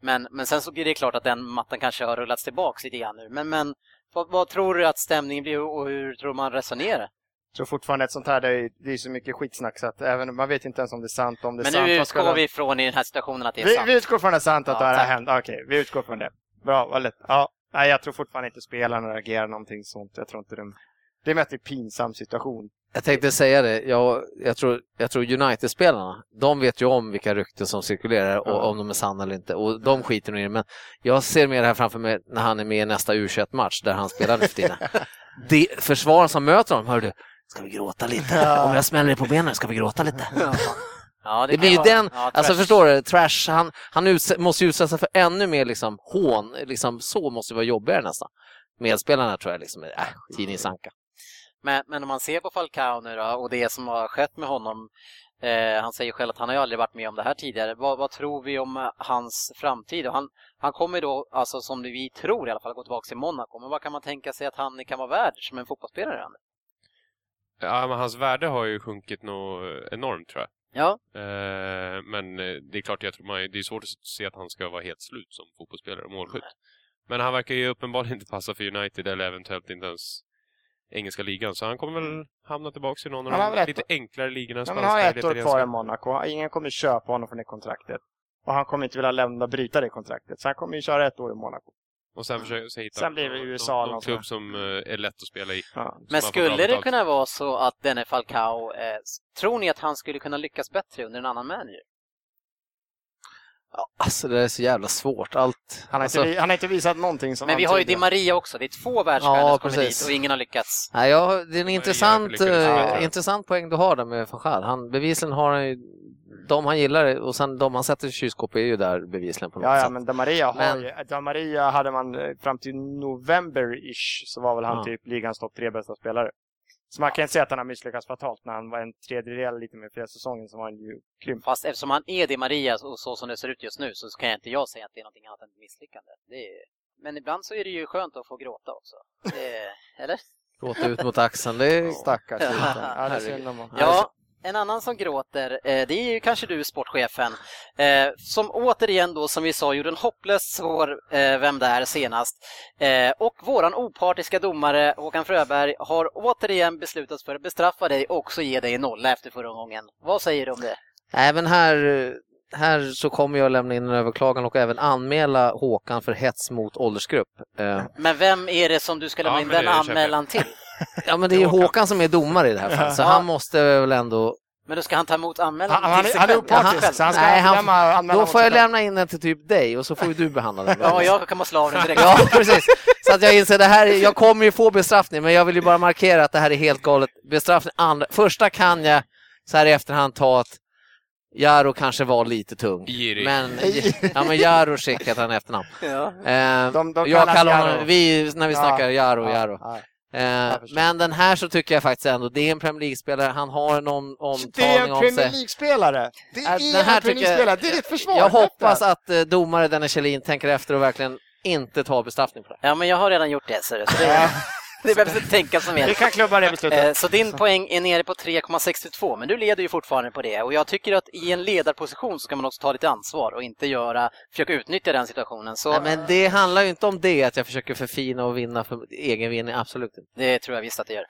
Men, men sen så är det klart att den mattan kanske har rullats tillbaks lite grann nu. Men, men vad, vad, tror du att stämningen blir och hur tror man resonerar? Jag tror fortfarande ett sånt här, det är, det är så mycket skitsnack så att även, man vet inte ens om det är sant. Om det är Men sant, nu utgår ska... vi från i den här situationen att det är vi, sant. Vi utgår från att det är sant att ja, det har hänt. Okej, okay, vi utgår från det. Bra, vad lätt. Ja, nej, jag tror fortfarande inte spelarna reagerar någonting sånt. Jag tror inte de... Det är mest en pinsam situation. Jag tänkte säga det, jag, jag tror, jag tror United-spelarna, de vet ju om vilka rykten som cirkulerar och ja. om de är sanna eller inte och de skiter nog i det. Men jag ser mer det här framför mig när han är med i nästa U21-match där han spelar nu för tiden. Försvararen som möter honom, hör du, ska vi gråta lite? Ja. Om jag smäller dig på benen, ska vi gråta lite? Ja. Ja, det, det blir ju den, ja, alltså förstår du, Trash, han, han måste ju utsätta sig för ännu mer liksom, hån, liksom, så måste det vara jobbigare nästan. Medspelarna tror jag liksom, äh, tidningsanka. Men, men om man ser på Falcao nu då, och det som har skett med honom. Eh, han säger själv att han har aldrig varit med om det här tidigare. Vad, vad tror vi om hans framtid? han, han kommer då, alltså som vi tror i alla fall, gå tillbaka till Monaco. Men vad kan man tänka sig att han kan vara värd som en fotbollsspelare? Ja, men hans värde har ju sjunkit nog enormt tror jag. Ja. Eh, men eh, det är klart, jag tror man, det är svårt att se att han ska vara helt slut som fotbollsspelare och målskytt. Men han verkar ju uppenbarligen inte passa för United eller eventuellt inte ens engelska ligan. Så han kommer väl mm. hamna tillbaka i någon av de lite enklare ligorna. Han har ett år kvar i Monaco. Ingen kommer köpa honom från det kontraktet. Och han kommer inte vilja lämna bryta det kontraktet. Så han kommer ju köra ett år i Monaco. Och sen försöka hitta sen blir det USA någon, någon klubb som eh, är lätt att spela i. Ja. Men skulle det kunna vara så att denne Falcao, eh, tror ni att han skulle kunna lyckas bättre under en annan manager? Ja, alltså det är så jävla svårt. Allt, han, har alltså... inte, han har inte visat någonting som Men vi har ju Di Maria också. Det är två världsstjärnor ja, som kommer dit och ingen har lyckats. Nej, ja, det är en intressant, uh, intressant poäng du har där med van Gaal. Han, bevisligen har han ju de han gillar och sen de han sätter i kylskåpet är ju där bevisligen på något ja, sätt. Ja, men Di Maria, har men... ju, Di Maria hade man eh, fram till november-ish så var väl han ja. typ ligans topp tre bästa spelare. Så man kan inte säga att han har misslyckats fatalt när han var en tredjedel lite mer förra säsongen så var han ju grym. Fast eftersom han är det Maria och så som det ser ut just nu så kan jag inte jag säga att det är någonting annat än misslyckande. Det är... Men ibland så är det ju skönt att få gråta också. Det... Eller? Gråta ut mot axeln, det är... Stackars Ja. Ja, det är synd om honom. Ja, en annan som gråter, eh, det är ju kanske du, sportchefen, eh, som återigen då, som vi sa, gjorde en hopplöst svår eh, Vem där senast. Och våran opartiska domare Håkan Fröberg har återigen beslutat för att bestraffa dig och också ge dig en nolla efter förra gången. Vad säger du om det? Även här, här så kommer jag lämna in en överklagan och även anmäla Håkan för hets mot åldersgrupp. Eh, Men vem är det som du ska lämna Ja, in den anmälan till? Ja, men det är ju Håkan som är domare i det här fallet, så Ja. han måste väl ändå... Men då ska han ta emot anmälan Han- han till är- sig han är själv? opartisk, så han ska Nej, han, lämna anmälan då får jag lämna in den till typ dig och så får ju du behandla den. Ja, jag kan måste slå av den direkt. Ja, precis. Så att jag inser det här, är- jag kommer ju få bestraffning, men jag vill ju bara markera att det här är helt galet. Bestraffning, andra, första kan jag så här i efterhand ta att Jaro kanske var lite tung. Girig. Men, ja, men Jaro Schick heter han efternamn. Ja. Eh, De- de jag kallar Jaro. honom, vi, när vi Ja, snackar Jaro, ja, Jaro. ja. Eh, men den här så tycker jag faktiskt ändå, det är en Premier League-spelare, han har en om, Det är omtagning en om Premier sig. League-spelare! Det Äh, är den en här Premier tycker jag- League-spelare, det är ditt försvar! Jag hoppas Detta. att eh, domare Dennis Kjellin tänker efter och verkligen inte tar bestraffning på det. Ja, men jag har redan gjort det, så det, det, behövs inte tänka som mer. Vi kan klubba det beslutet. Eh, Så din poäng är nere på 3,62, men du leder ju fortfarande på det. Och jag tycker att i en ledarposition så ska man också ta lite ansvar och inte göra, försöka utnyttja den situationen. Så Nej, men det handlar ju inte om det, att jag försöker förfina och vinna för egen vinning, absolut inte. det tror jag visst att det gör.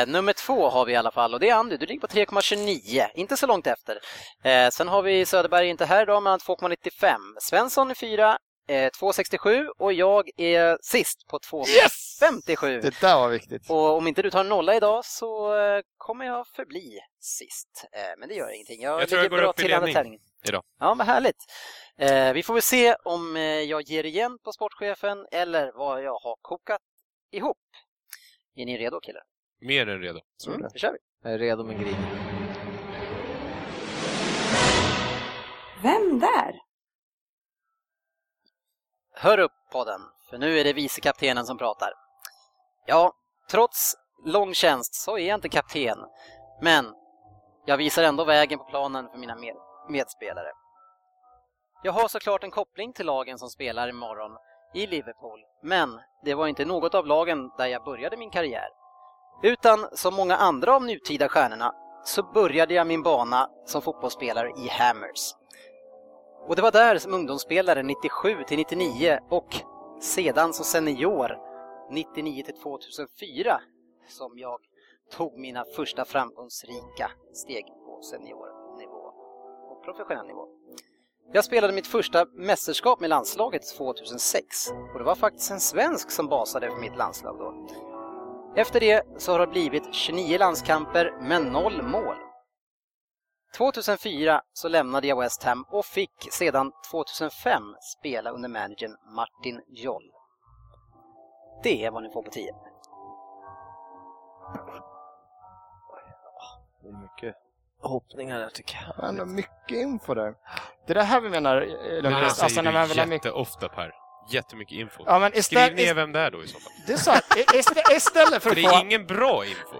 Eh, nummer två har vi i alla fall och det är Andy. Du ligger på 3,29, inte så långt efter. Eh, sen har vi Söderberg inte här idag, men 2,95. Svensson är fyra, eh, 2,67 och jag är sist på 2,57. Det där var viktigt. Och om inte du tar nolla idag så eh, kommer jag förbli sist. Eh, Men det gör ingenting. Jag, Jag tror jag går bra upp i till i andra ledning idag. Ja, vad härligt. Eh, Vi får väl se om eh, jag ger igen på sportchefen eller vad jag har kokat ihop. Är ni redo killar? Mer än redo. Mm, då kör vi. Jag är redo med grin. Vem där? Hör upp podden, för nu är det vicekaptenen som pratar. Ja, trots lång tjänst så är jag inte kapten, men jag visar ändå vägen på planen för mina med medspelare. Jag har såklart en koppling till lagen som spelar imorgon i Liverpool, men det var inte något av lagen där jag började min karriär. Utan som många andra av nutida stjärnorna så började jag min bana som fotbollsspelare i Hammers. Och det var där som ungdomsspelare 97 till 99 och sedan som senior 99 till 2004 som jag tog mina första framgångsrika steg på seniornivå och professionell nivå. Jag spelade mitt första mästerskap med landslaget 2006 och det var faktiskt en svensk som basade för mitt landslag då. Efter det så har det blivit 29 landskamper men noll mål. 2004 så lämnade jag West Ham och fick sedan 2005 spela under managern Martin Joll. Det är vad ni får på 10. Det är mycket hoppningar där tycker jag. Ändå mycket info där. Det är det här vi menar, eh, Det här Lundqvist. säger Alltså när man vill ha mycket... jätteofta Per. Jättemycket info. Ja, men Skriv istället- ner vem det är då i så fall. Det är så här, i- istä- istället för att det få... är ingen bra info.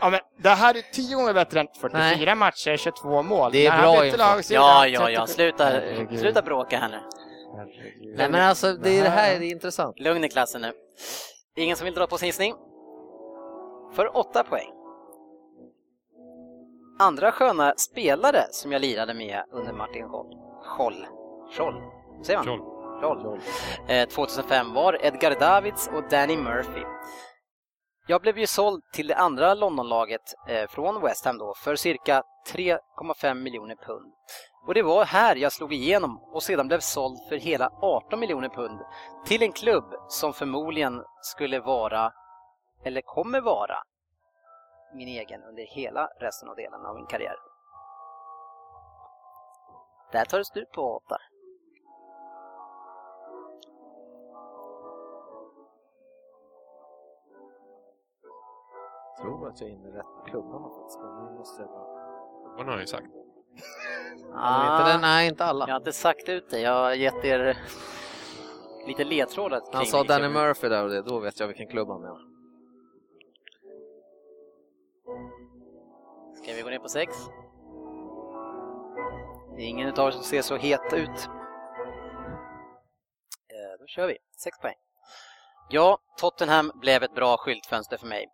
Ja, men det här är tio gånger bättre än 44 matcher, 22 mål. Det är När bra info. lagsida, Ja, ja, ja, 37 sluta, Herregud. sluta bråka här nu. Nej men alltså, det, är det här är intressant. Lugn i klassen nu. Ingen som vill dra på sin gissning? För åtta poäng. Andra sköna spelare som jag lirade med under Martin Scholl. Scholl. Scholl. Säger man? Scholl. Scholl. Eh, 2005 var Edgar Davids och Danny Murphy. Jag blev ju såld till det andra Londonlaget eh, från West Ham då för cirka 3,5 miljoner pund. Och det var här jag slog igenom och sedan blev såld för hela 18 miljoner pund till en klubb som förmodligen skulle vara, eller kommer vara, min egen under hela resten av delen av min karriär. Där tar det slut på åtta. Tror att jag är inne i rätt klubbarna faktiskt, men nu måste jag bara... Vad har han ju sagt. Ah. Inte den, nej, inte alla. Jag har inte sagt ut det, jag har gett er lite ledtrådar Han sa Danny Murphy där och det, då vet jag vilken klubb han menar. Ska vi gå ner på sex? Det är ingen utav er som ser så het ut. Eh, Då kör vi. Sex poäng. Ja, Tottenham blev ett bra skyltfönster för mig.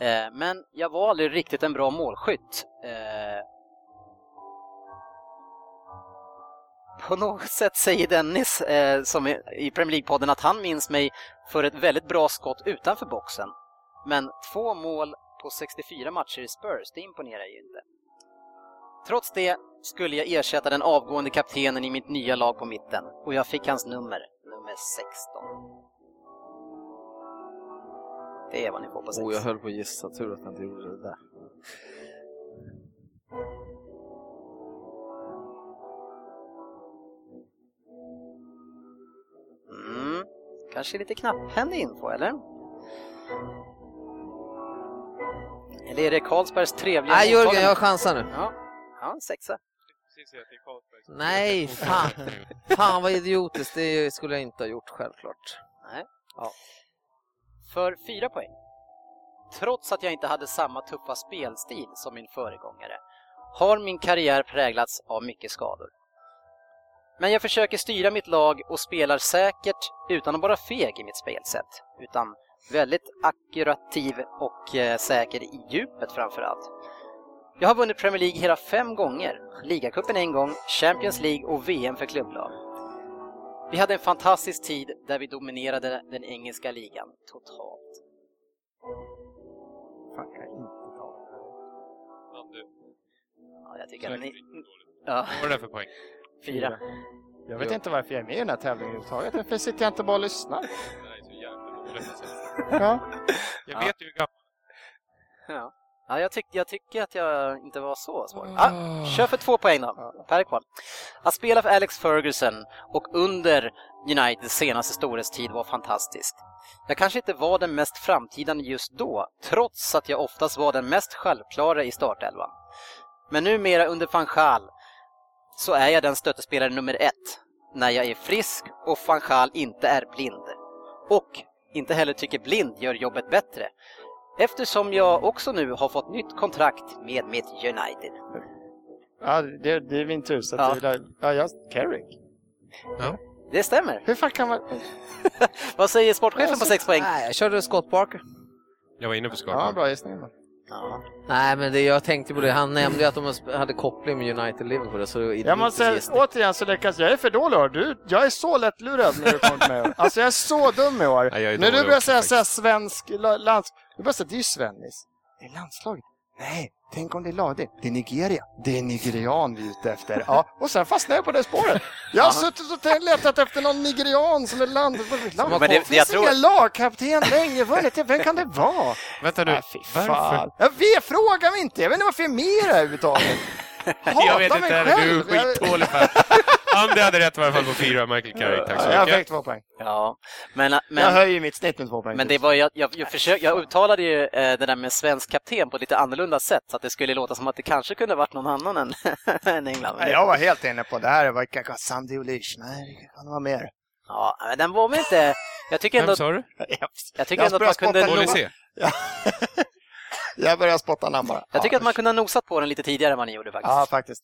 Eh, Men jag var aldrig riktigt en bra målskytt. Eh, På något sätt säger Dennis, eh, som i Premier League-podden, att han minns mig för ett väldigt bra skott utanför boxen. Men två mål på 64 matcher i Spurs, det imponerar ju inte. Trots det skulle jag ersätta den avgående kaptenen i mitt nya lag på mitten och jag fick hans nummer, nummer 16. Det är vad ni får på sex. Oh, jag höll på att gissa, tur att jag inte gjorde det där. Mm. Kanske lite knapphändig info, eller? Eller är det Carlsbergs trevliga Nej, Jörgen, jag chansar nu. Ja, ja sexa. Nej, fan. Fan vad idiotiskt, det skulle jag inte ha gjort självklart. Nej. Ja. För 4 poäng. Trots att jag inte hade samma tuffa spelstil som min föregångare har min karriär präglats av mycket skador. Men jag försöker styra mitt lag och spelar säkert utan att vara feg i mitt spelsätt, utan väldigt akkurativ och eh, säker i djupet framförallt. Jag har vunnit Premier League hela fem gånger, ligacupen en gång, Champions League och VM för klubblag. Vi hade en fantastisk tid där vi dominerade den engelska ligan totalt. Fan, kan jag inte ta det här. Ja, jag tycker att ni... Ja. Vad var det för poäng? Fyra. Jag vet inte varför jag är med i den här tävlingen överhuvudtaget. Varför sitter jag inte bara och lyssnar? Alltså. Ja. Jag vet ju hur gammal Ja. Ja, jag, tyck, jag tycker att jag inte var så svår. Ja, kör för två poäng då. Per kvar. Att spela för Alex Ferguson och under Uniteds senaste storhetstid var fantastiskt. Jag kanske inte var den mest framtidande just då, trots att jag oftast var den mest självklara i startelvan. Men numera under van Gaal så är jag den stöttespelare nummer ett när jag är frisk och van Gaal inte är blind. Och inte heller tycker blind gör jobbet bättre. Eftersom jag också nu har fått nytt kontrakt med mitt United. Ja, det, det är min tur. Så Ja. att det, ja, jag, Carrick. Ja. Det stämmer. Hur fan kan man... Vad säger sportchefen på sex poäng? Nej, jag körde Scott Parker. Jag var inne på Scott Ja, Parker. bra gissning. Då. Nej, men det, jag tänkte på det. Han nämnde ju att de hade koppling med United Liverpool. Så det Jag måste säga, återigen så lyckas jag är för dålig år. Du, jag är så lättlurad när du kommer i år. Alltså jag är så dum i år. Ja, är när du börjar också, säga så här svensk la- lands... Du börjar säga, det är ju Svennis. Det är landslaget. Nej, tänk om det är lag det. Är Nigeria. Det är nigerian vi är ute efter. Ja, och sen fastnade jag på det spåret. Jag har suttit och tänkt- letat efter någon nigerian som är land... land. Men det- det jag finns tror- ingen lagkapten länge vunnit. Vem kan det vara? Vänta nu, fy varför? Jag vet, fråga mig inte. Jag vet inte varför jag är med i det här överhuvudtaget. Jag vet inte heller, du är skitdålig Per. Andy hade rätt i alla fall på fyra, Michael Carrick. Tack så Jag mycket. fick två poäng. Ja, men, Jag men, höjer mitt snitt med två poäng. men det var jag, jag, jag, försök, jag uttalade ju eh, det där med svensk kapten på ett lite annorlunda sätt så att det skulle låta som att det kanske kunde varit någon annan än, än England. Men jag var helt inne på det här. Det var kanske Sandy Olish. Nej, det kan vara mer. Ja, men den var väl inte... Jag tycker ändå, Vem sa du? jag tycker ändå att man kunde... nog-. Jag börjar spotta namn bara. Jag tycker att man kunde ha nosat på den lite tidigare än vad ni gjorde faktiskt. Ja, faktiskt.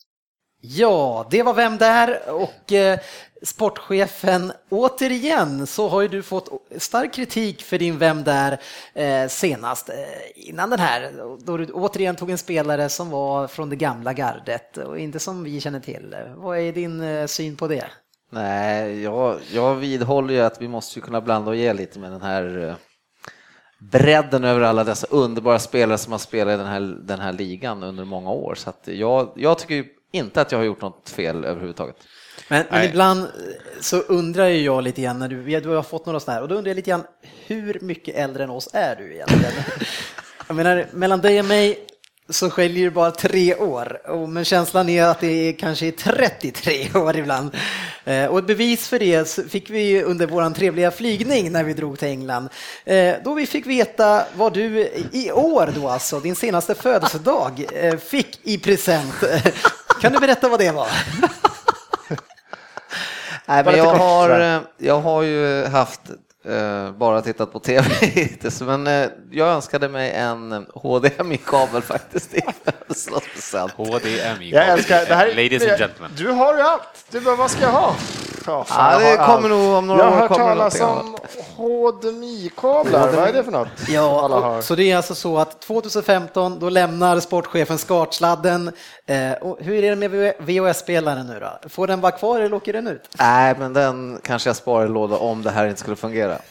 Ja, det var Vem där? Och eh, sportchefen, återigen så har ju du fått stark kritik för din Vem där eh, senast eh, innan den här, då du återigen tog en spelare som var från det gamla gardet och inte som vi känner till. Vad är din eh, syn på det? Nej, jag, jag vidhåller ju att vi måste ju kunna blanda och ge lite med den här eh, bredden över alla dessa underbara spelare som har spelat i den här, den här ligan under många år. Så att jag, jag tycker ju inte att jag har gjort något fel överhuvudtaget. Men, men ibland eh, så undrar ju jag lite grann när du, du har fått några sådana här och då undrar jag lite grann hur mycket äldre än oss är du egentligen? jag menar, mellan dig och mig så skiljer det bara tre år, och, men känslan är att det är kanske är 33 år ibland. Eh, och ett bevis för det fick vi under vår trevliga flygning när vi drog till England, eh, då vi fick veta vad du i år då alltså, din senaste födelsedag, eh, fick i present. kan du berätta vad det var? Nej, men jag har, eh, jag har ju haft eh, bara tittat på tv hittills, men eh, jag önskade mig en HDMI-kabel faktiskt i födelsedagspresent. HDMI. Jag älskar det här. Ladies and gentlemen. Du har ju allt. Du bara, vad ska jag ha? Fan, Ja, det jag har kommer nog om några Jag har år hört kommer det talas om HDMI-kablar. Vad är det för något? Ja, har. så det är alltså så att 2015 då lämnar sportchefen skartsladden. Eh, och hur är det med VHS-spelaren nu då? Får den vara kvar eller åker den ut? Nej, men den kanske jag sparar i låda om det här inte skulle fungera.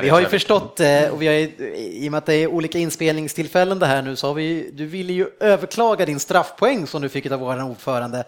Vi har ju förstått, eh, och vi har ju, i och med att det är olika inspelningstillfällen det här nu, så har vi, du ville ju överklaga din straffpoäng som du fick av vår ordförande.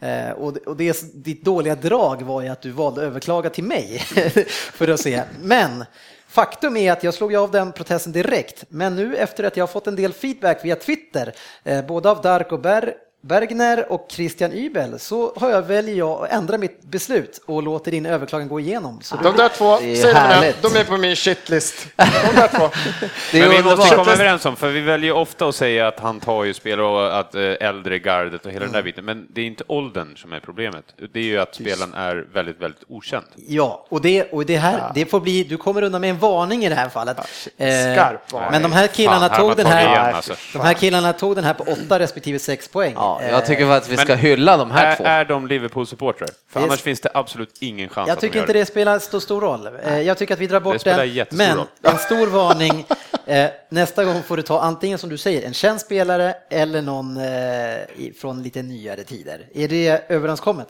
Eh, Och, och det, ditt dåliga drag var ju att du valde att överklaga till mig för att se. Men faktum är att jag slog ju av den protesten direkt, men nu efter att jag har fått en del feedback via Twitter, eh, både av Darko Ber Bergner och Christian Ybel så har jag väljer jag att ändra mitt beslut och låter din överklagan gå igenom. Så De där två, Det är härligt. de är på min shitlist. De där två. Det Men vi måste komma överens om, för vi väljer ofta att säga att han tar ju spelare och att eh, äldre gardet och hela den där biten, men det är inte åldern som är problemet. Det är ju att spelaren är väldigt, väldigt okänd. Ja, och det, och det här, det får bli, du kommer undan med en varning i det här fallet. Eh, Skarp varning. Men de här killarna Fan, tog den här, igen, alltså. de här killarna tog den här på åtta respektive sex poäng. Ja, Eh, jag tycker att vi ska Men- hylla de här Är, två. är de Liverpool-supportrar? För annars finns det absolut ingen chans Jag att de tycker gör inte det spelar så stor roll. Eh, Jag tycker att vi drar bort den. Men roll. en stor varning. Eh, Nästa gång får du ta antingen som du säger en känd spelare eller någon eh, från lite nyare tider. Är det överenskommet?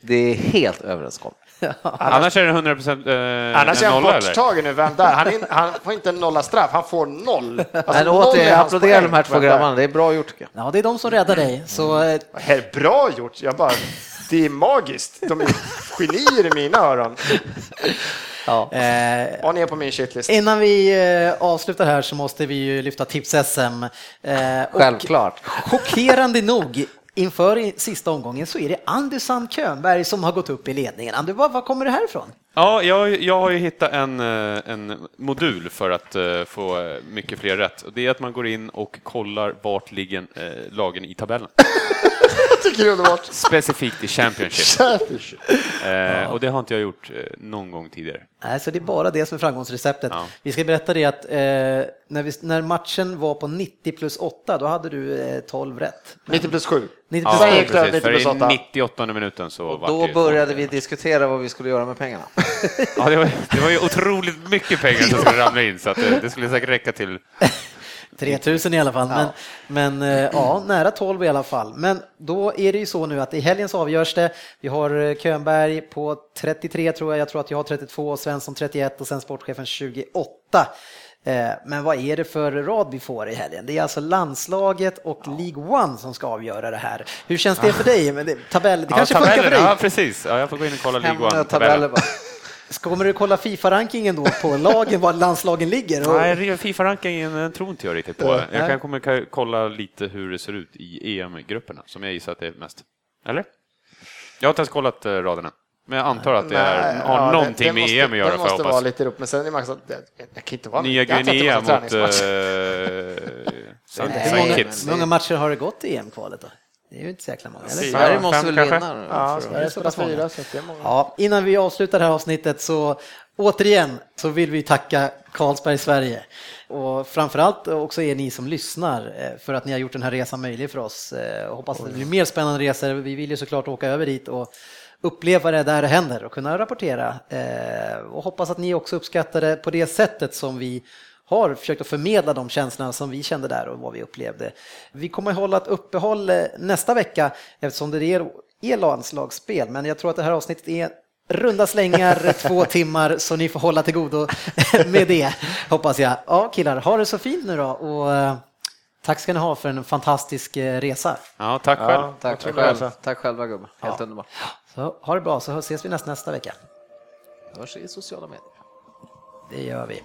Det är helt överenskommet. Annars är det 100 procent eh, Annars är en han nolla, borttagen nu. Vem där? Han, in, han får inte en nolla straff, han får noll. Alltså, Men noll är återigen, applådera de här två grabbarna. Det är bra gjort. Ja, det är de som räddar dig. Så eh, Det här är bra gjort. Jag bara, det är magiskt. De är genier i mina öron. Ja. eh, Och ni är på min shitlist. Innan vi eh, avslutar här så måste vi ju lyfta tips-SM. Eh, och Självklart. Chockerande nog, inför sista omgången så är det Sand Könberg som har gått upp i ledningen. Andy, var, var kommer det här ifrån? Ja, jag, jag har ju hittat en, eh, en modul för att eh, få eh, mycket fler rätt. Det är att man går in och kollar vart ligger lagen i tabellen. Tycker det är underbart. Specifikt i Championship. Championship. Eh, och det har inte jag gjort eh, någon gång tidigare. Nej, så det är bara det som är framgångsreceptet. Ja. Vi ska berätta det att eh, när, vi, när matchen var på 90 plus 8, då hade du eh, 12 rätt. 90 plus 7. 90 plus Ja, Sen gick det precis. 90 För plus i 8. 98 minuten så var det Då ju började vi diskutera vad vi skulle göra med pengarna. Ja, det, var, det var ju otroligt mycket pengar som skulle ramla in så att det, det skulle säkert räcka till 3000 i alla fall, men, men eh, ja, nära 12 i alla fall. Men då är det ju så nu att i helgen så avgörs det. Vi har eh, Könberg på 33 tror jag, jag tror att jag har 32, Svensson 31 och sen sportchefen 28. Eh, Men vad är det för rad vi får i helgen? Det är alltså landslaget och League One som ska avgöra det här. Hur känns det för dig? Men det, tabell, det kanske ja, funkar för dig? Ja, precis. Ja, jag får gå in och kolla League Tabeller bara. Kommer du kolla Fifa-rankingen då på lagen, var landslagen ligger? Och- Nej, Fifa-rankingen eh, tror inte jag riktigt på. Ja, Jag nej. kan kommer kolla lite hur det ser ut i EM-grupperna, som jag gissar att det är mest. Eller? Jag har inte ens kollat eh, raderna, men jag antar att det är, Nej, har ja, någonting det med måste, EM att göra, Det får måste jag vara hoppas. lite upp, men sen är man så, det, det kan inte vara Nya att det Guinea måste vara mot Saint Hur Saint många, många matcher har det gått i EM-kvalet då? Det är ju inte så jäkla många. Eller? Fyra, Sverige måste fem väl kanske? vinna. Ja, för- Sverige så pass spelar många. fyra, så det är många. Ja, innan vi avslutar det här avsnittet så återigen så vill vi tacka Carlsberg Sverige och framförallt också er ni som lyssnar eh, för att ni har gjort den här resan möjlig för oss. Eh, och Hoppas att det blir mer spännande resor. Vi vill ju såklart åka över dit och uppleva det där det händer och kunna rapportera eh, och hoppas att ni också uppskattar det på det sättet som vi har försökt att förmedla de känslorna som vi kände där och vad vi upplevde. Vi kommer att hålla ett uppehåll eh, nästa vecka eftersom det är, är landslagsspel, men jag tror att det här avsnittet är runda slängar, två timmar, så ni får hålla till godo med det, hoppas jag. Ja, killar, ha det så fint nu då och eh, tack ska ni ha för en fantastisk eh, resa. Ja, tack själv. Ja, Tack jag själv. det. Tack själva gubbar. Helt Ja. underbart. Så ha det bra, så ses vi nästa, nästa vecka. Hörs i sociala medier. Det gör vi.